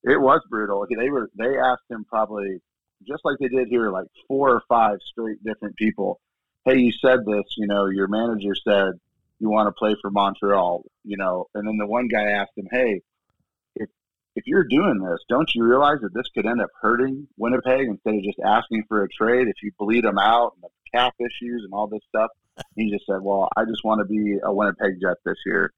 It was brutal. They were they asked him probably just like they did here, like four or five straight different people. Hey, you said this. You know, your manager said you want to play for Montreal. You know, and then the one guy asked him, Hey, if if you're doing this, don't you realize that this could end up hurting Winnipeg instead of just asking for a trade? If you bleed them out and the cap issues and all this stuff, he just said, "Well, I just want to be a Winnipeg Jet this year."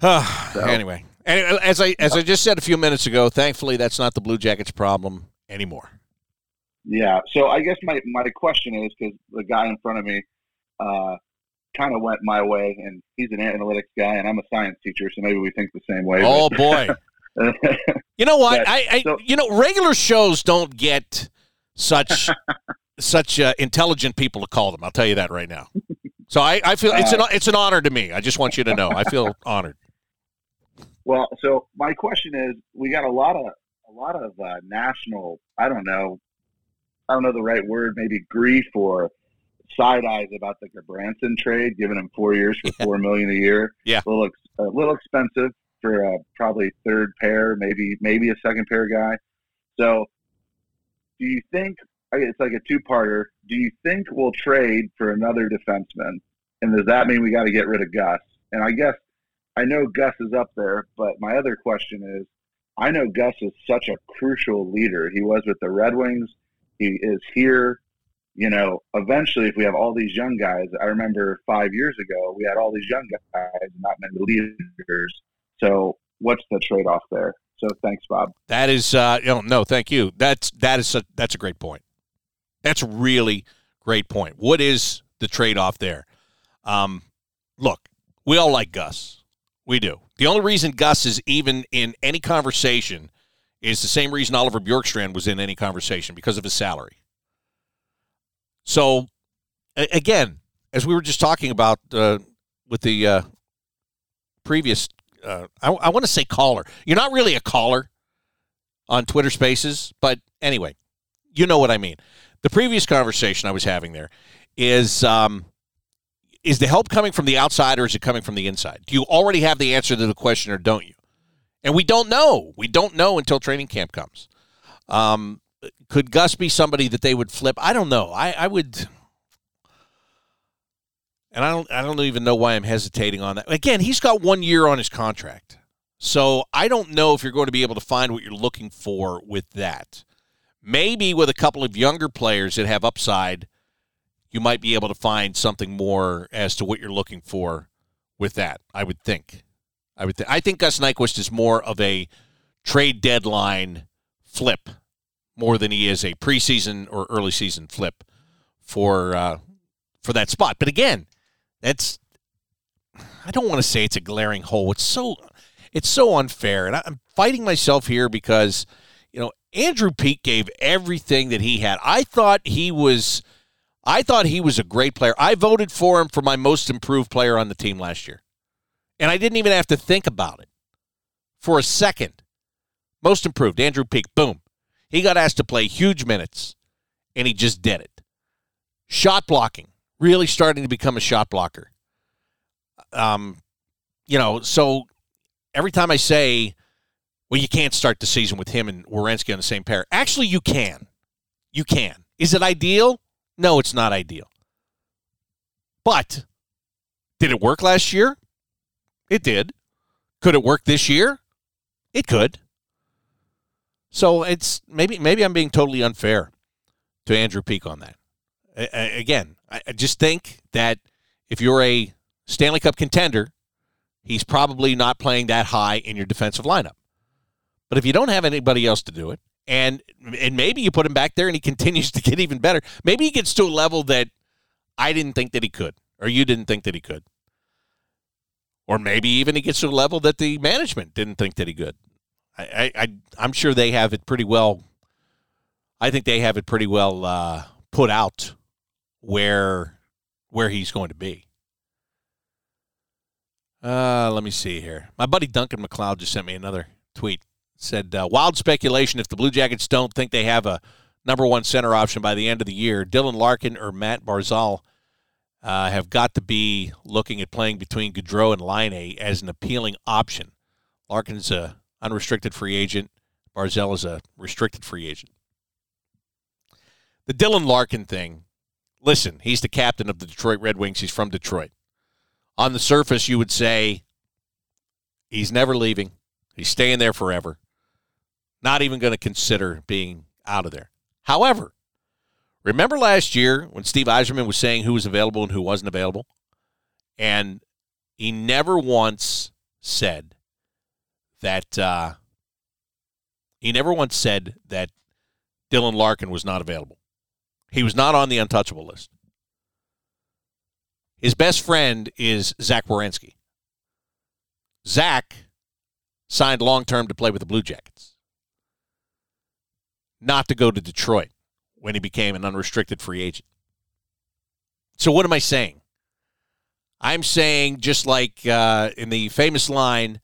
so. Anyway, and as I as I just said a few minutes ago, thankfully that's not the Blue Jackets' problem anymore. Yeah. So I guess my my question is because the guy in front of me uh, kind of went my way, and he's an analytics guy, and I'm a science teacher, so maybe we think the same way. Oh boy. you know what? But, I, I so, you know regular shows don't get such such uh, intelligent people to call them. I'll tell you that right now. So I, I feel it's uh, an it's an honor to me. I just want you to know I feel honored. Well, so my question is, we got a lot of a lot of uh, national. I don't know. I don't know the right word. Maybe grief or side eyes about the Gudbranson trade, giving him four years for four million a year. Yeah, a little a little expensive for a probably third pair, maybe maybe a second pair guy. So, do you think it's like a two-parter? Do you think we'll trade for another defenseman, and does that mean we got to get rid of Gus? And I guess I know Gus is up there, but my other question is, I know Gus is such a crucial leader. He was with the Red Wings. He is here you know, eventually, if we have all these young guys, I remember five years ago, we had all these young guys, not many leaders. So, what's the trade off there? So, thanks, Bob. That is, uh, no, no, thank you. That's that is a, that's a great point. That's a really great point. What is the trade off there? Um, look, we all like Gus. We do. The only reason Gus is even in any conversation is the same reason Oliver Bjorkstrand was in any conversation because of his salary. So, again, as we were just talking about uh, with the uh, previous, uh, I, I want to say caller. You're not really a caller on Twitter Spaces, but anyway, you know what I mean. The previous conversation I was having there is um, is the help coming from the outside or is it coming from the inside? Do you already have the answer to the question or don't you? And we don't know. We don't know until training camp comes. Um, could Gus be somebody that they would flip? I don't know. I, I would and I don't I don't even know why I'm hesitating on that. Again, he's got one year on his contract. So I don't know if you're going to be able to find what you're looking for with that. Maybe with a couple of younger players that have upside, you might be able to find something more as to what you're looking for with that. I would think. I would. Th- I think Gus Nyquist is more of a trade deadline flip more than he is a preseason or early season flip for uh, for that spot. But again, that's I don't want to say it's a glaring hole. It's so it's so unfair, and I'm fighting myself here because you know Andrew Peeke gave everything that he had. I thought he was. I thought he was a great player. I voted for him for my most improved player on the team last year. And I didn't even have to think about it for a second. Most improved, Andrew Peeke. Boom. He got asked to play huge minutes, and he just did it. Shot blocking, really starting to become a shot blocker. Um, you know, so every time I say, well, you can't start the season with him and Werenski on the same pair. Actually, you can. You can. Is it ideal? No, it's not ideal. But did it work last year? It did. Could it work this year? It could. So it's maybe maybe I'm being totally unfair to Andrew Peeke on that. A- again, I just think that if you're a Stanley Cup contender, he's probably not playing that high in your defensive lineup. But if you don't have anybody else to do it, and and maybe you put him back there and he continues to get even better, maybe he gets to a level that I didn't think that he could, or you didn't think that he could. Or maybe even he gets to a level that the management didn't think that he could. I, I I'm sure they have it pretty well. I think they have it pretty well uh, put out where where he's going to be. Uh, let me see here. My buddy Duncan McLeod just sent me another tweet. Said uh, wild speculation if the Blue Jackets don't think they have a number one center option by the end of the year, Dylan Larkin or Matt Barzal uh, have got to be looking at playing between Gaudreau and Laine as an appealing option. Larkin's a unrestricted free agent. Barzal is a restricted free agent. The Dylan Larkin thing. Listen, he's the captain of the Detroit Red Wings. He's from Detroit. On the surface, you would say he's never leaving. He's staying there forever. Not even going to consider being out of there. However, remember last year when Steve Yzerman was saying who was available and who wasn't available? And he never once said that uh, he never once said that Dylan Larkin was not available. He was not on the untouchable list. His best friend is Zach Werenski. Zach signed long term to play with the Blue Jackets, not to go to Detroit when he became an unrestricted free agent. So, what am I saying? I'm saying, just like uh, in the famous line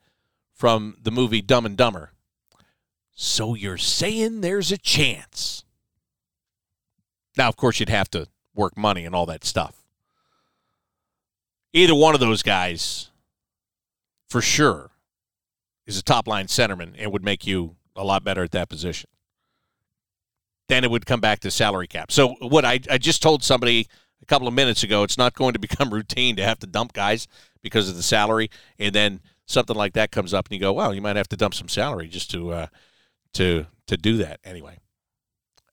from the movie Dumb and Dumber, so you're saying there's a chance. Now, of course, you'd have to work money and all that stuff. Either one of those guys, for sure, is a top line centerman and would make you a lot better at that position. Then it would come back to salary cap. So, what I, I just told somebody a couple of minutes ago, it's not going to become routine to have to dump guys because of the salary. And then something like that comes up and you go, well, you might have to dump some salary just to, uh, to, to do that anyway.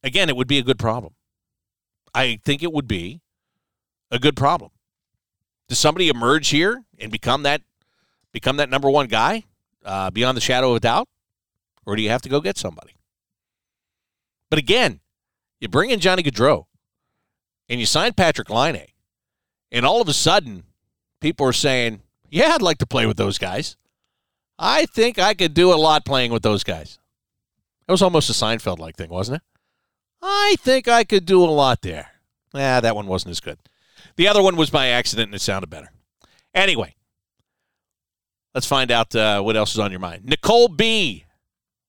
Again, it would be a good problem. I think it would be a good problem. Does somebody emerge here and become that become that number one guy uh, beyond the shadow of a doubt, or do you have to go get somebody? But again, you bring in Johnny Gaudreau and you sign Patrik Laine, and all of a sudden, people are saying, "Yeah, I'd like to play with those guys. I think I could do a lot playing with those guys." That was almost a Seinfeld like thing, wasn't it? I think I could do a lot there. Yeah, that one wasn't as good. The other one was by accident and it sounded better. Anyway, let's find out uh, what else is on your mind. Nicole B.,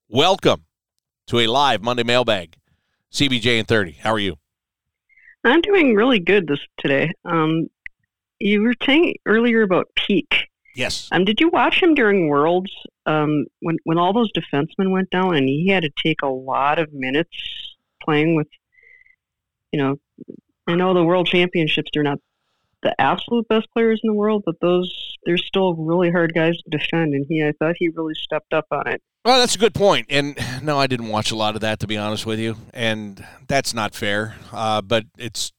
welcome to a live Monday mailbag. CBJ in 30. How are you? I'm doing really good this today. Um, you were saying earlier about Peeke. Yes. Um, did you watch him during Worlds um, when when all those defensemen went down and he had to take a lot of minutes playing with, you know, I know the World Championships they're not the absolute best players in the world, but those they're still really hard guys to defend, and he I thought he really stepped up on it. Well, that's a good point. And no, I didn't watch a lot of that, to be honest with you. And that's not fair. Uh, but it's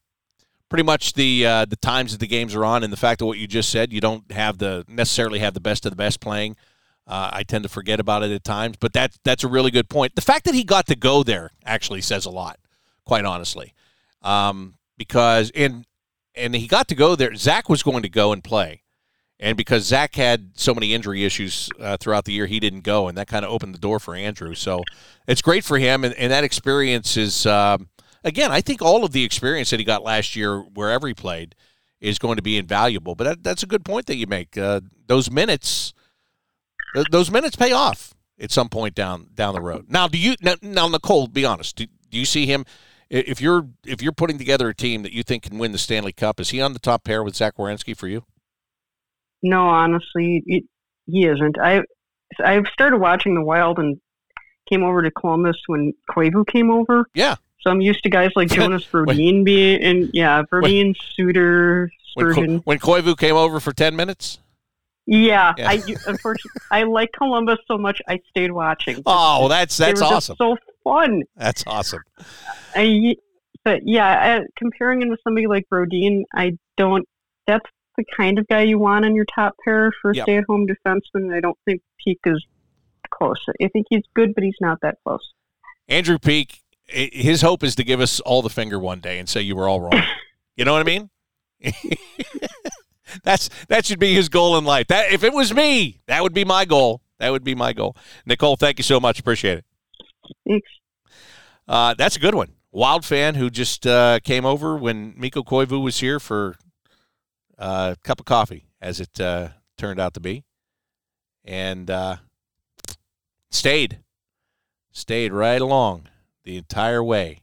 pretty much the uh, the times that the games are on, and the fact of what you just said. You don't have the necessarily have the best of the best playing. Uh, I tend to forget about it at times, but that's that's a really good point. The fact that he got to go there actually says a lot, quite honestly, um, because and and he got to go there. Zach was going to go and play, and because Zach had so many injury issues uh, throughout the year, he didn't go, and that kind of opened the door for Andrew. So it's great for him, and, and that experience is um, again. I think all of the experience that he got last year, wherever he played, is going to be invaluable. But that, that's a good point that you make. Uh, those minutes those minutes pay off at some point down down the road. Now, do you now, now Nicole? Be honest. Do, do you see him? If you're if you're putting together a team that you think can win the Stanley Cup, is he on the top pair with Zach Werenski for you? No, honestly, it, he isn't. I I started watching the Wild and came over to Columbus when Koivu came over. Yeah. So I'm used to guys like Jonas Brodin being and yeah, Brodin, Suter, Spurgeon. When, when Koivu came over for ten minutes. Yeah, yeah. I unfortunately I like Columbus so much I stayed watching. Oh, that's that's awesome. so fun. That's awesome. I, but yeah, I, comparing him to somebody like Brodin, I don't. That's the kind of guy you want on your top pair for a Yep. stay-at-home defenseman. I don't think Peeke is close. I think he's good, but he's not that close. Andrew Peeke, his hope is to give us all the finger one day and say you were all wrong. you know what I mean? That's that should be his goal in life. That if it was me, that would be my goal. That would be my goal. Nicole, thank you so much. Appreciate it. Thanks. Uh, that's a good one. Wild fan who just uh, came over when Mikko Koivu was here for uh, a cup of coffee, as it uh, turned out to be, and uh, stayed, stayed right along the entire way.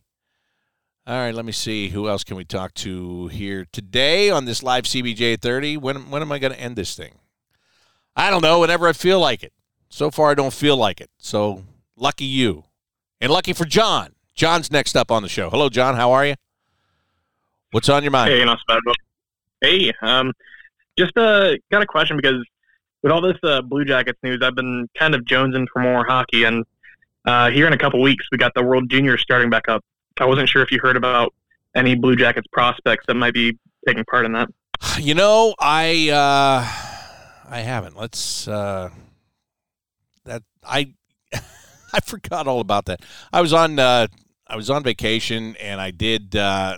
All right, let me see who else can we talk to here today on this live CBJ 30. When when am I going to end this thing? I don't know. Whenever I feel like it. So far, I don't feel like it. So lucky you, and lucky for John. John's next up on the show. Hello, John. How are you? What's on your mind? Hey, not bad. Hey, um, just uh, got a question because with all this uh, Blue Jackets news, I've been kind of jonesing for more hockey, and uh, here in a couple weeks, we got the World Juniors starting back up. I wasn't sure if you heard about any Blue Jackets prospects that might be taking part in that. You know, I uh, I haven't. Let's uh, that I I forgot all about that. I was on uh, I was on vacation and I did uh,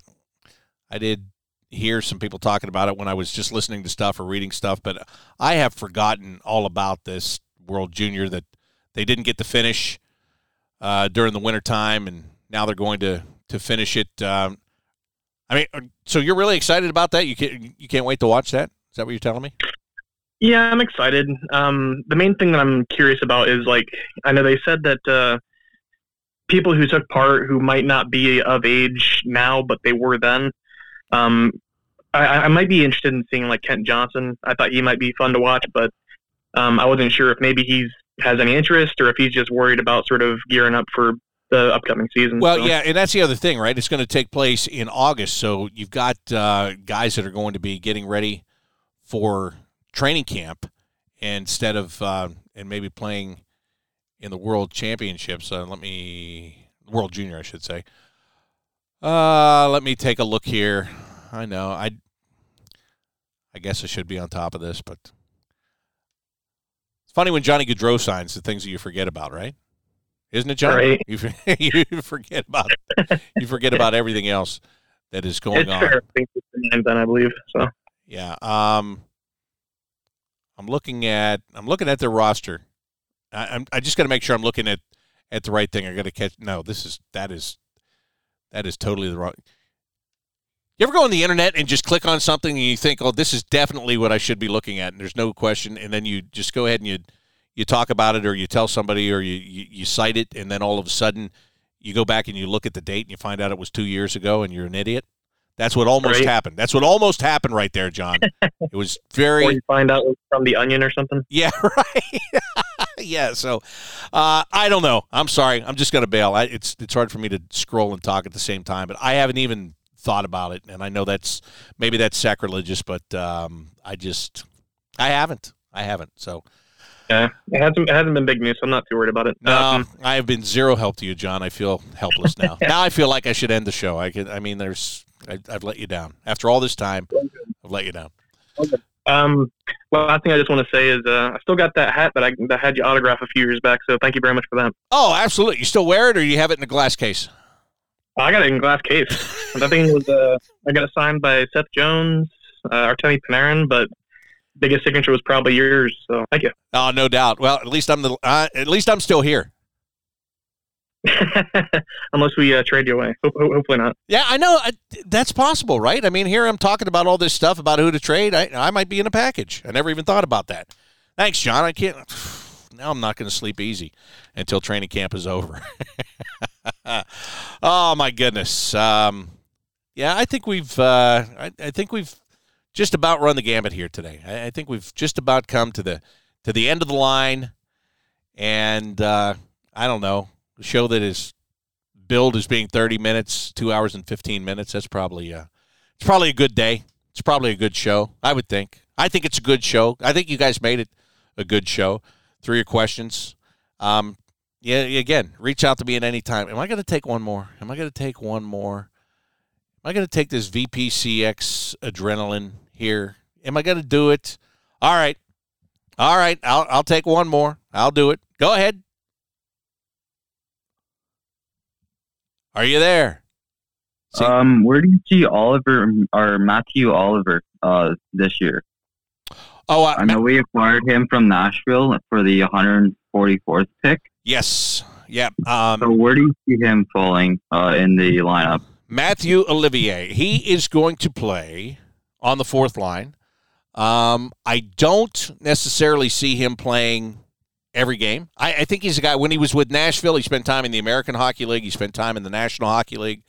I did hear some people talking about it when I was just listening to stuff or reading stuff, but I have forgotten all about this World Junior that they didn't get to finish uh, during the wintertime and now they're going to to finish it. Um, I mean, uh, so you're really excited about that? You can't you can't wait to watch that? Is that what you're telling me? Yeah, I'm excited. Um, the main thing that I'm curious about is like I know they said that uh, people who took part who might not be of age now, but they were then. Um, I, I might be interested in seeing like Kent Johnson. I thought he might be fun to watch, but um, I wasn't sure if maybe he's has any interest or if he's just worried about sort of gearing up for the upcoming season. Well, so. yeah, and that's the other thing, right? It's going to take place in August, so you've got uh, guys that are going to be getting ready for training camp instead of uh, and maybe playing in the World Championships. Uh, let me World Junior, I should say. Uh, let me take a look here. I know I. I guess I should be on top of this, but it's funny when Johnny Gaudreau signs the things that you forget about, right? Isn't it, Johnny? Right. You, you forget about you forget about everything else that is going it's on. fair. I think it's the ninth then, I believe. So Yeah. Um, I'm looking at I'm looking at their roster. I, I'm I just got to make sure I'm looking at at the right thing. I got to catch. No, this is that is that is totally the wrong. You ever go on the internet and just click on something and you think, "Oh, this is definitely what I should be looking at," and there's no question, and then you just go ahead and you you talk about it, or you tell somebody, or you you, you cite it, and then all of a sudden you go back and you look at the date and you find out it was two years ago, and you're an idiot. That's what almost Right. happened. That's what almost happened right there, John. it was very or you find out from the Onion or something. yeah, right. yeah, so uh, I don't know. I'm sorry. I'm just going to bail. I, it's it's hard for me to scroll and talk at the same time, but I haven't even thought about it, and I know that's maybe that's sacrilegious, but um, I just I haven't. I haven't. So Yeah, it hasn't it hasn't been big news, so I'm not too worried about it. no, Um, I have been zero help to you, John. I feel helpless now. now I feel like I should end the show. I could. I mean, there's I, I've let you down after all this time. I've let you down. Um, well, last thing I just want to say is uh, I still got that hat that I that had you autograph a few years back. So thank you very much for that. Oh, absolutely. You still wear it, or you have it in a glass case? I got it in glass case. that thing was uh, I got it signed by Seth Jones, uh, Artemi Panarin, but biggest signature was probably yours. So thank you. Oh, no doubt. Well, at least I'm the. Uh, at least I'm still here. Unless we uh, trade you away, Ho- ho- hopefully not. Yeah, I know. That's possible, right? I mean, here I'm talking about all this stuff about who to trade. I, I might be in a package. I never even thought about that. Thanks, John. I can't. Now I'm not going to sleep easy until training camp is over. oh my goodness. Um, yeah, I think we've. Uh, I, I think we've just about run the gambit here today. I, I think we've just about come to the to the end of the line, and uh, I don't know. Show that is billed as being 30 minutes, two hours and 15 minutes. That's probably uh, it's probably a good day. It's probably a good show. I would think. I think it's a good show. I think you guys made it a good show. Through your questions, um, yeah. Again, reach out to me at any time. Am I going to take one more? Am I going to take one more? Am I going to take this VPCX adrenaline here? Am I going to do it? All right, all right. I'll I'll take one more. I'll do it. Go ahead. Are you there? Um, where do you see Oliver or Mathieu Olivier uh, this year? Oh, I know we acquired him from Nashville for the 144th pick. Yes. Yeah. Um, so where do you see him falling uh, in the lineup? Mathieu Olivier. He is going to play on the fourth line. Um, I don't necessarily see him playing every game. I, I think he's a guy. When he was with Nashville, he spent time in the American Hockey League. He spent time in the National Hockey League.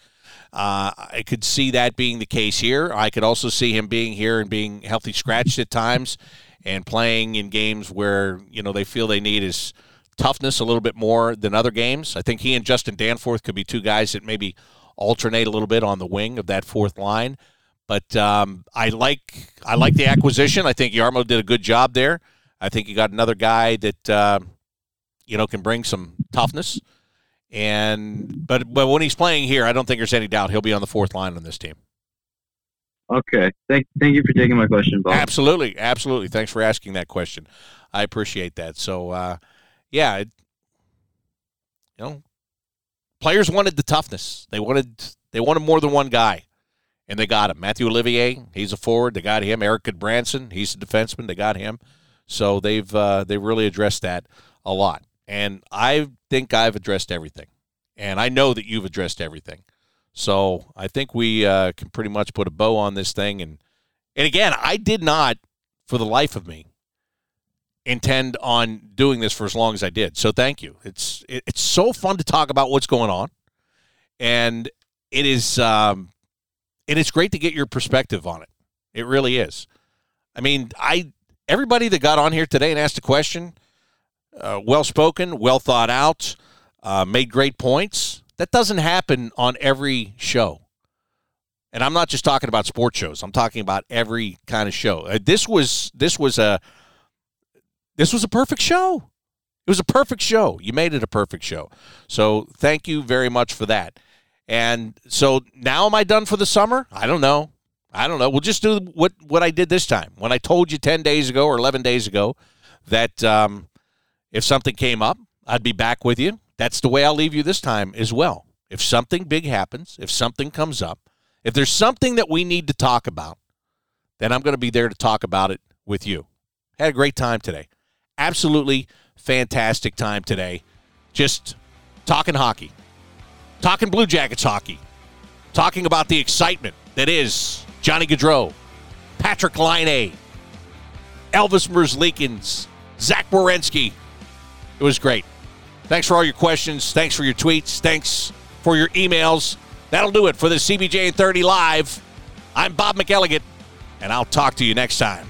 Uh, I could see that being the case here. I could also see him being here and being healthy scratched at times and playing in games where, you know, they feel they need his toughness a little bit more than other games. I think he and Justin Danforth could be two guys that maybe alternate a little bit on the wing of that fourth line. But um, I like I like the acquisition. I think Jarmo did a good job there. I think you got another guy that uh, you know can bring some toughness. And but but when he's playing here, I don't think there's any doubt he'll be on the fourth line on this team. Okay. Thank thank you for taking my question, Bob. Absolutely, absolutely. Thanks for asking that question. I appreciate that. So, uh, yeah, it, you know, players wanted the toughness. They wanted they wanted more than one guy, and they got him. Mathieu Olivier, he's a forward. They got him. Erik Gudbranson, he's a defenseman. They got him. So they've uh, they've really addressed that a lot, and I think I've addressed everything, and I know that you've addressed everything. So I think we uh, can pretty much put a bow on this thing, and and again, I did not, for the life of me, intend on doing this for as long as I did. So thank you. It's it, it's so fun to talk about what's going on, and it is um, and it's great to get your perspective on it. It really is. I mean, I everybody that got on here today and asked a question, uh, well spoken, well thought out, uh, made great points. That doesn't happen on every show. And I'm not just talking about sports shows. I'm talking about every kind of show. Uh, this was this was a this was a perfect show. It was a perfect show. You made it a perfect show. So thank you very much for that. And so now am I done for the summer? I don't know. I don't know. We'll just do what what I did this time. When I told you ten days ago or eleven days ago that um, if something came up, I'd be back with you. That's the way I'll leave you this time as well. If something big happens, if something comes up, if there's something that we need to talk about, then I'm going to be there to talk about it with you. Had a great time today. Absolutely fantastic time today. Just talking hockey, talking Blue Jackets hockey, talking about the excitement that is Johnny Gaudreau, Patrik Laine, Elvis Merzlikins, Zach Werenski. It was great. Thanks for all your questions. Thanks for your tweets. Thanks for your emails. That'll do it for the CBJ 30 Live. I'm Bob McElligott, and I'll talk to you next time.